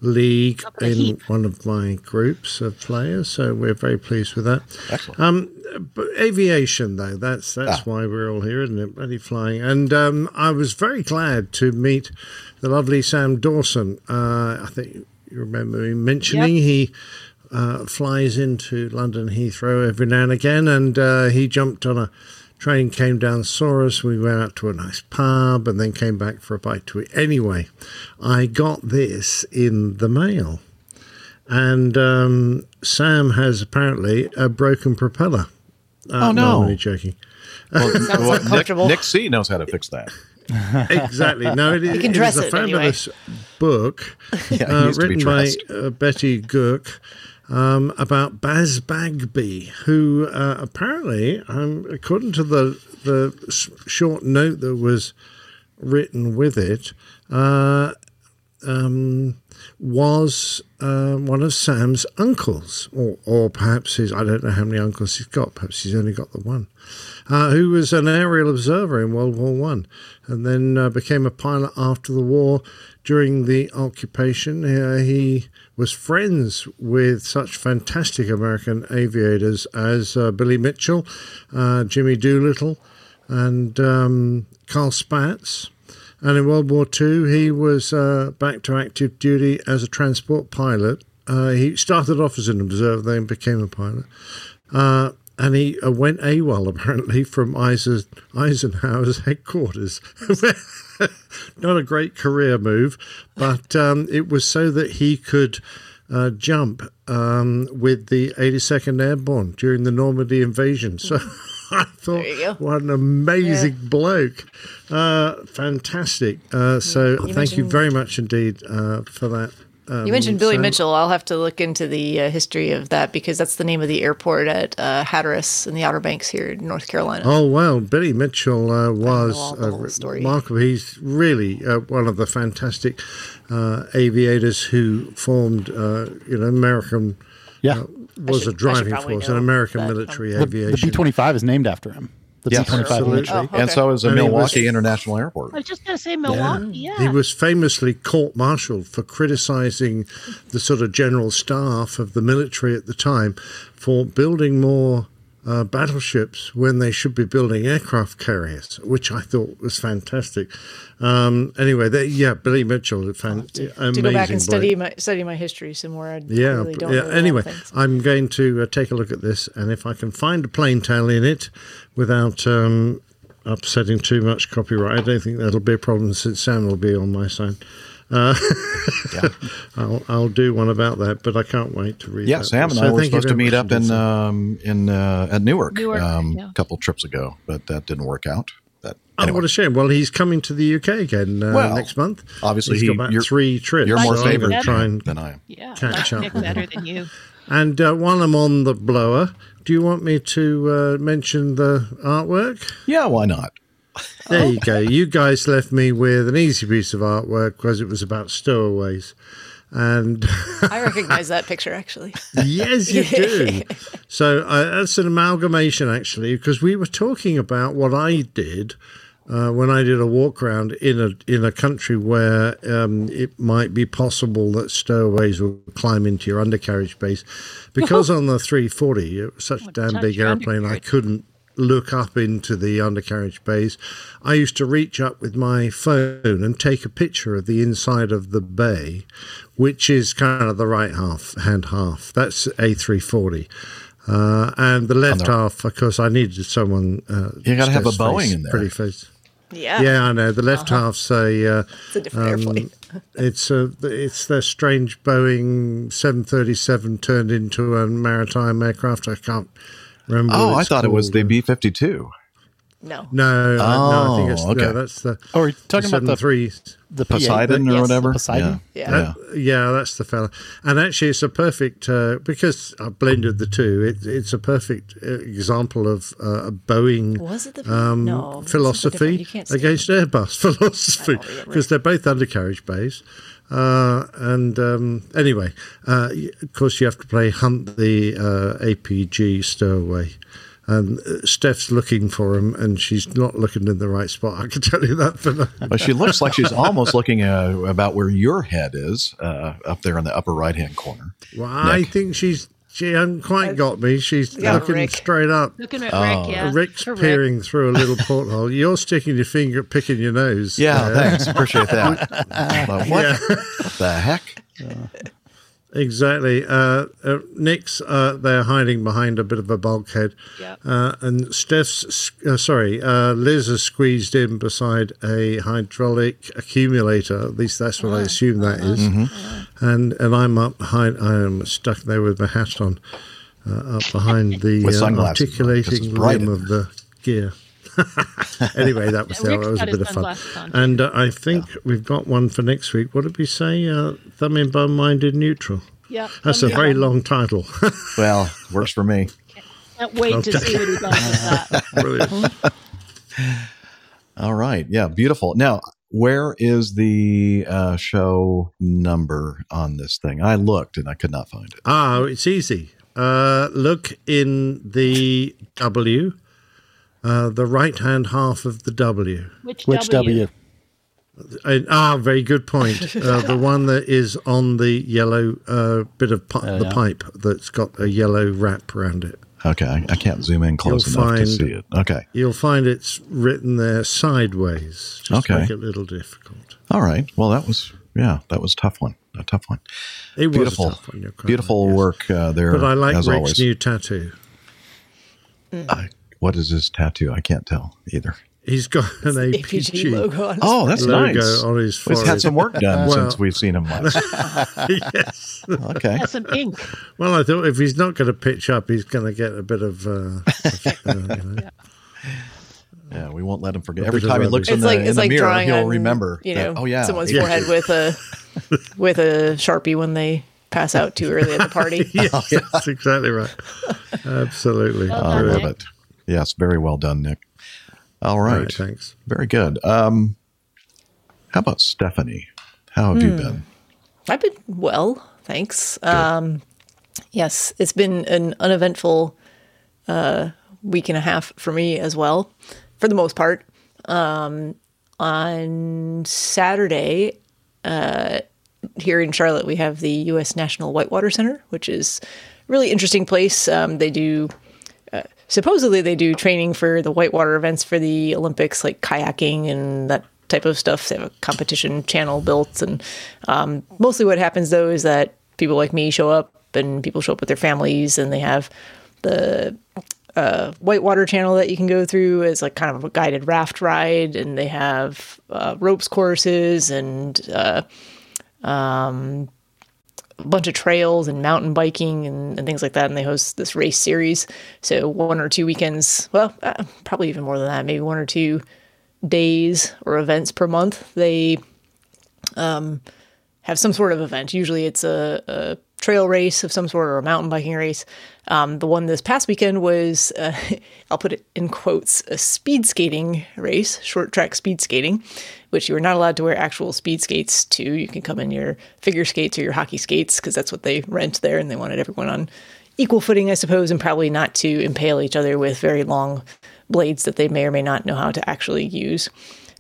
H: league
J: Top of the
H: in
J: heap.
H: one of my groups of players. So we're very pleased with that.
E: Excellent.
H: Um, but aviation, though, that's that's
E: Ah.
H: why we're all here, isn't it? Bloody flying. And um, I was very glad to meet the lovely Sam Dawson. Uh, I think you remember me mentioning he uh, flies into London Heathrow every now and again, and uh, he jumped on a train, came down, saw us. We went out to a nice pub, and then came back for a bite to eat. Anyway, I got this in the mail. and um, Sam has apparently a broken propeller. Uh,
E: Oh, no.
H: I'm only joking.
E: Well, well, Nick. Nick C knows how to fix that.
H: exactly. No, it,
N: You
H: is-
N: can
H: it
N: dress
H: is a
N: it anyway.
H: fabulous book
E: Yeah,
H: uh,
E: used to be
H: written by uh, Betty Gook um, about Baz Bagby, who uh, apparently, um, according to the the short note that was written with it, uh, um, was uh, one of Sam's uncles, or, or perhaps his, I don't know how many uncles he's got, perhaps he's only got the one, uh, who was an aerial observer in World War One, and then uh, became a pilot after the war. During the occupation, uh, he was friends with such fantastic American aviators as uh, Billy Mitchell, uh, Jimmy Doolittle, and um, Carl Spaatz. And in World War II, he was uh, back to active duty as a transport pilot. Uh, he started off as an observer, then became a pilot. And he uh, went AWOL apparently from Eisen- Eisenhower's headquarters. Not a great career move, but um, it was so that he could uh, jump um, with the 82nd Airborne during the Normandy invasion. So I thought, what an amazing bloke. Uh, fantastic. Uh, so
N: You
H: thank you very much indeed uh, for that. Um,
N: You mentioned Billy
H: Sam.
N: Mitchell. I'll have to look into the uh, history of that because that's the name of the airport at uh, Hatteras in the Outer Banks here in North Carolina.
H: Oh well, Billy Mitchell uh, was
N: all the
H: uh,
N: story.
H: remarkable. He's really uh, one of the fantastic uh, aviators who formed, uh, you know, American.
I: Yeah.
H: uh, was
N: should- I
H: a
N: should
H: driving force,
N: know
H: an American
N: that, um,
H: military
I: The,
H: aviation.
I: B twenty five is named after him. The
E: Yes,
I: B twenty five
H: absolutely.
N: Oh,
E: And
N: okay.
E: so is a
H: And he was-
E: Milwaukee International Airport.
J: I was just going to say Milwaukee. Yeah.
H: He was famously court-martialed for criticizing the sort of general staff of the military at the time for building more uh, battleships when they should be building aircraft carriers, which I thought was fantastic. Um, anyway, they, yeah, Billy Mitchell, fan,
N: to,
H: amazing
N: to go back and
H: bloke.
N: study my study my history some more. I
H: Yeah,
N: really don't
H: yeah.
N: know a lot of
H: Anyway. I'm going to uh, take a look at this, and if I can find a plain tale in it without um, upsetting too much copyright, I don't think that'll be a problem since Sam will be on my side. Uh, I'll, I'll do one about that, but I can't wait to read
E: Yeah,
H: that.
E: Sam and
H: So
E: I were
H: you
E: supposed to meet up in um, in uh, at Newark,
J: Newark,
E: um,
J: yeah.
E: a couple trips ago, but that didn't work out. But
H: Oh, what a shame. Well, he's coming to the UK again uh,
E: Well,
H: next month.
E: obviously
H: he's
E: he-
H: got about
E: you're-
H: three trips.
E: you're more
H: so
E: favored
H: try and
E: than I am.
J: yeah.
H: catch
J: I
H: up
J: like Nick
H: with
J: better than you.
H: And uh, while I'm on the blower, do you want me to uh, mention the artwork?
E: Yeah, why not?
H: There you go. You guys left me with an easy piece of artwork because it was about stowaways. And
N: I recognize that picture actually.
H: yes, you do. So uh, that's an amalgamation, actually, because we were talking about what I did uh, when I did a walk around in a in a country where um, it might be possible that stowaways will climb into your undercarriage base, because on the 340 it was such a damn big airplane, I couldn't look up into the undercarriage bays. I used to reach up with my phone and take a picture of the inside of the bay, which is kind of the right half, hand half. That's A340. Uh, and the left
E: the-
H: half, of course, I needed someone. Uh,
E: You gotta have a Boeing in there.
H: Pretty face.
N: Yeah.
H: Yeah, I know. The left half's a. Uh,
N: It's a different airplane.
H: it's a. It's the strange Boeing 737 turned into a maritime aircraft. I can't remember.
E: Oh,
H: what
E: I
H: it's
E: thought it was the B fifty two.
N: No.
H: No, I- no, I think it's
E: Oh, okay.
H: no, that's the.
I: Oh, are you talking about the-
H: three?
I: The
E: Poseidon
I: the-
E: or
I: yes,
E: whatever.
I: The Poseidon.
N: Yeah.
E: yeah.
H: Yeah, that's the fella. And actually, it's a perfect uh, because I blended the two. It, it's a perfect uh, example of uh, a Boeing
N: Was it the-
H: um,
N: no, it's something different.
H: philosophy
N: You can't say
H: against Airbus philosophy
N: Oh, yeah,
H: because they're both undercarriage bays. Uh, and um, anyway, uh, of course, you have to play Hunt the uh, APG stowaway. And uh, Steph's looking for him, and she's not looking in the right spot. I can tell you that. For now.
E: But she looks like she's almost looking uh, about where your head is, uh, up there in the upper right hand corner.
H: Well, I think she's she hasn't quite got me. She's
N: Yeah,
H: looking
N: Rick.
H: straight up.
J: Looking at
E: Oh.
J: Rick, yeah.
H: Rick's
J: Rick.
H: peering through a little porthole. You're sticking your finger, picking your nose.
E: Yeah,
H: Uh,
E: thanks. Appreciate that. Uh, what
H: Yeah.
E: the heck?
H: Exactly. Uh, uh, Nick's uh, they're hiding behind a bit of a bulkhead,
J: Yep.
H: uh, and Steph's uh, sorry, uh, Liz is squeezed in beside a hydraulic accumulator. At least that's what I assume that is.
E: Mhm.
H: And and I'm up behind. I am stuck there with my hat on, uh, up behind the uh,
E: sunglasses on, 'cause
H: articulating
E: it's bright
H: limb of the gear. anyway, that was
J: Yeah,
H: that was a bit of fun. And uh, I think we've got one for next week. What did we say? Uh, Thumb in bum minded neutral.
J: Yeah.
H: That's a very
J: bum.
H: long title.
E: Well, works for me.
J: Can't wait to see what he does with that.
E: All right. Yeah, beautiful. Now, where is the uh, show number on this thing? I looked and I could not find it.
H: Ah, it's easy. Uh, look in the W, uh, the right hand half of the W.
J: Which,
I: Which W?
H: Uh, ah, very good point. Uh, the one that is on the yellow uh, bit of pi-
I: Oh,
H: the
I: yeah.
H: pipe that's got a yellow wrap around it.
E: Okay, I, I can't zoom in close
H: You'll
E: enough to see it. Okay.
H: You'll find it's written there sideways, just to
E: Okay.
H: make it a little difficult.
E: All right. Well, that was yeah, that was a tough one. A tough one.
H: It was a
E: beautiful,
H: tough one, you're quite
E: beautiful work uh, there.
H: But I like
E: as
H: Rick's
E: always.
H: new tattoo.
E: I- what is his tattoo? I can't tell either.
H: He's got an APG,
N: APG logo on his
E: Oh, that's
H: logo
E: nice.
H: on his
E: Well, he's
H: forehead.
E: had some work done
H: Well-
E: since we've seen him last.
H: yes.
E: Okay.
J: That's some ink.
H: Well, I thought if he's not going to pitch up, he's going to get a bit of. Uh, uh, you know.
E: Yeah, we won't let him forget.
H: A
E: Every
H: bit of
E: time he
H: rubbish.
E: looks in
N: It's
E: the,
N: like
E: in
N: it's
E: the
N: like
E: mirror,
N: drawing
E: he'll
N: on
E: remember.
N: you
E: that,
N: know
E: oh yeah,
N: someone's
E: yeah.
N: forehead with a with a sharpie when they pass out too early at the party.
H: yes, that's exactly right. Absolutely.
J: Well
E: I love
J: Nick.
E: it. Yes, very well done, Nick. All right.
H: right, thanks.
E: Very good. Um, how about Stephanie? How have you
N: Hmm.
E: been?
N: I've been well, thanks. Um, yes, it's been an uneventful uh, week and a half for me as well, for the most part. Um, on Saturday, uh, here in Charlotte, we have the U.S. National Whitewater Center, which is a really interesting place. Um, they do supposedly they do training for the whitewater events for the Olympics, like kayaking and that type of stuff. They have a competition channel built, and um, mostly what happens though is that people like me show up, and people show up with their families, and they have the uh, whitewater channel that you can go through as like kind of a guided raft ride, and they have uh, ropes courses and uh, um, a bunch of trails and mountain biking and, and things like that. And they host this race series. So one or two weekends, well, uh, probably even more than that, maybe one or two days or events per month. They um, have some sort of event. Usually it's a, a trail race of some sort or a mountain biking race. Um, the one this past weekend was, uh, I'll put it in quotes, a speed skating race, short track speed skating, which you are not allowed to wear actual speed skates to. You can come in your figure skates or your hockey skates because that's what they rent there, and they wanted everyone on equal footing, I suppose, and probably not to impale each other with very long blades that they may or may not know how to actually use.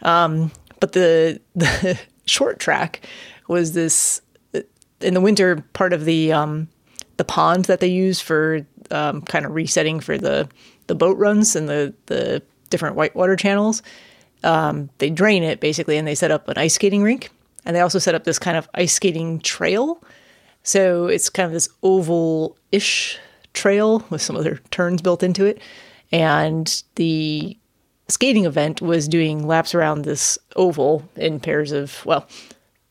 N: Um, but the the short track was this in the winter part of the um, the pond that they use for um, kind of resetting for the the boat runs and the the different whitewater channels. Um, they drain it basically, and they set up an ice skating rink, and they also set up this kind of ice skating trail. So it's kind of this oval ish trail with some other turns built into it, and the skating event was doing laps around this oval in pairs of well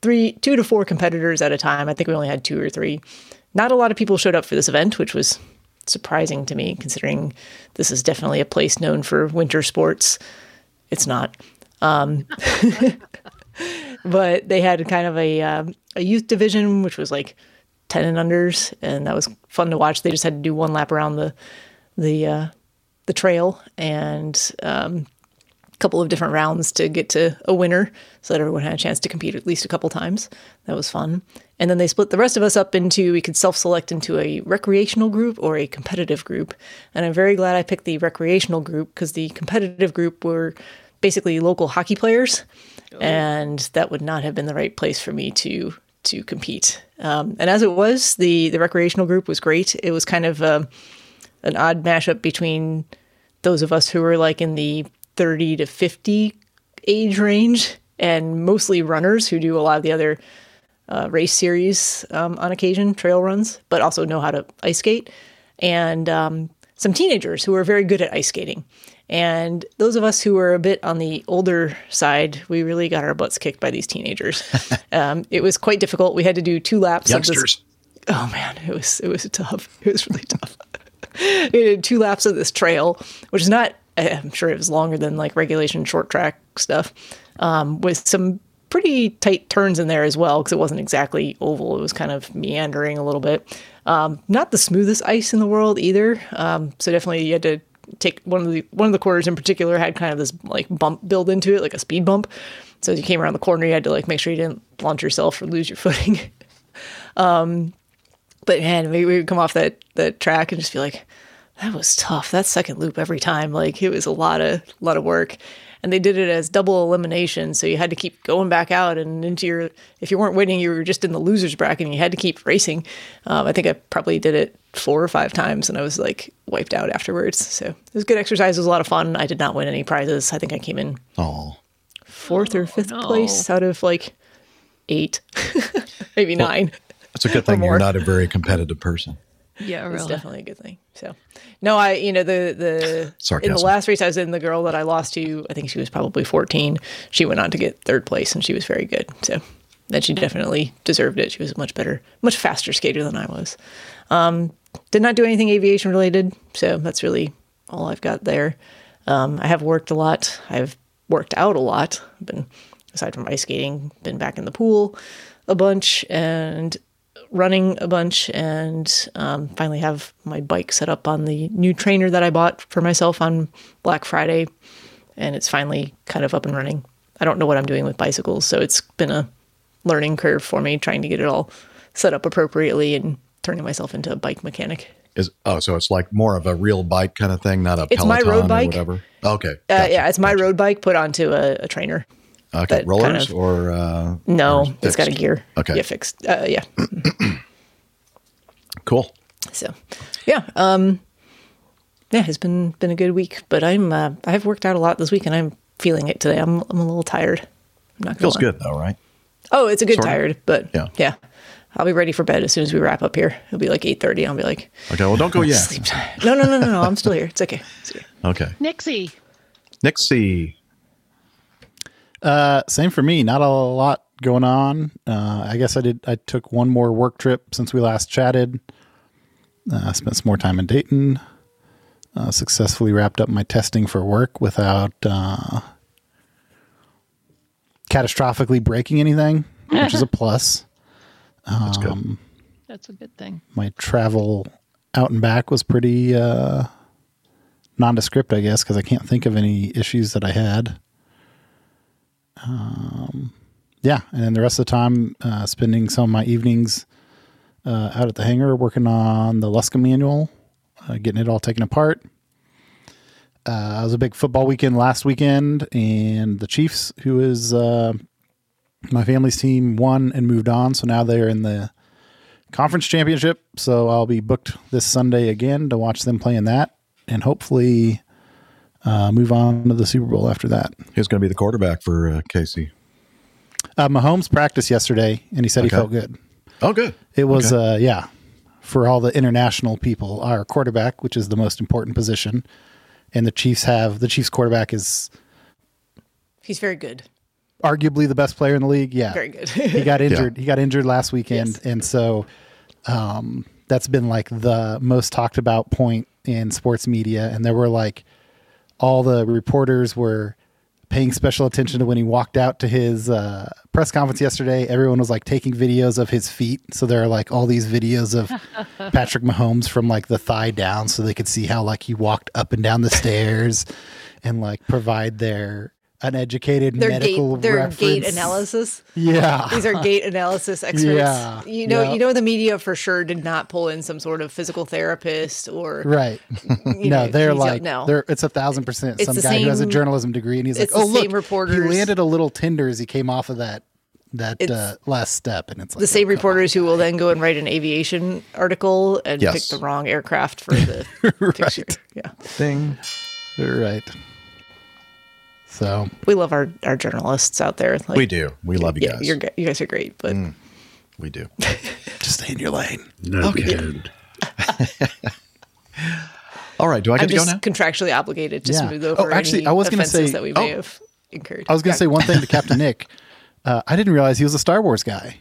N: three two to four competitors at a time. I think we only had two or three. Not a lot of people showed up for this event which was surprising to me considering this is definitely a place known for winter sports. It's not. Um, but they had kind of a um, a youth division which was like 10 and unders and that was fun to watch. They just had to do one lap around the the uh, the trail and um, couple of different rounds to get to a winner so that everyone had a chance to compete at least a couple times. That was fun. And then they split the rest of us up into we could self select into a recreational group or a competitive group. And I'm very glad I picked the recreational group because the competitive group were basically local hockey players. And that would not have been the right place for me to to compete. Um, and as it was, the the recreational group was great. It was kind of um an odd mashup between those of us who were like in the 30 to 50 age range and mostly runners who do a lot of the other uh, race series um, on occasion, trail runs, but also know how to ice skate, and um, some teenagers who are very good at ice skating. And those of us who were a bit on the older side, we really got our butts kicked by these teenagers. um, it was quite difficult. We had to do two laps of
E: Youngsters.
N: this. Oh man, it was it was tough. It was really tough. we did two laps of this trail, which is not. I'm sure it was longer than like regulation short track stuff, um, with some pretty tight turns in there as well because it wasn't exactly oval. It was kind of meandering a little bit. Um, not the smoothest ice in the world either. Um, so definitely you had to take one of the one of the corners in particular had kind of this like bump built into it, like a speed bump. So as you came around the corner, you had to like make sure you didn't launch yourself or lose your footing. um, but man, we, we would come off that that track and just be like, that was tough. That second loop every time, like it was a lot of lot of work. And they did it as double elimination, so you had to keep going back out and into your. If you weren't winning, you were just in the losers bracket, and you had to keep racing. Um, I think I probably did it four or five times, and I was like wiped out afterwards. So it was good exercise. It was a lot of fun. I did not win any prizes. I think I came in
E: Oh,
N: fourth or fifth place out of like eight, maybe nine.
E: That's a good thing you're not a very competitive person.
J: Yeah,
N: It's
J: really.
N: definitely a good thing. So, no, I, you know, the the in the last race I was in, the girl that I lost to, I think she was probably 14. She went on to get third place, and she was very good. So, that she definitely deserved it. She was a much better, much faster skater than I was. Um, did not do anything aviation related, so that's really all I've got there. Um, I have worked a lot. I've worked out a lot. Been aside from ice skating, been back in the pool a bunch and running a bunch, and um, finally have my bike set up on the new trainer that I bought for myself on Black Friday, and it's finally kind of up and running. I don't know what I'm doing with bicycles, so it's been a learning curve for me trying to get it all set up appropriately and turning myself into a bike mechanic.
E: Is oh, so it's like more of a real bike kind of thing, not a
N: It's my
E: Peloton
N: road
E: or
N: bike.
E: whatever. Okay,
N: Uh, yeah, it's my road bike put onto a, a trainer.
E: Okay,
N: that
E: rollers
N: kind of-
E: or uh,
N: No,
E: or
N: it's got a gear.
E: Okay,
N: Yeah, fixed. Uh, yeah.
E: cool.
N: So, yeah, um, yeah, it's been been a good week. But I'm uh, I've worked out a lot this week, and I'm feeling it today. I'm I'm a little tired. I'm not gonna
E: Feels
N: lie.
E: good though, right?
N: Oh, it's a good
E: Sort of.
N: tired, but
E: Yeah.
N: yeah, I'll be ready for bed as soon as we wrap up here. It'll be like eight thirty. I'll be like,
E: Okay, well, don't go yet.
N: sleep time. No, no, no, no, no. I'm still here. It's okay. It's okay.
E: Okay,
J: Nixie.
E: Nixie.
I: Uh, same for me. Not a lot going on. Uh, I guess I did. I took one more work trip since we last chatted. Uh, spent some more time in Dayton. Uh, successfully wrapped up my testing for work without uh, catastrophically breaking anything, which is a plus.
E: That's good.
I: Um,
J: That's a good thing.
I: my travel out and back was pretty uh, nondescript, I guess, because I can't think of any issues that I had. Um, yeah, and then the rest of the time, uh, spending some of my evenings uh, out at the hangar working on the Luska manual, uh, getting it all taken apart. Uh, it was a big football weekend last weekend, and the Chiefs, who is uh, my family's team, won and moved on. So now they're in the conference championship. So I'll be booked this Sunday again to watch them play in that, and hopefully uh, move on to the Super Bowl after that.
E: Who's going to be the quarterback for uh, Casey?
I: Uh, Mahomes practiced yesterday, and he said
E: Okay.
I: he felt good.
E: Oh, good.
I: It was,
E: Okay.
I: uh, yeah, for all the international people, our quarterback, which is the most important position, and the Chiefs have the Chiefs quarterback is
N: He's very good.
I: arguably the best player in the league. Yeah,
N: Very good.
I: he got injured. He got injured last weekend, and so um, that's been like the most talked about point in sports media. And there were like all the reporters were paying special attention to when he walked out to his uh, press conference yesterday. Everyone was like taking videos of his feet, so there are like all these videos of Patrick Mahomes from like the thigh down, so they could see how like he walked up and down the stairs, and like provide their uneducated
N: Their
I: medical
N: gait, their
I: reference.
N: gait analysis.
I: Yeah.
N: these are gait analysis experts.
I: Yeah,
N: You know,
I: yeah.
N: you know, the media for sure did not pull in some sort of physical therapist or
I: Right. no,
N: know,
I: they're like
N: no.
I: they're it's a thousand percent
N: It's
I: some
N: the
I: guy who has a journalism degree and he's like, Oh look,
N: reporters-
I: he landed a little tender as he came off of that that uh, last step and it's like
N: the same reporters who will then go and write an aviation article and
I: Yes.
N: pick the wrong aircraft for the picture. Yeah.
E: Thing.
I: Right. So
N: We love our, our journalists out there. Like,
E: we do. We love you
N: yeah,
E: guys.
N: You're, g- you guys are great, but
E: we do.
I: Just stay in your lane.
H: No,
E: Okay. All right, do I
N: I'm
E: get to go now?
N: contractually obligated to
I: Yeah.
N: smooth
I: Oh,
N: over
I: actually,
N: any
I: I was gonna
N: offenses
I: say-
N: that we may
I: oh.
N: have incurred.
I: I was going to say one thing to Captain Nick. Uh, I didn't realize he was a Star Wars guy.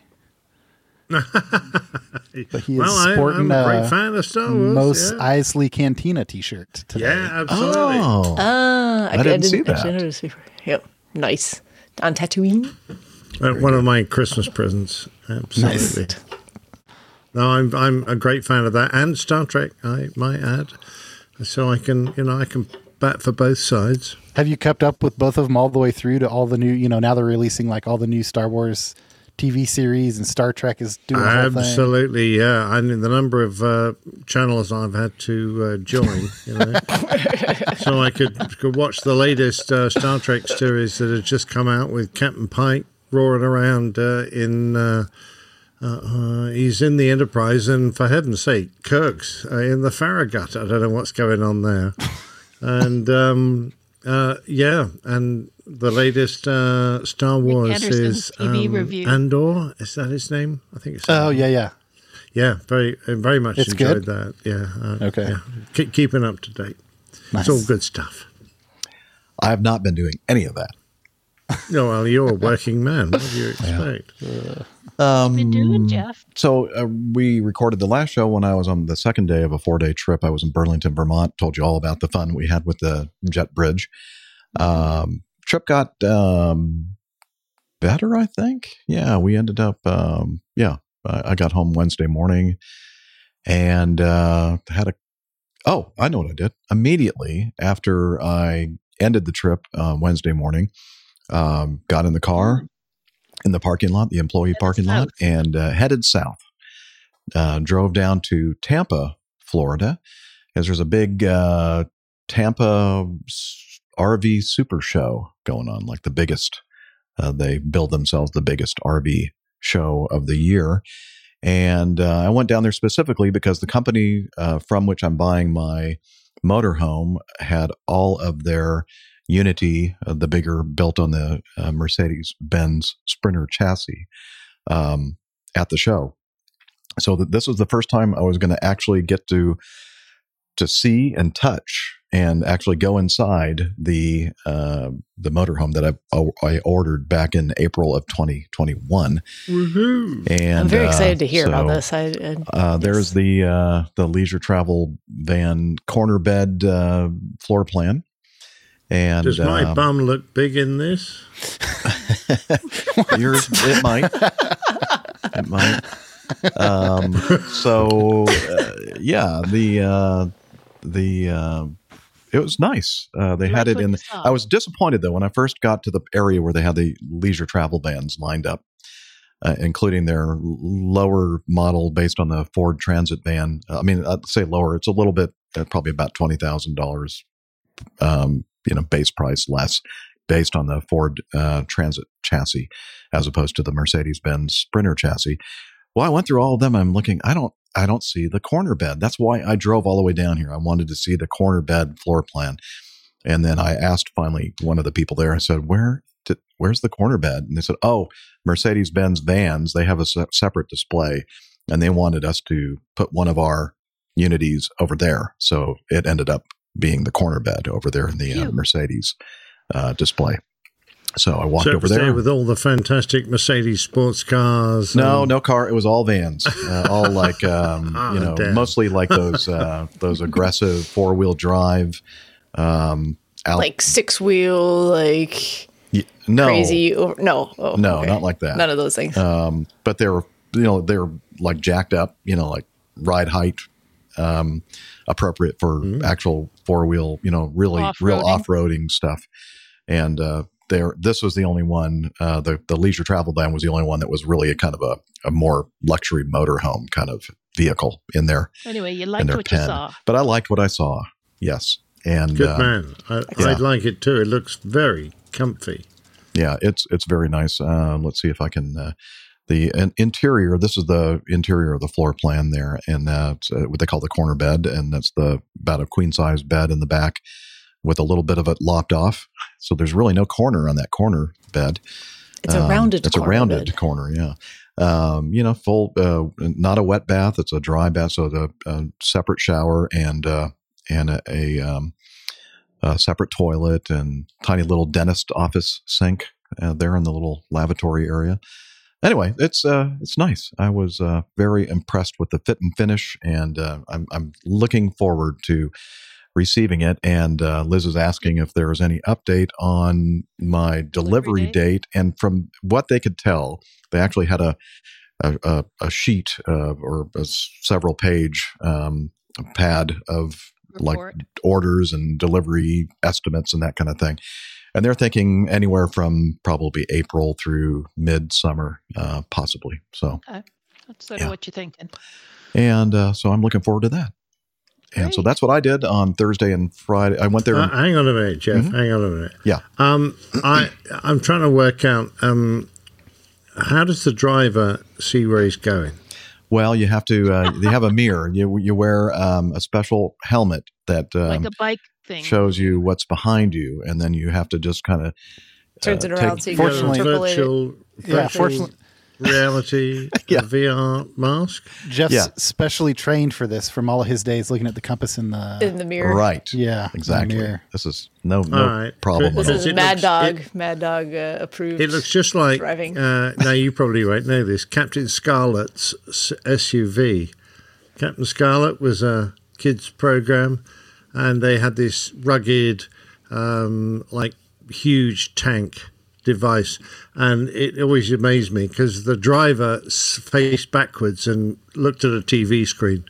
I: But he is
H: Well, I-
I: sporting
H: I'm a great fan of Star Wars,
I: Mos
H: yeah.
I: Eisley Cantina T-shirt today.
H: Yeah, absolutely.
E: Oh,
N: Ah,
E: I didn't see
N: actually
E: that.
N: notice before. Yep, nice on Tatooine.
H: Uh, one of my Christmas presents. Absolutely. No, I'm I'm a great fan of that and Star Trek. I might add, so I can you know I can bat for both sides.
I: Have you kept up with both of them all the way through to all the new? You know, now they're releasing like all the new Star Wars TV series, and Star Trek is doing the whole thing.
H: Absolutely, yeah. I mean the number of uh, channels I've had to uh, join, you know, so I could could watch the latest uh, Star Trek series that has just come out with Captain Pike roaring around uh, in. Uh, uh, uh, he's in the Enterprise, and for heaven's sake, Kirk's uh, in the Farragut. I don't know what's going on there, and um, uh, yeah, and the latest uh, Star Wars is um,
J: review.
H: Andor. Is that his name? I think it's.
I: Oh yeah, yeah.
H: Yeah, very, uh, very much
I: It's
H: enjoyed
I: good?
H: that. Yeah. Uh,
I: Okay.
H: yeah. Keep, keeping up to date.
I: Nice.
H: It's all good stuff.
E: I have not been doing any of that.
H: No, well, you're a working man. What do you expect?
E: Um,
J: been doing, Jeff?
E: So uh, we recorded the last show when I was on the second day of a four day trip. I was in Burlington, Vermont. Told you all about the fun we had with the jet bridge. Um, trip got um, better, I think. Yeah, we ended up. Um, yeah, I, I got home Wednesday morning and uh, had a. Oh, I know what I did. Immediately after I ended the trip uh, Wednesday morning, um, got in the car in the parking lot, the employee parking lot, and uh, headed south. Uh, drove down to Tampa, Florida, because there's a big uh, Tampa RV super show going on, like the biggest. Uh, they build themselves the biggest RV show of the year. And uh, I went down there specifically because the company uh, from which I'm buying my motorhome had all of their Unity, uh, the bigger built on the uh, Mercedes Benz Sprinter chassis, um, at the show. So th- this was the first time I was going to actually get to to see and touch and actually go inside the uh, the motorhome that I, I ordered back in April of 2021.
H: Woohoo!
E: And
N: I'm very
E: uh,
N: excited to hear about this. I, I
E: uh, there's the uh, the leisure travel van corner bed uh, floor plan, and
H: Does my
E: um,
H: bum look big in this?
E: yours it might it might. Um, so uh, yeah, the uh, the uh, it was nice. Uh, they had it in. I was disappointed though when I first got to the area where they had the leisure travel vans lined up. Uh, including their lower model based on the Ford Transit van. Uh, I mean, I'd say lower. It's a little bit, uh, probably about twenty thousand dollars, um, you know, base price less, based on the Ford uh, Transit chassis, as opposed to the Mercedes Benz Sprinter chassis. Well, I went through all of them. I'm looking. I don't. I don't see the corner bed. That's why I drove all the way down here. I wanted to see the corner bed floor plan, and then I asked finally one of the people there. I said, "Where? Did, where's the corner bed?" And they said, "Oh, Mercedes Benz vans. They have a se- separate display, and they wanted us to put one of our Unities over there. So it ended up being the corner bed over there in the uh, Mercedes uh, display. So I walked
H: so
E: over there.
H: with all the fantastic Mercedes sports cars.
E: No, no car. It was all vans, uh, all like um,
H: Oh,
E: you know,
H: damn.
E: mostly like those uh, those aggressive four wheel drive. Um, out,
N: like six wheel, like
E: y- no,
N: crazy. Over, no, oh,
E: no,
N: okay.
E: not like that.
N: None of those things.
E: Um, but they were, you know, they were like jacked up, you know, like ride height, um, appropriate for
H: Mm-hmm.
E: actual four wheel, you know, really real
J: Off-roading.
E: off roading stuff. And uh, there, this was the only one. Uh, the the leisure travel van was the only one that was really a kind of a, a more luxury motorhome kind of vehicle in there.
J: Anyway, you
E: in
J: liked
E: their
J: what you saw.
E: But I liked what I saw. Yes, and
H: Good
E: uh,
H: man. I,
E: yeah.
H: I'd like it too. It looks very comfy.
E: yeah it's it's very nice uh, let's see if i can uh, the interior this is the interior of the floor plan there and it's, uh, what they call the corner bed and that's the about a queen size bed in the back with a little bit of it lopped off so there's really no corner on that corner bed
N: It's a rounded
E: it's a rounded
N: bed.
E: corner yeah Um, you know, full, uh, not a wet bath. It's a dry bath. So the a separate shower and, uh, and a, a, um, a separate toilet and tiny little dentist office sink uh, there in the little lavatory area. Anyway, it's uh, it's nice. I was uh, very impressed with the fit and finish, and uh, I'm I'm looking forward to receiving it. And uh, Liz is asking if there is any update on my delivery, date. And from what they could tell, they actually had a a, a, a sheet uh, or a several page um, pad of like orders and delivery estimates and that kind of thing. And they're thinking anywhere from probably April through midsummer, uh, possibly. So,
J: Okay. That's sort of what you're thinking.
E: and uh, so I'm looking forward to that. And so that's what I did on Thursday and Friday. I went there.
H: Uh, hang on a minute, Jeff.
E: Mhm.
H: Hang on a minute.
E: Yeah.
H: Um, I I'm trying to work out um, how does the driver see where he's going?
E: Well, you have to. Uh, you have a mirror. You you wear um, a special helmet that um,
J: Like a bike thing.
E: shows you what's behind you, and then you have to just kind of
N: Turns it around so you can
H: Fortunately,
N: interpolate it.
H: virtual,
I: Yeah,
H: virtual
I: fortunately-
H: reality a VR mask.
I: Jeff's
E: Yeah.
I: specially trained for this from all of his days looking at the compass in the
N: In the mirror.
E: right.
I: Yeah,
E: exactly. This is no no
H: All right.
E: problem.
N: This
E: at
N: is
E: all.
N: Mad
H: looks-
N: Dog.
H: it-
N: Mad Dog uh, approved.
H: It looks just like.
N: driving.
H: Uh, now you probably won't know this. Captain Scarlet's SUV. Captain Scarlet was a kids program, and they had this rugged, um, like huge tank device, and it always amazed me because the driver faced backwards and looked at a TV screen.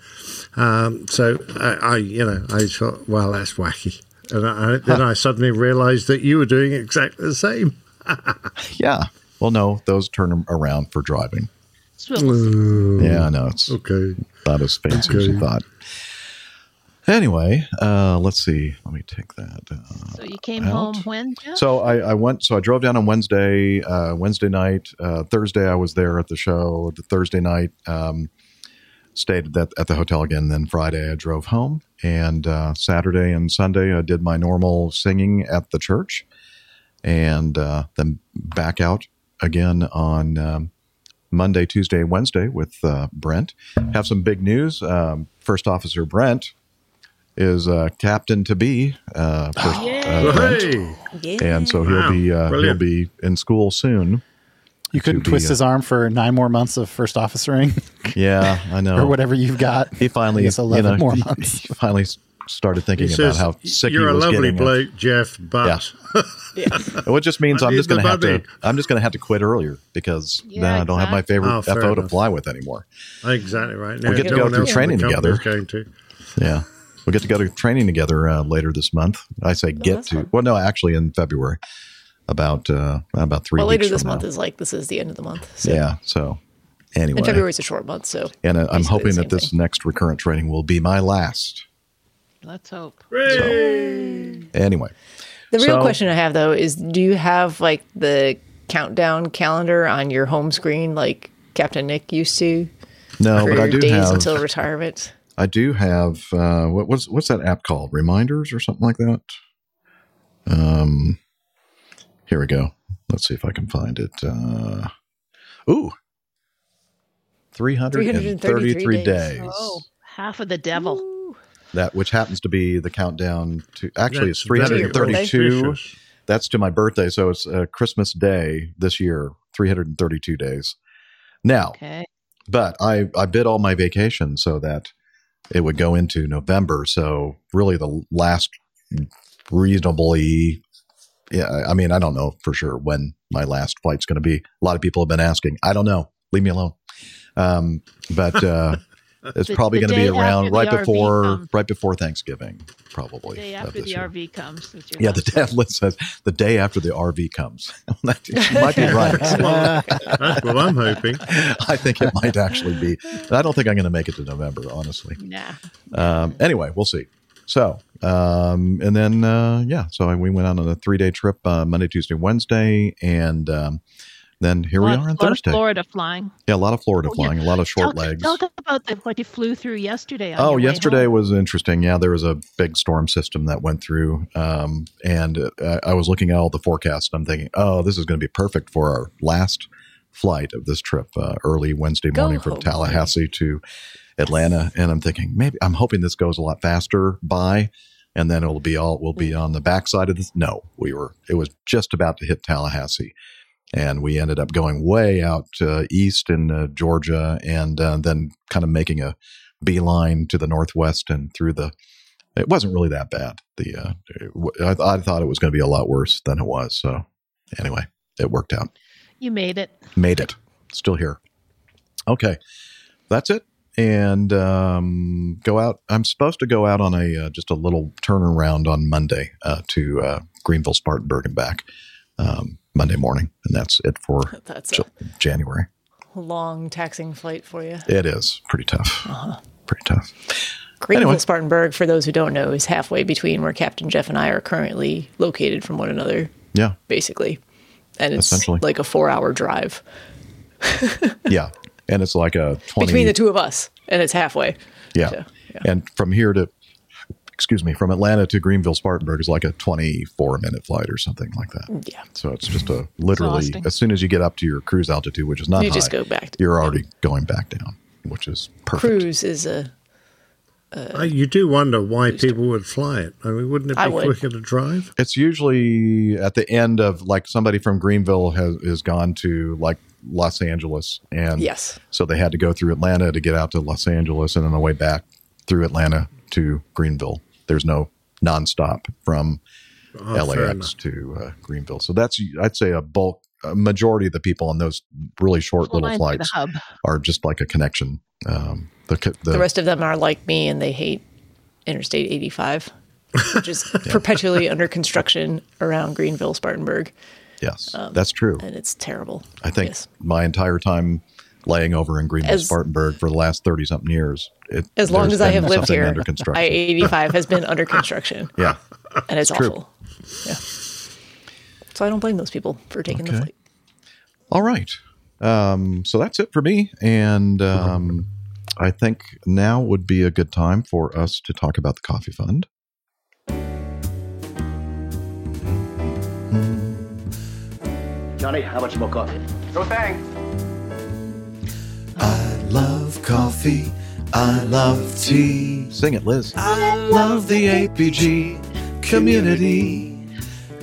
H: Um, so I, I, you know, I thought, well, that's wacky. And I, then I suddenly realised that you were doing exactly the same.
E: Yeah. Well, no, those turn them around for driving.
J: Swivel.
E: Yeah, I know it's
H: okay.
E: Not as fancy as you thought. Anyway, uh, let's see. Let me take that. Uh,
J: So you came
E: out.
J: home when? Jeff?
E: So I, I went. So I drove down on Wednesday. Uh, Wednesday night. Uh, Thursday I was there at the show. The Thursday night um, stayed at, at the hotel again. Then Friday I drove home, and uh, Saturday and Sunday I did my normal singing at the church, and uh, then back out again on um, Monday, Tuesday, Wednesday with uh, Brent. Have some big news. Um, First Officer Brent is uh, captain to be. Uh, first, uh, Brent.
H: Hey!
E: And so he'll
H: Wow,
E: be uh, he'll be in school soon.
I: You couldn't
E: to be,
I: twist
E: uh,
I: his arm for nine more months of first officering
E: Yeah, I know.
I: or whatever you've got.
E: He finally,
I: I guess
E: you
I: 11
E: know,
I: more months.
E: he finally started thinking
H: He
E: about
H: says,
E: how sick
H: You're
E: he
H: a lovely
E: getting.
H: bloke, Jeff, but
E: Well, it just means
H: I
E: I'm just going to have to. I'm just going to have to quit earlier because
J: Yeah,
E: then I don't have my favorite
H: Oh, fair
E: FO to fly with anymore.
H: exactly right.
E: Now, We get to go through
H: else in the
E: training together.
H: Going to.
E: Yeah, we get to go to training together uh, later this month. I say get
N: Oh,
E: to.
N: fun.
E: Well, no, actually in February, about uh, about three.
N: well, later this
E: from
N: month
E: now.
N: is like this is the end of the month. So.
E: Yeah. So anyway,
N: And February's a short month, so
E: and uh, I'm hoping that this
N: thing.
E: next recurrent training will be my last.
J: Let's hope.
E: Anyway,
N: The real
E: So-
N: question I have though is do you have like the countdown calendar on your home screen like Captain Nick used to?
E: no,
N: for
E: but I do
N: days
E: have.
N: until retirement.
E: I do have. Uh, what, what's what's that app called? Reminders or something like that. Um, here we go. Let's see if I can find it. Uh, ooh, three hundred and
N: 333 days.
E: days.
J: Oh, half of the devil.
E: That which happens to be the countdown to. Actually, it's
H: That's
E: three hundred
H: very
E: and thirty-two.
H: auspicious.
E: That's to my birthday, so it's uh, Christmas Day this year. Three hundred and thirty-two days. Now,
J: Okay.
E: but I I bid all my vacation so that it would go into November. So really, the last reasonably, yeah. I mean, I don't know for sure when my last flight's going to be. A lot of people have been asking. I don't know. Leave me alone. Um, but uh, it's
J: The-
E: probably going to be around right before
J: comes.
E: right before Thanksgiving, probably.
J: The
E: Day
J: after the
E: year.
J: RV comes.
E: Yeah, the
J: last
E: day, says the day after the RV comes. That- she might be right.
H: That's what I'm hoping.
E: I think it might actually be. I don't think I'm going to make it to November, honestly.
J: Nah.
E: Um, anyway, we'll see. So, um, and then, uh, yeah, so we went out on a three day trip uh, Monday, Tuesday, Wednesday. And um, then here we are on
J: lot of
E: Thursday.
J: Florida flying.
E: Yeah, a lot of Florida
J: Oh, yeah.
E: flying, a lot of short
J: Talk,
E: legs.
J: talk about the, what you flew through yesterday.
E: Oh, yesterday was interesting. Yeah, there was a big storm system that went through, um, and uh, I was looking at all the forecasts. I'm thinking, oh, this is going to be perfect for our last flight of this trip uh, early Wednesday
N: Go
E: morning from
N: home.
E: Tallahassee to Atlanta, and I'm thinking maybe I'm hoping this goes a lot faster by, and then it'll be all we'll be on the backside of this. No, we were it was just about to hit Tallahassee, and we ended up going way out uh, east in uh, Georgia, and uh, then kind of making a beeline to the northwest and through the. It wasn't really that bad. The uh, I, I thought it was going to be a lot worse than it was. So anyway, it worked out.
J: You made it.
E: Made it. Still here. Okay, that's it. And um, go out. I'm supposed to go out on a uh, just a little turnaround on Monday uh, to uh, Greenville, Spartanburg, and back um, Monday morning, and that's it for
N: That's
E: J- January.
N: long taxing flight for you.
E: It is pretty tough.
N: Uh-huh.
E: Pretty tough.
N: Greenville
E: Anyway.
N: Spartanburg, for those who don't know, is halfway between where Captain Jeff and I are currently located from one another,
E: Yeah,
N: basically. And it's
E: Essentially.
N: like a four hour drive
E: yeah, and it's like a twenty
N: between the two of us, and it's halfway.
E: Yeah.
N: So,
E: And from here to, excuse me, from Atlanta to Greenville, Spartanburg is like a 24 minute flight or something like that.
N: Yeah.
E: So it's just a literally,
N: Exhausting.
E: as soon as you get up to your cruise altitude, which is not
N: You
E: high,
N: just go back.
E: you're already going back down, which is perfect.
N: Cruise is a.
H: Uh, you do wonder why people would fly it. I mean, wouldn't it be
N: would.
H: quicker to drive?
E: It's usually at the end of like somebody from Greenville has is gone to like Los Angeles, and
N: Yes.
E: so they had to go through Atlanta to get out to Los Angeles, and on the way back through Atlanta to Greenville. There's no nonstop from
H: Oh,
E: LAX to uh, Greenville. So that's I'd say a bulk, a majority of the people on those really short little
J: Flying through the
E: flights are just like a connection. Um, the, the,
N: The rest of them are like me, and they hate Interstate 85, which is perpetually under construction around Greenville, Spartanburg.
E: yes,
N: um,
E: that's true.
N: And it's terrible.
E: I think
N: Yes.
E: my entire time laying over in Greenville,
N: As-
E: Spartanburg for the last thirty something years. It,
N: As long as I have lived here,
E: under construction.
N: I 85 has been under construction,
E: yeah,
N: and it's,
E: It's true.
N: awful. Yeah. So I don't blame those people for taking the
E: Okay.
N: flight.
E: All right. Um, so that's it for me. And um, I think now would be a good time for us to talk about the coffee fund.
V: Johnny, how much more coffee?
U: No thanks.
C: I love coffee. I love tea.
E: Sing it, Liz.
C: I love the APG community.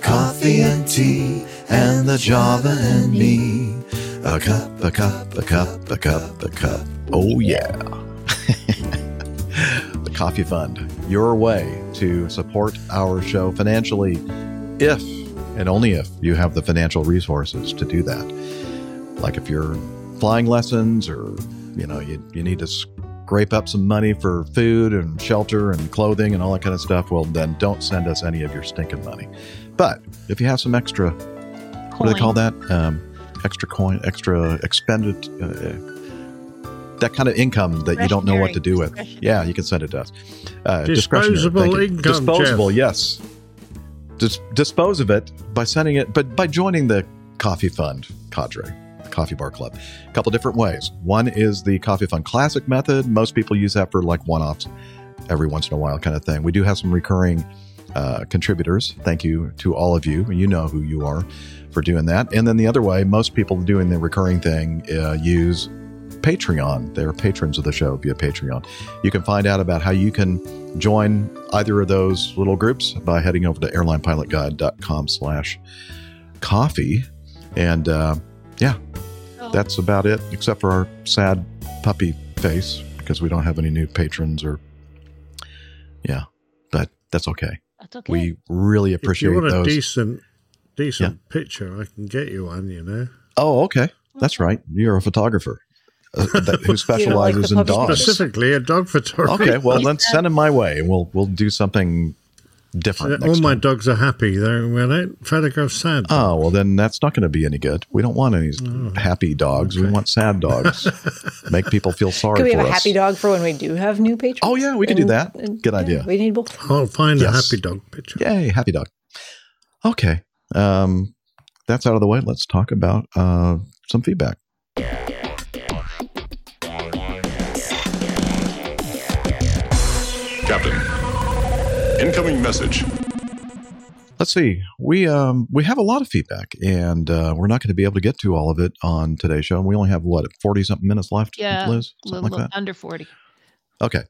C: Coffee and tea and the Java and me. A cup, a cup, a cup, a cup, a cup.
E: Oh, yeah. the Coffee Fund, your way to support our show financially if and only if you have the financial resources to do that. Like if you're flying lessons or, you know, you, you need to scrape up some money for food and shelter and clothing and all that kind of stuff, well, then don't send us any of your stinking money. But if you have some extra, what do they call that? Um, extra coin, extra expended, uh, that kind of income that you don't know what to do with. Yeah, you can send it to us. Uh,
H: Disposable income,
E: Disposable,
H: Jeff.
E: yes. Dis- dispose of it by sending it, but by joining the Coffee Fund cadre, the Coffee Bar Club. A couple different ways. One is the Coffee Fund Classic method. Most people use that for like one offs, every once in a while kind of thing. We do have some recurring uh, contributors. Thank you to all of you. You know who you are for doing that. And then the other way, most people doing the recurring thing uh, use Patreon. They're patrons of the show via Patreon. You can find out about how you can join either of those little groups by heading over to airlinepilotguide.com slash coffee. And uh, yeah, that's about it, except for our sad puppy face because we don't have any new patrons or yeah, but that's okay.
J: That's okay.
E: We really appreciate
H: If
E: appreciate
H: you want a
E: those.
H: decent, decent picture, I can get you one. You know,
E: Oh, okay. That's right. You're a photographer uh, that, who specializes in dogs.
H: specifically a dog photographer.
E: Okay, well then send him my way, and we'll we'll do something different.
H: all
E: next
H: my
E: time.
H: dogs are happy. They're when I photograph sad.
E: Oh well, then that's not going to be any good. We don't want any
H: Oh.
E: happy dogs. We want sad dogs. Make people feel sorry
N: Can we
E: for
N: have a
E: us.
N: happy dog for when we do have new patrons?
E: Oh yeah, we can do that.
N: and-
E: Good
N: yeah,
E: idea.
N: we need both.
H: I'll find
E: Yes.
H: a happy dog picture.
E: Yay, happy dog. Okay, um, that's out of the way. Let's talk about uh, some feedback.
F: Captain, incoming message.
E: Let's see. We um we have a lot of feedback, and uh, we're not going to be able to get to all of it on today's show. We only have what forty something minutes left,
J: Yeah,
E: Liz, something
J: little
E: like that.
J: under 40.
E: Okay.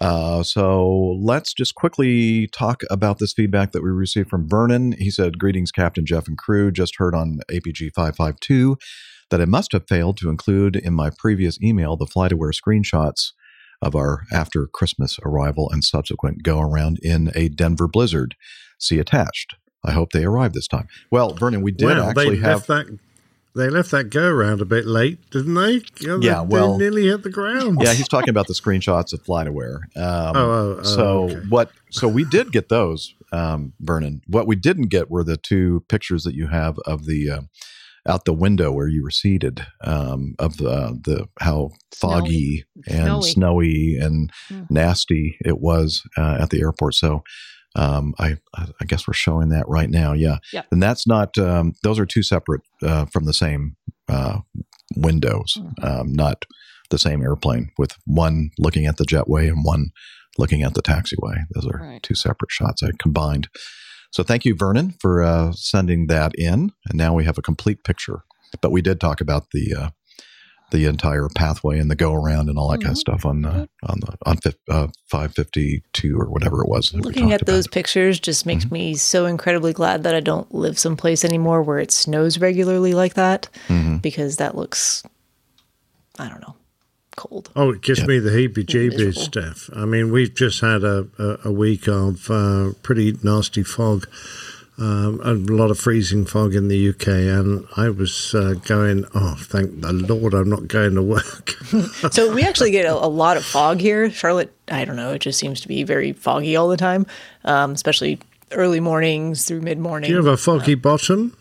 E: Uh, so let's just quickly talk about this feedback that we received from Vernon. He said, Greetings, Captain Jeff and crew. Just heard on APG 552 that I must have failed to include in my previous email the FlightAware screenshots of our after Christmas arrival and subsequent go around in a Denver blizzard. See attached. I hope they arrived this time. Well, Vernon, we did
H: Well,
E: actually
H: they
E: have.
H: that. They left that go around a bit late, didn't they? Know, they-
E: Yeah, well-
H: they nearly hit the ground.
E: Yeah, he's talking about the screenshots of FlightAware. Um,
H: Oh, oh, oh,
E: so
H: okay.
E: what? So we did get those, um, Vernon. What we didn't get were the two pictures that you have of the uh, out the window where you were seated um, of the the how foggy and
J: Snowy.
E: snowy and
J: Hmm.
E: nasty it was uh, at the airport. So. Um, I I guess we're showing that right now. Yeah,
J: Yep.
E: and that's not. Um, those are two separate uh, from the same uh, windows,
J: Mm-hmm.
E: um, not the same airplane. With one looking at the jetway and one looking at the taxiway. Those are
J: Right.
E: two separate shots I combined. So thank you, Vernon, for uh, sending that in, and now we have a complete picture. But we did talk about the uh, the entire pathway and the go around and all that
J: Mm-hmm.
E: kind of stuff on uh, on the on uh, five fifty two or whatever it was.
N: Looking at those pictures just makes
E: Mm-hmm.
N: me so incredibly glad that I don't live someplace anymore where it snows regularly like that
E: Mhm.
N: because that looks, I don't know, cold.
H: Oh, it gives me the heebie-jeebies,
N: Miserable.
H: Steph. I mean, we've just had a, a, a week of uh, pretty nasty fog, um, a lot of freezing fog in the UK, and I was uh, going, oh, thank the Lord I'm not going to work.
N: so we actually get a, a lot of fog here. Charlotte, I don't know, it just seems to be very foggy all the time, um, especially early mornings through mid morning.
H: Do you have a foggy bottom?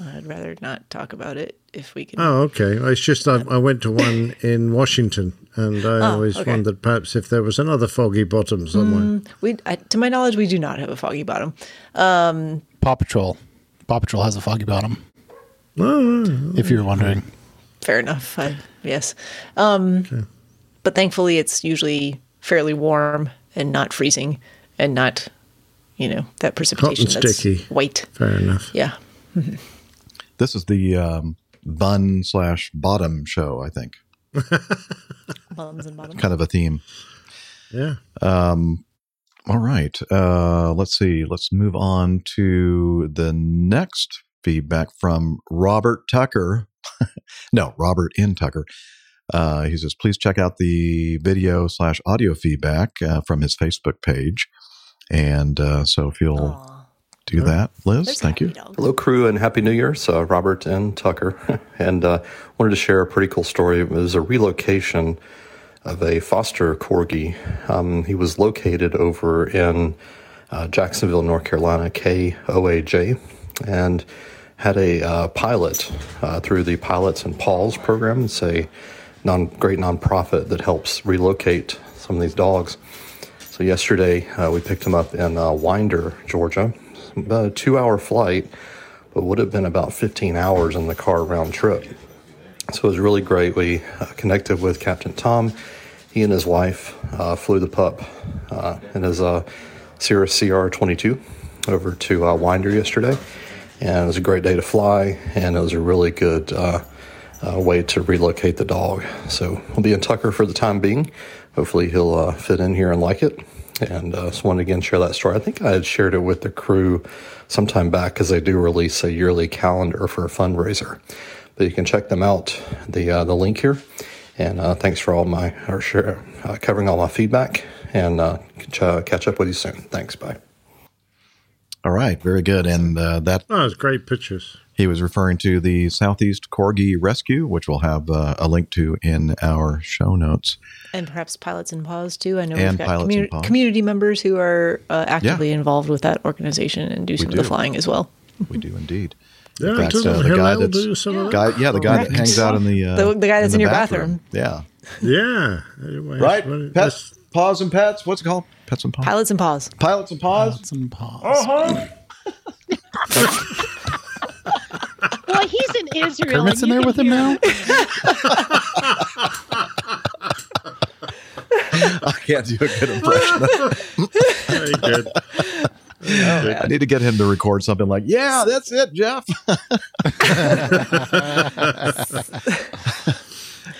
N: I'd rather not talk about it if we can.
H: Oh, okay. It's just I, I went to one in Washington, and I
N: Oh,
H: always
N: okay.
H: wondered perhaps if there was another foggy bottom somewhere.
N: Mm, we, I, to my knowledge, we do not have a foggy bottom. Um,
I: Paw Patrol. Paw Patrol has a foggy bottom.
H: Oh,
I: If you're wondering.
N: fair enough. I, yes. Um, But thankfully, it's usually fairly warm and not freezing and not, you know, that precipitation
H: and
N: that's
H: sticky.
N: white.
H: Fair enough.
N: Yeah.
E: This is the um, bun slash bottom show, I think.
N: Buns and bottoms.
E: Kind of a theme.
H: Yeah.
E: Um, all right. Uh, let's see. Let's move on to the next feedback from Robert Tucker. no, Robert in Tucker. Uh, he says, please check out the video slash audio feedback uh, from his Facebook page. And uh, so if you'll do that, Liz, thank you.
W: Hello, crew, and Happy New Year. So, Robert and Tucker. and uh, wanted to share a pretty cool story. It was a relocation of a foster corgi. Um, he was located over in uh, Jacksonville, North Carolina, KOAJ, and had a uh, pilot uh, through the Pilots and Paws program. It's a non great nonprofit that helps relocate some of these dogs. So yesterday uh, we picked him up in uh, Winder, Georgia, about a two-hour flight, but would have been about 15 hours in the car round trip. So it was really great. We uh, connected with Captain Tom. He and his wife uh, flew the pup uh, in his uh, Cirrus SR22 over to uh, Winder yesterday, and it was a great day to fly, and it was a really good uh, uh, way to relocate the dog. So we'll be in Tucker for the time being. Hopefully he'll fit in here and like it. And uh, just want to again share that story. I think I had shared it with the crew sometime back because they do release a yearly calendar for a fundraiser. But you can check them out. The uh, the link here. And uh, thanks for all my or share, uh, covering all my feedback. And uh, catch, uh, catch up with you soon. Thanks. Bye.
E: All right. Very good. And uh, that
H: Oh, it's great pictures.
E: He was referring to the Southeast Corgi Rescue, which we'll have uh, a link to in our show notes.
N: And perhaps Pilots and Paws too. I know
E: And
N: we've got
E: Pilots and
N: community members who are uh, actively involved with that organization and do some of the flying as well.
E: We do indeed.
H: Yeah,
E: In fact, uh, the guy that's
H: do some of that?
E: guy, yeah, the guy that hangs out in the uh,
N: The- the guy that's in
E: the
N: your bathroom.
E: Yeah,
H: Yeah. Anyway,
E: right.
H: well,
E: Pets, paws, and pets. What's it called? Pets and paws.
N: Pilots and Paws.
E: Pilots and paws.
I: Pilots and paws.
E: Uh-huh.
J: Well, he's in Israel.
I: Kermit's in there with him
J: hear-
I: now?
E: I can't do a good impression.
H: Oh, Very good.
E: I need to get him to record something like, "Yeah, that's it, Jeff."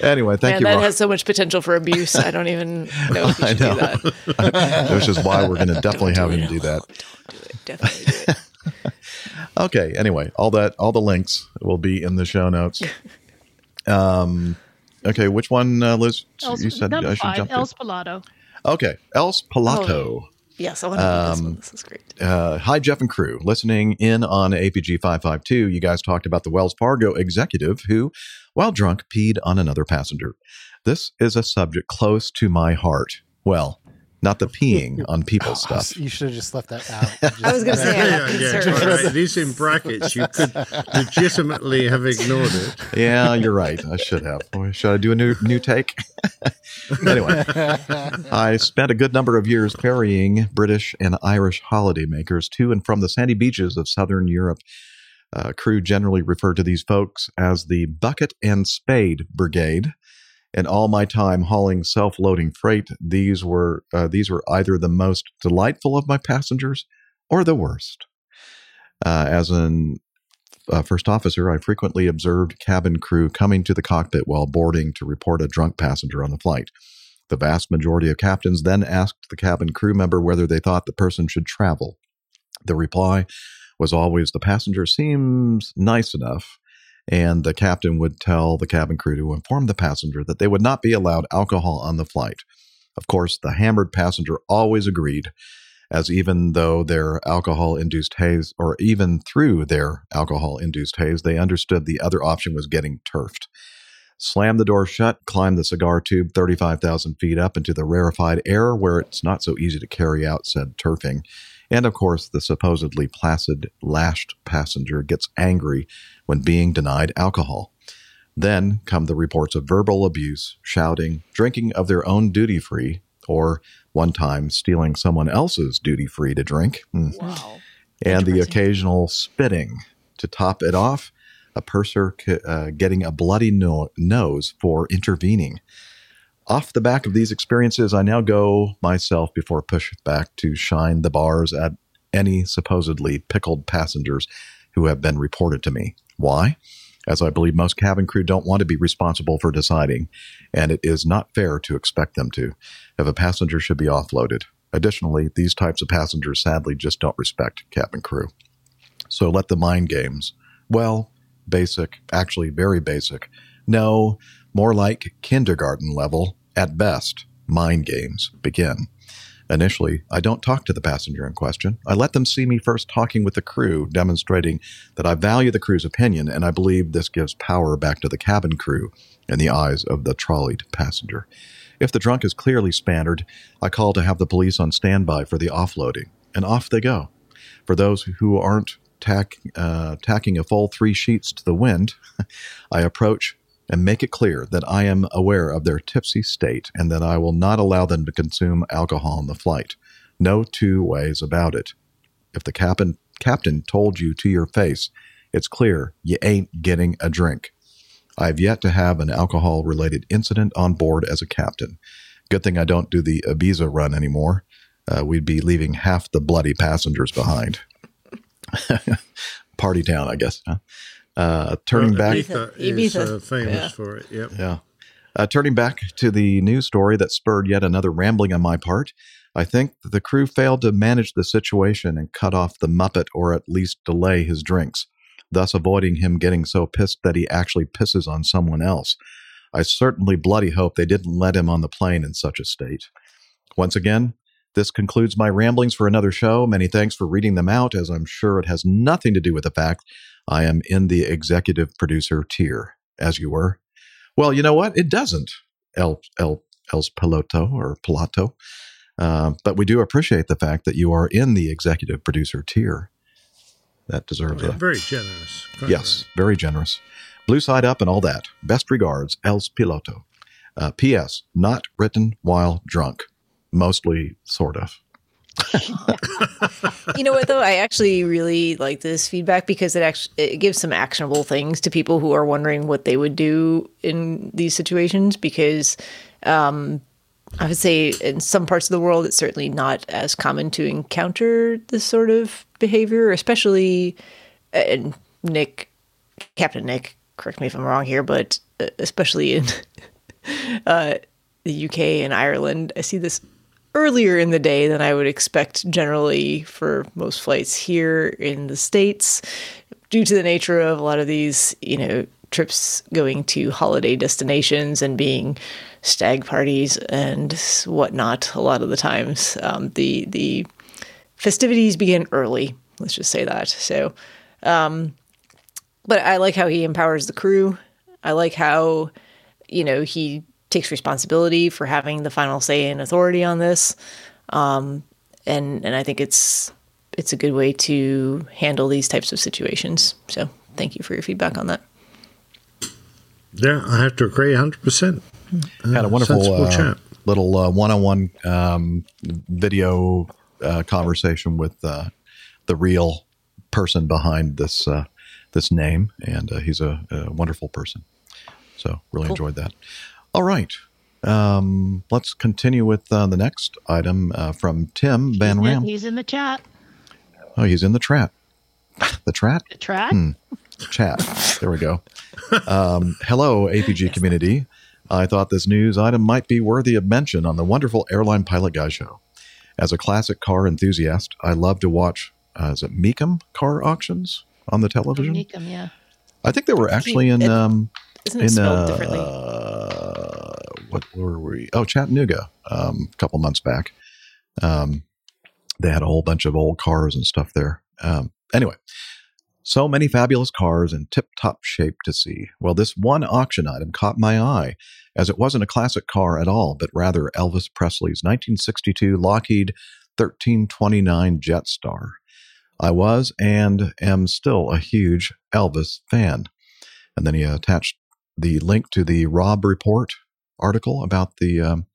E: anyway, thank
N: Man,
E: you.
N: that
E: Rob.
N: has so much potential for abuse. I don't even know if you
E: I
N: should
E: know.
N: do that.
E: Which is why we're going to definitely have him do that. Don't do it.
N: Definitely do it.
E: Okay. Anyway, all that, all the links will be in the show notes. Um. Okay, which one, uh, Liz?
J: Els,
E: you said I should
J: five,
E: jump.
J: Els
E: to?
J: Palato.
E: Okay, Els Palato.
N: Yes, I want to read this one.
E: Um,
N: This is great.
E: Uh, hi, Jeff and crew. Listening in on APG 552, you guys talked about the Wells Fargo executive who, while drunk, peed on another passenger. This is a subject close to my heart. Well, not the peeing on people stuff.
I: You should have just left that out.
N: I was going to say, I
H: Yeah, yeah, right. It is in brackets. You could legitimately have ignored it.
E: Yeah, you're right. I should have. Boy, should I do a new new take? anyway, I spent a good number of years ferrying British and Irish holidaymakers to and from the sandy beaches of southern Europe. Uh, crew generally refer to these folks as the Bucket and Spade Brigade. In all my time hauling self-loading freight, these were uh, these were either the most delightful of my passengers or the worst. Uh, as an uh, first officer, I frequently observed cabin crew coming to the cockpit while boarding to report a drunk passenger on the flight. The vast majority of captains then asked the cabin crew member whether they thought the person should travel. The reply was always the passenger seems nice enough, and the captain would tell the cabin crew to inform the passenger that they would not be allowed alcohol on the flight. Of course, the hammered passenger always agreed, as even though their alcohol induced haze, or even through their alcohol induced haze, they understood the other option was getting turfed. Slam the door shut, climb the cigar tube 35,000 feet up into the rarefied air where it's not so easy to carry out said turfing. And of course, the supposedly placid, lashed passenger gets angry when being denied alcohol. Then come the reports of verbal abuse, shouting, drinking of their own duty free, or one time stealing someone else's duty free to drink. Hmm.
N: Wow.
E: And the occasional spitting. To top it off, a purser uh, getting a bloody no- nose for intervening. Off the back of these experiences, I now go myself before pushback to shine the bars at any supposedly pickled passengers who have been reported to me. Why? As I believe most cabin crew don't want to be responsible for deciding, and it is not fair to expect them to, if a passenger should be offloaded. Additionally, these types of passengers sadly just don't respect cabin crew. So let the mind games, well, basic, actually very basic, no, more like kindergarten level, at best, mind games begin. Initially, I don't talk to the passenger in question. I let them see me first talking with the crew, demonstrating that I value the crew's opinion and I believe this gives power back to the cabin crew in the eyes of the trolleyed passenger. If the drunk is clearly spanned, I call to have the police on standby for the offloading, and off they go. For those who aren't tack, uh, tacking a full three sheets to the wind, I approach and make it clear that I am aware of their tipsy state and that I will not allow them to consume alcohol on the flight. No two ways about it. If the captain captain told you to your face, it's clear you ain't getting a drink. I've yet to have an alcohol related incident on board as a captain. Good thing I don't do the Ibiza run anymore. Uh, we'd be leaving half the bloody passengers behind. Party town, I guess. Huh? Uh, turning
H: Well,
E: back.
H: Ibiza is uh, famous for it. Yep.
E: Yeah. Uh, turning back to the news story that spurred yet another rambling on my part, I think the crew failed to manage the situation and cut off the Muppet or at least delay his drinks, thus avoiding him getting so pissed that he actually pisses on someone else. I certainly bloody hope they didn't let him on the plane in such a state. Once again, this concludes my ramblings for another show. Many thanks for reading them out, as I'm sure it has nothing to do with the fact I am in the executive producer tier, as you were. Well, you know what? It doesn't, El El Els Piloto or Pilato. Uh, but we do appreciate the fact that you are in the executive producer tier. That deserves a
H: Very generous.
E: Yes, very generous. Blue side up and all that. Best regards, Els Piloto. Uh, P.S. Not written while drunk. Mostly, sort of.
N: you know what though? I actually really like this feedback because it actually it gives some actionable things to people who are wondering what they would do in these situations because um I would say in some parts of the world, it's certainly not as common to encounter this sort of behavior, especially, and Nick, Captain Nick, correct me if I'm wrong here, but uh, especially in uh, the UK and Ireland, I see this earlier in the day than I would expect generally for most flights here in the States, due to the nature of a lot of these, you know, trips going to holiday destinations and being stag parties and whatnot. A lot of the times, um, the the festivities begin early. Let's just say that. So, um, but I like how he empowers the crew. I like how, you know, he takes responsibility for having the final say and authority on this. Um, and and I think it's it's a good way to handle these types of situations. So thank you for your feedback on that.
H: Yeah, I have to agree 100%.
E: Had a wonderful uh,
H: chat.
E: little uh, one-on-one um, video uh, conversation with uh, the real person behind this uh, this name, and uh, he's a, a wonderful person. So really
J: Cool.
E: enjoyed that. All right, um, let's continue with uh, the next item uh, from Tim Van
J: He's in-
E: Ram.
J: He's in the chat.
E: Oh, he's in the trap. The trap?
J: The track?
E: Hmm. Chat. There we go. Um, hello, APG community. I thought this news item might be worthy of mention on the wonderful Airline Pilot Guy show. As a classic car enthusiast, I love to watch, uh, is it Mecum car auctions on the television?
J: Mecum, yeah.
E: I think they were actually in. Um,
J: isn't it
E: in
J: spelled
E: uh,
J: differently?
E: what were we? Oh, Chattanooga, um, a couple months back. Um, they had a whole bunch of old cars and stuff there. Um, anyway, so many fabulous cars in tip top shape to see. Well, this one auction item caught my eye, as it wasn't a classic car at all, but rather Elvis Presley's 1962 Lockheed 1329 Jetstar. I was and am still a huge Elvis fan. And then he attached the link to the Robb Report article about the um,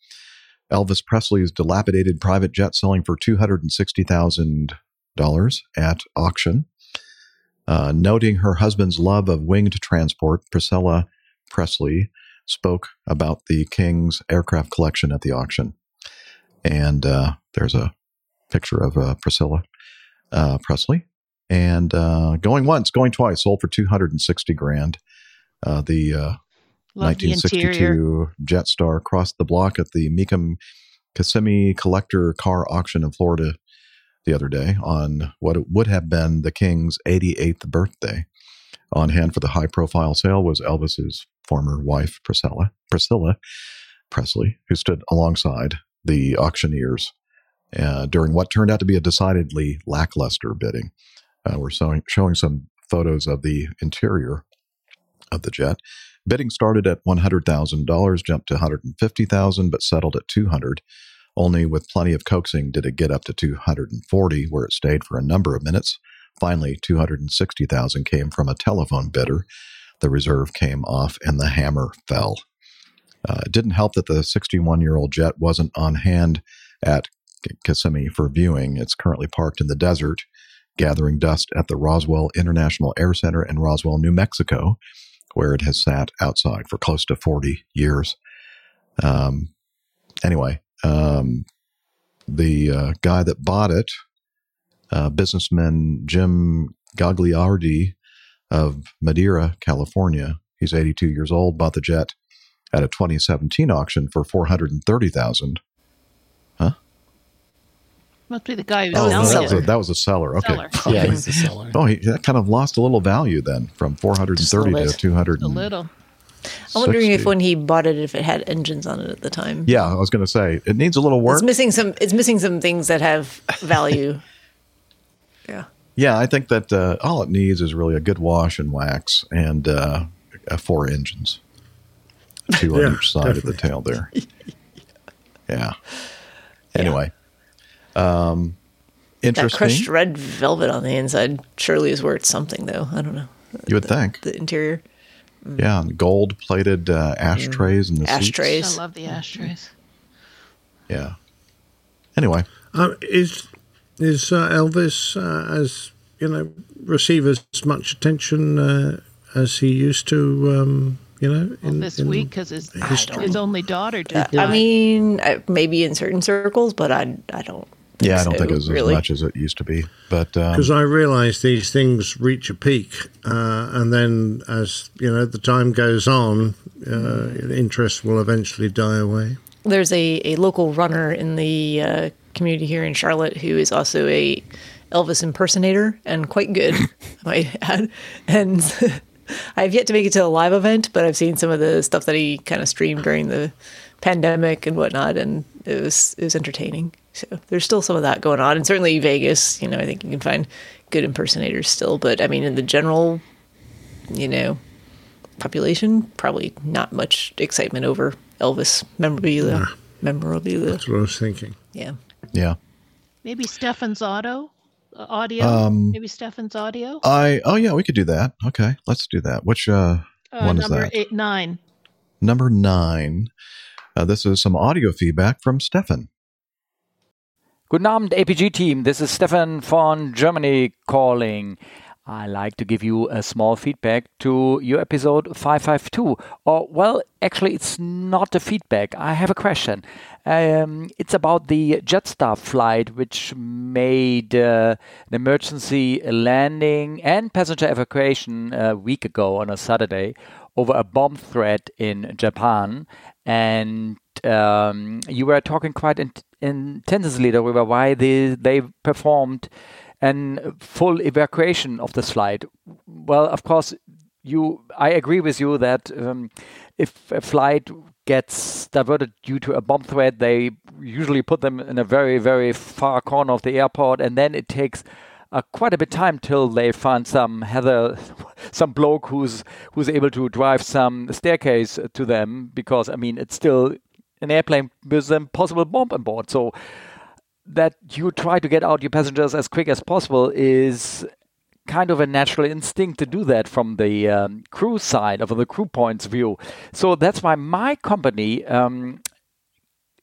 E: Elvis Presley's dilapidated private jet selling for $260,000 at auction. Uh, noting her husband's love of winged transport, Priscilla Presley spoke about the King's aircraft collection at the auction. And uh, there's a picture of uh, Priscilla uh, Presley. And uh, going once, going twice, sold for 260 grand. Uh, the uh,
J: Love the
E: Jetstar crossed the block at the Mecum Kissimmee Collector Car Auction in Florida the other day on what it would have been the King's 88th birthday. On hand for the high profile sale was Elvis's former wife, Priscilla, Priscilla Presley, who stood alongside the auctioneers uh, during what turned out to be a decidedly lackluster bidding. Uh, we're showing, showing some photos of the interior of the jet. Bidding started at $100,000, jumped to 150,000, but settled at 200. Only with plenty of coaxing did it get up to 240, where it stayed for a number of minutes. Finally, 260,000 came from a telephone bidder. The reserve came off and the hammer fell. Uh, it didn't help that the 61 year old jet wasn't on hand at Kissimmee for viewing. It's currently parked in the desert, gathering dust at the Roswell International Air Center in Roswell, New Mexico, where it has sat outside for close to 40 years. Um, anyway, um, the uh, guy that bought it, uh, businessman Jim Gagliardi of Madera, California, he's 82 years old, bought the jet at a 2017 auction for 430,000.
J: Must be the guy who's
E: Oh, no,
J: selling
E: that, was a,
J: it.
E: that was a seller. Okay.
J: Seller.
I: Yeah, he's the seller.
E: Oh, he, that kind of lost a little value then from 430 to
N: bit.
E: 200.
J: A little.
N: I'm wondering if when he bought it, if it had engines on it at the time.
E: Yeah, I was going to say it needs a little work.
N: It's missing some. It's missing some things that have value. yeah.
E: Yeah, I think that uh, all it needs is really a good wash and wax and uh, four engines, two
H: Yeah,
E: on each side of the tail there. Yeah. Anyway, um, interesting.
N: That crushed red velvet on the inside surely is worth something, though. I don't know.
E: You would think.
N: The interior.
E: Yeah, gold plated uh, ashtrays and the seats.
N: Ashtrays.
J: I love the ashtrays.
E: Yeah. Anyway,
H: Um, is is uh, Elvis uh, as you know receive as much attention uh, as he used to? Um, You know, in,
J: this
H: in
J: week because his his only daughter did.
N: I mean, maybe in certain circles, but I I don't.
E: Yeah, I don't
N: so,
E: think it was
N: really.
E: as much as it used to be. But um,
H: because I realise these things reach a peak, uh, and then as you know, the time goes on, uh, interest will eventually die away.
N: There's a, a local runner in the uh, community here in Charlotte who is also a Elvis impersonator and quite good, I might add. And I've yet to make it to a live event, but I've seen some of the stuff that he kind of streamed during the pandemic and whatnot, and it was it was entertaining. So there's still some of that going on, and certainly Vegas. You know, I think you can find good impersonators still, but I mean, in the general, you know, population, probably not much excitement over Elvis memorabilia. Memorabilia.
H: That's what I was thinking.
N: Yeah.
E: yeah,
J: Maybe Stefan's auto uh, audio.
E: Um,
J: Maybe Stefan's audio.
E: I oh yeah, we could do that. Okay, let's do that. Which uh,
J: Uh,
E: one is
J: number
E: that?
J: eight nine.
E: Number nine. Uh, this is some audio feedback from Stefan.
X: Guten Abend, APG team. This is Stefan von Germany calling. I like to give you a small feedback to your episode 552. Or, well, actually, it's not a feedback. I have a question. Um, it's about the Jetstar flight, which made uh, an emergency landing and passenger evacuation a week ago on a Saturday over a bomb threat in Japan. And um, you were talking quite in- intensely over why they, they performed an full evacuation of the flight. Well, of course, you. I agree with you that um, if a flight gets diverted due to a bomb threat, they usually put them in a very, very far corner of the airport, and then it takes uh, quite a bit of time till they find some Heather, some bloke who's who's able to drive some staircase to them because I mean it's still an airplane with a possible bomb on board. So that you try to get out your passengers as quick as possible is kind of a natural instinct to do that from the um, crew side of the crew point's view. So that's why my company um,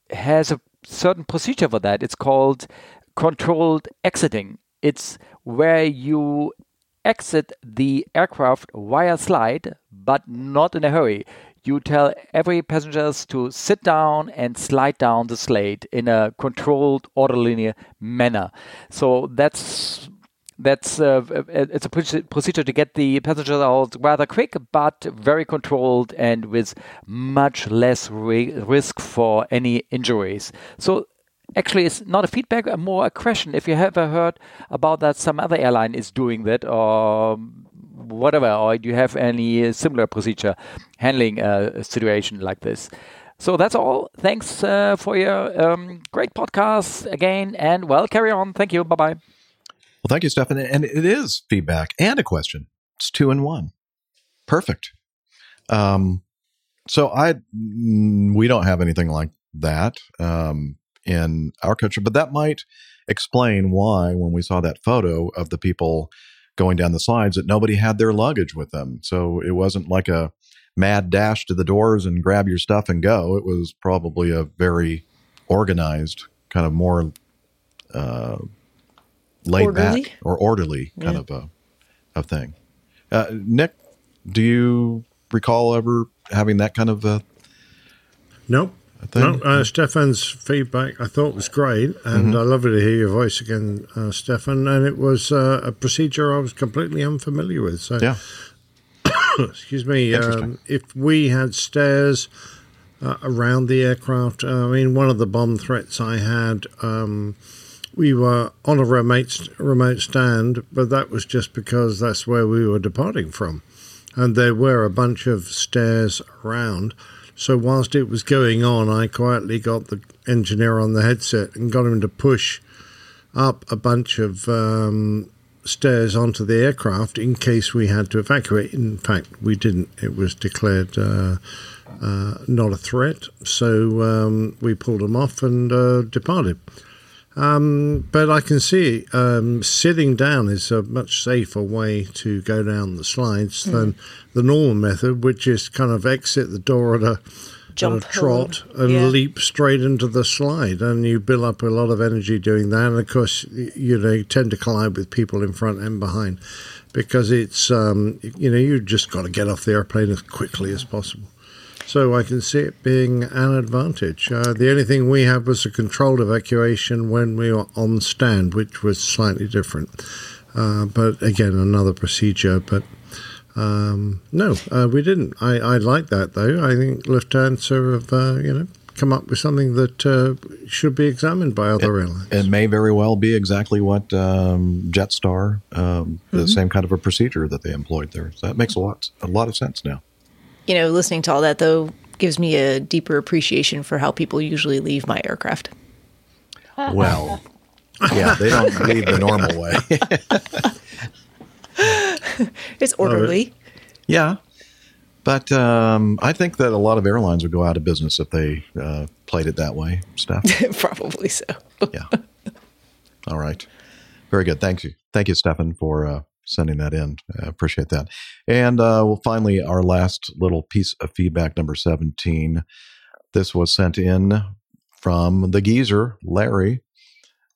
X: has a certain procedure for that. It's called controlled exiting. It's where you exit the aircraft via slide, but not in a hurry. You tell every passengers to sit down and slide down the slate in a controlled, orderly manner. So that's that's uh, it's a procedure to get the passengers out rather quick, but very controlled and with much less ri- risk for any injuries. So actually, it's not a feedback, uh, more a question. If you ever heard about that, some other airline is doing that, or whatever, or do you have any similar procedure handling a situation like this? So that's all. Thanks uh, for your um, great podcast again, and well, carry on. Thank you. Bye bye.
E: Well, thank you, Stefan. And it is feedback and a question. It's two in one. Perfect. Um, so I mm, we don't have anything like that um, in our culture, but that might explain why when we saw that photo of the people going down the slides that nobody had their luggage with them. So it wasn't like a mad dash to the doors and grab your stuff and go. It was probably a very organized, kind of more uh, laid
N: Orderly?
E: back or orderly kind
N: Yeah.
E: of a, a thing. Uh, Nick, do you recall ever having that kind of a
H: Nope.
E: Thing?
H: No, uh, Stefan's feedback I thought was great, and
E: Mhm.
H: I lovely to hear your voice again, uh, Stefan. And it was uh, a procedure I was completely unfamiliar with. So,
E: yeah.
H: excuse me. Um, if we had stairs uh, around the aircraft, uh, I mean, one of the bomb threats I had. Um, we were on a remote remote stand, but that was just because that's where we were departing from, and there were a bunch of stairs around. So whilst it was going on, I quietly got the engineer on the headset and got him to push up a bunch of um, stairs onto the aircraft in case we had to evacuate. In fact, we didn't. It was declared uh, uh, not a threat, so um, we pulled them off and uh, departed. Um, but I can see um, sitting down is a much safer way to go down the slides than the normal method, which is kind of exit the door at a
N: Jump
H: at a trot and
N: Yeah.
H: leap straight into the slide, and you build up a lot of energy doing that. And of course, you know, you tend to collide with people in front and behind because it's um, you know you just got to get off the airplane as quickly as possible. So I can see it being an advantage. Uh, the only thing we had was a controlled evacuation when we were on stand, which was slightly different. Uh, but again, another procedure. But um, no, uh, we didn't. I, I like that though. I think Lufthansa have uh, you know come up with something that uh, should be examined by other airlines.
E: It may very well be exactly what um, Jetstar, um, the
N: Mhm.
E: same kind of a procedure that they employed there. So that makes a lot a lot of sense now.
N: You know, listening to all that though gives me a deeper appreciation for how people usually leave my aircraft.
E: Well, yeah, they don't leave the normal way.
N: It's orderly.
E: yeah, but um, I think that a lot of airlines would go out of business if they uh, played it that way. Steph.
N: Probably so.
E: yeah. All right. Very good. Thank you. Thank you, Stefan, for uh, sending that in. I appreciate that. And uh, well, finally, our last little piece of feedback, number 17. This was sent in from the geezer, Larry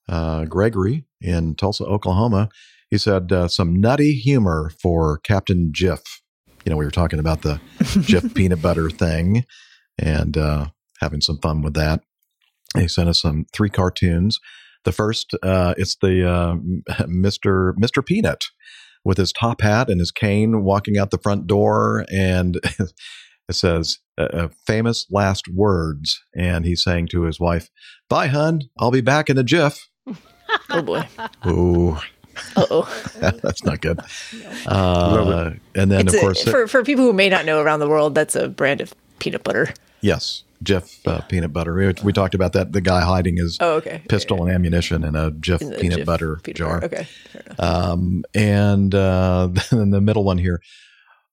E: uh, Gregory in Tulsa, Oklahoma. He said, uh, some nutty humor for Captain Jiff. You know, we were talking about the Jif peanut butter thing and uh, having some fun with that. He sent us some three cartoons. The first, uh, it's the uh, Mr. Mr. Peanut with his top hat and his cane walking out the front door, and it says uh, uh, famous last words, and he's saying to his wife, "Bye, hun. I'll be back in a jiff."
N: Oh boy.
E: Ooh.
N: Uh-oh.
E: That's not good. Uh, and then,
N: It's
E: of
N: a-
E: course,
N: for for people who may not know around the world, that's a brand of peanut butter.
E: yes, Jif uh, peanut butter. We, we talked about that. The guy hiding his
N: Oh, okay.
E: pistol and ammunition in a Jeff
N: In
E: peanut
N: Jif
E: butter
N: peanut
E: jar.
N: butter. Okay.
E: Um, and uh, then the middle one here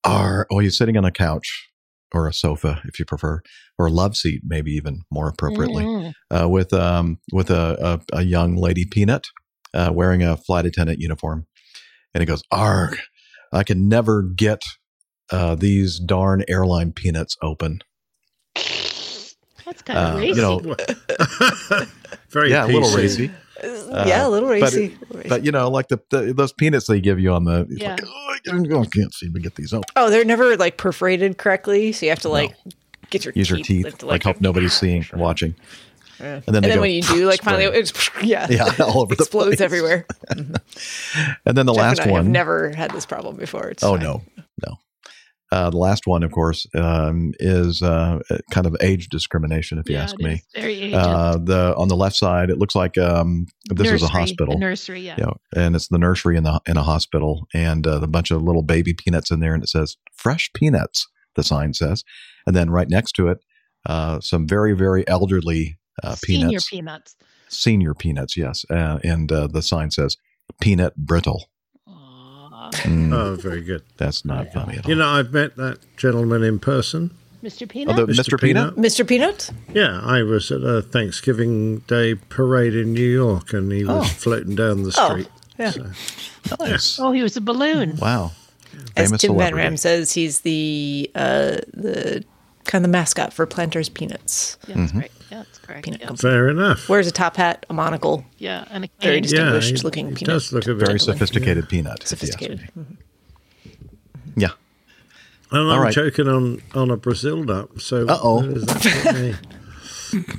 E: are oh, he's sitting on a couch or a sofa, if you prefer, or a love seat, maybe even more appropriately,
J: Mm.
E: uh, with um, with a, a, a young lady peanut uh, wearing a flight attendant uniform, and he goes, "Arg, I can never get uh, these darn airline peanuts open."
J: That's kind of
E: Uh,
J: racy.
E: you know,
H: Very
E: yeah, a little
H: PC.
E: racy.
N: yeah, a little
E: but-
N: racy.
E: But, you know, like the, the those peanuts they give you on the, it's
N: Yeah.
E: like, oh, I can't- I can't seem to get these open.
N: Oh, they're never like perforated correctly, so you have to like get your
E: Use your
N: teeth,
E: teeth,
N: into,
E: like, hope nobody's seeing, watching.
N: Yeah.
E: And then they go,
N: when you do, like finally,
E: spray.
N: it's yeah,
E: Yeah, all over the
N: explodes
E: place.
N: everywhere.
E: And then the
N: Jeff
E: last
N: and I have never had this problem before. It's
E: oh
N: fine.
E: no, no. Uh, the last one, of course, um, is uh, kind of age discrimination. If you
J: Yeah,
E: ask me.
J: Very
E: uh, the on the left side, it looks like um, this is a hospital.
J: nursery, yeah.
E: You know, and it's the nursery in the in a hospital, and uh, a bunch of little baby peanuts in there, and it says "fresh peanuts." The sign says, and then right next to it, uh, some very very elderly uh,
J: Senior
E: peanuts,
J: peanuts.
E: senior peanuts, yes, uh, and uh, the sign says "peanut brittle." Mm,
H: Oh, very good.
E: that's not funny at all.
H: You know, I've met that gentleman in person.
J: Mr.
E: Oh,
J: Peanut?
E: the- Mr. Peanut?
N: Mr. Peanut?
H: Yeah, I was at a Thanksgiving Day parade in New York, and he was
N: Oh.
H: floating down the
N: Oh,
H: street.
N: yeah.
E: Nice.
J: Oh, he was a balloon.
E: Wow.
N: As
E: Famous
N: Tim Van
E: celebrity.
N: Ram says, he's the uh, the kind of the mascot for Planters Peanuts.
J: Yeah, that's
E: Mm-hmm.
J: right. Yeah, that's correct.
N: Peanut
J: yeah.
N: company.
H: Fair enough.
N: Wears a top hat, a monocle.
J: Yeah, and a
N: Very distinguished
H: Yeah, he-
N: looking
H: he
N: peanut.
H: does look a
E: Very
N: gentleman.
E: sophisticated peanut. if you ask
N: Sophisticated.
E: me.
N: Mhm.
E: Yeah.
H: And
E: All
H: I'm
E: right.
H: choking on, on a Brazil nut. So,
E: Uh-oh.
H: what does that put me?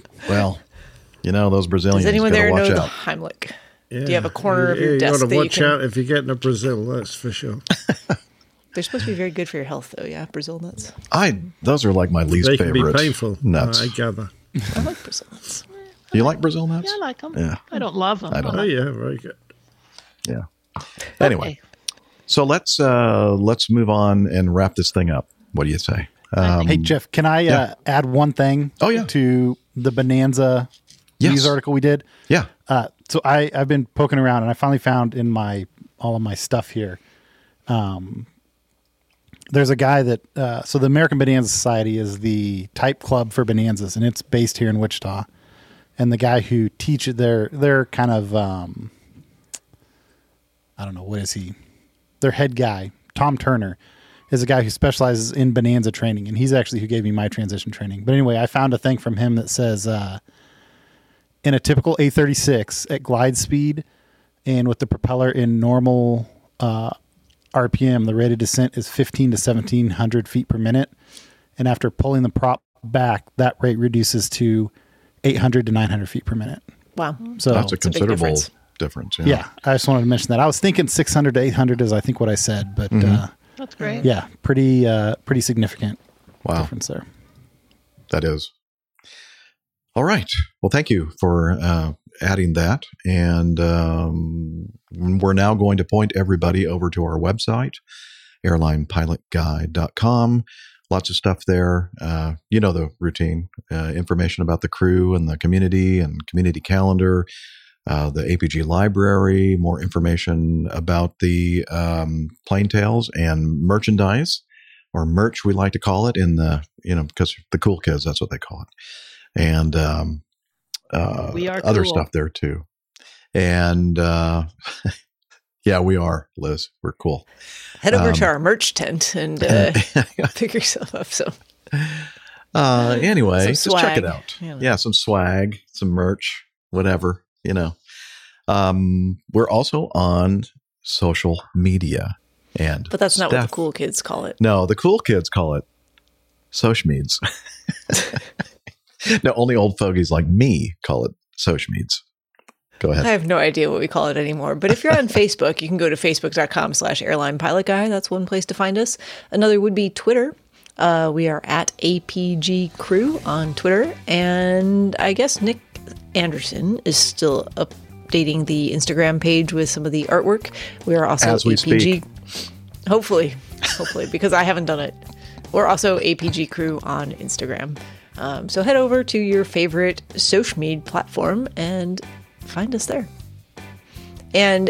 E: Well, you know those Brazilians.
N: Does anyone there
E: watch
N: know the. Heimlich?
H: Yeah.
N: Do you have a corner of your
H: you
N: desk
H: gotta
N: that you
H: watch
N: can?
H: out if you get a Brazil, that's for sure.
N: They're supposed to be very good for your health, though. Yeah, Brazil nuts.
E: I those are like my least
H: they can
E: favorite
H: be painful,
E: nuts.
H: I gather.
N: I like Brazil nuts.
E: Do you like Brazil nuts?
J: Yeah, I like them.
E: Yeah.
J: I don't love them.
E: I don't.
H: Oh, yeah, very good.
E: Yeah. Anyway, so let's uh let's move on and wrap this thing up. What do you say? Um,
I: hey Jeff, can I
E: yeah.
I: uh, add one thing?
E: Oh, yeah.
I: to the Bonanza
E: Yes.
I: news article we did.
E: Yeah.
I: Uh, so I I've been poking around and I finally found in my all of my stuff here. Um, there's a guy that uh, so the American Bonanza Society is the type club for bonanzas, and it's based here in Wichita. And the guy who teaches their they're kind of um, I don't know what is he, their head guy Tom Turner is a guy who specializes in Bonanza training, and he's actually who gave me my transition training. But anyway, I found a thing from him that says uh, in a typical A36 at glide speed and with the propeller in normal uh, RPM, the rate of descent is 15 to 1700 feet per minute. And after pulling the prop back, that rate reduces to 800 to 900 feet per minute.
N: Wow.
I: So
E: That's a
I: it's a
E: considerable
I: difference.
E: difference.
I: Yeah. I just wanted to mention that. I was thinking 600 to 800 is I think what I said, but
E: Mhm.
I: uh,
J: That's great.
I: yeah, pretty uh, pretty significant
E: Wow.
I: difference there.
E: That is. All right. Well, thank you for uh, adding that. And um, we're now going to point everybody over to our website, airlinepilotguy.com. Lots of stuff there. Uh, you know the routine uh, information about the crew and the community and community calendar, uh, the APG library, more information about the um, plane tails and merchandise or merch, we like to call it in the, you know, because the cool kids, that's what they call it. And um, uh,
J: We are
E: other
J: cool.
E: stuff there too. And uh, yeah, we are, Liz. We're cool.
N: Head over to
E: Um,
N: our merch tent and uh, pick yourself up some.
E: Uh, anyway,
N: Some
E: just check it out.
N: you know.
E: Yeah, some swag, some merch, whatever, you know. Um, we're also on social media. And
N: But that's not what the cool kids call it.
E: No, the cool kids call it social meds. No, only old fogies like me call it social meds. Go ahead.
N: I have no idea what we call it anymore. But if you're on Facebook, you can go to facebook.com slash airline pilot guy. That's one place to find us. Another would be Twitter. Uh, we are at APG Crew on Twitter. And I guess Nick Anderson is still updating the Instagram page with some of the artwork. We are also
E: As we
N: APG.
E: speak.
N: Hopefully, hopefully, because I haven't done it. We're also APG Crew on Instagram. Um, so head over to your favorite social media platform and find us there. And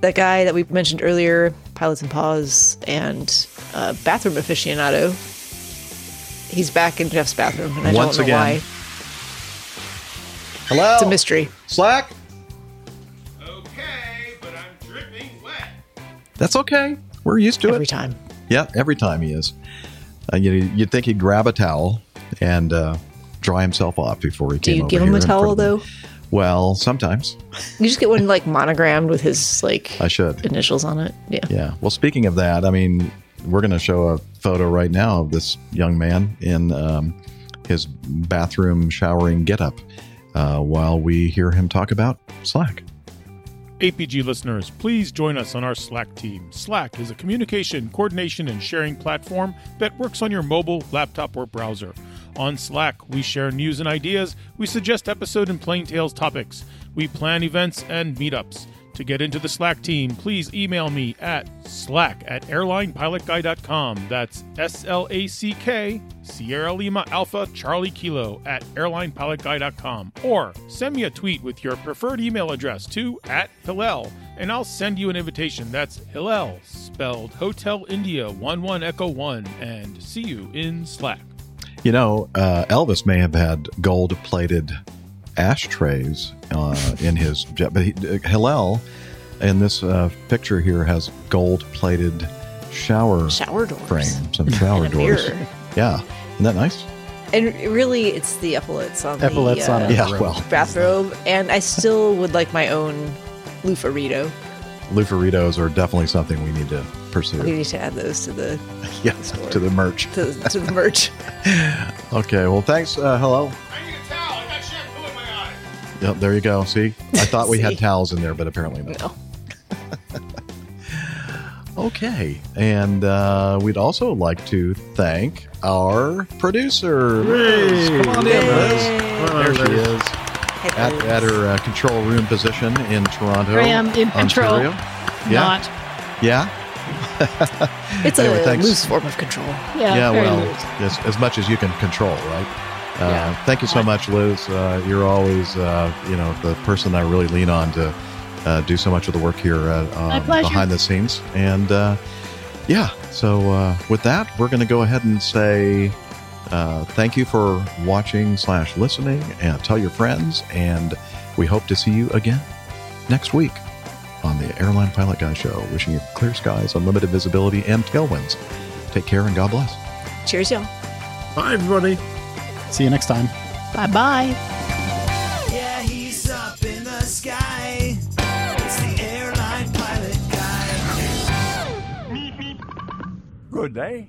N: that guy that we mentioned earlier, Pilots and Paws and uh, Bathroom Aficionado, he's back in Jeff's bathroom, and I
E: Once
N: don't know
E: again.
N: why.
E: Hello?
N: It's a mystery.
E: Slack?
F: Okay, but I'm dripping wet.
E: That's okay. We're used to it.
N: Every time.
E: Yeah, every time he is. Uh, you, you'd think he'd grab a towel and uh, dry himself off before he
N: Do
E: came
N: Do
E: you
N: give him a towel, though?
E: Well, sometimes
N: You just get one like monogrammed with his like
E: I should.
N: initials on it. Yeah.
E: Yeah. Well, speaking of that, I mean, we're going to show a photo right now of this young man in um, his bathroom showering getup uh, while we hear him talk about Slack.
Y: APG listeners, please join us on our Slack team. Slack is a communication, coordination, and sharing platform that works on your mobile, laptop, or browser. On Slack, we share news and ideas, we suggest episode and plain tales topics, we plan events and meetups. To get into the Slack team, please email me at slack at airlinepilotguy.com. That's S L A C K, Sierra Lima Alpha Charlie Kilo at airlinepilotguy.com. Or send me a tweet with your preferred email address to at Hillel, and I'll send you an invitation. That's Hillel, spelled Hotel India 11 Echo 1, and see you in Slack.
E: You know, uh, Elvis may have had gold plated ashtrays uh, in his jet, but he, uh, Hillel in this uh, picture here has gold plated shower
N: Shower doors.
E: frames and shower
N: And
E: doors.
N: mirror.
E: Yeah, isn't that nice?
N: And really, it's the epaulets on
E: Epaulets
N: the
E: on
N: uh,
E: a Yeah, robe. well.
N: bathrobe. And I still would like my own lufarito.
E: Lufaritos are definitely something we need to pursue.
N: We need to add those to the
E: yeah, to the merch.
N: to, to the merch.
E: Okay, well, thanks. Uh, hello. Yep, there you go. See, I thought we had towels in there, but apparently not.
N: No.
E: Okay, and uh, we'd also like to thank our producer, Liz. Come on in, Liz. There she is at, at her uh, control room position in Toronto.
J: I am in control.
E: Ontario. Yeah.
J: Not.
E: Yeah.
N: It's
E: Anyway,
N: a
E: thanks.
N: loose form of control.
J: Yeah,
E: yeah,
J: very
E: well,
J: loose.
E: as, as much as you can control, right? Uh,
N: Yeah.
E: Thank you so much, Liz. Uh, you're always, uh, you know, the person I really lean on to uh, do so much of the work here uh, um, behind the scenes. And uh, yeah, so uh, with that, we're going to go ahead and say uh, thank you for watching slash listening, and tell your friends. And we hope to see you again next week on on the Airline Pilot Guy Show, wishing you clear skies, unlimited visibility, and tailwinds. Take care and God bless.
N: Cheers, y'all.
H: Bye, everybody.
I: See you next time.
J: Bye bye.
C: Yeah, he's up in the sky. It's the airline pilot guy.
Z: Good day.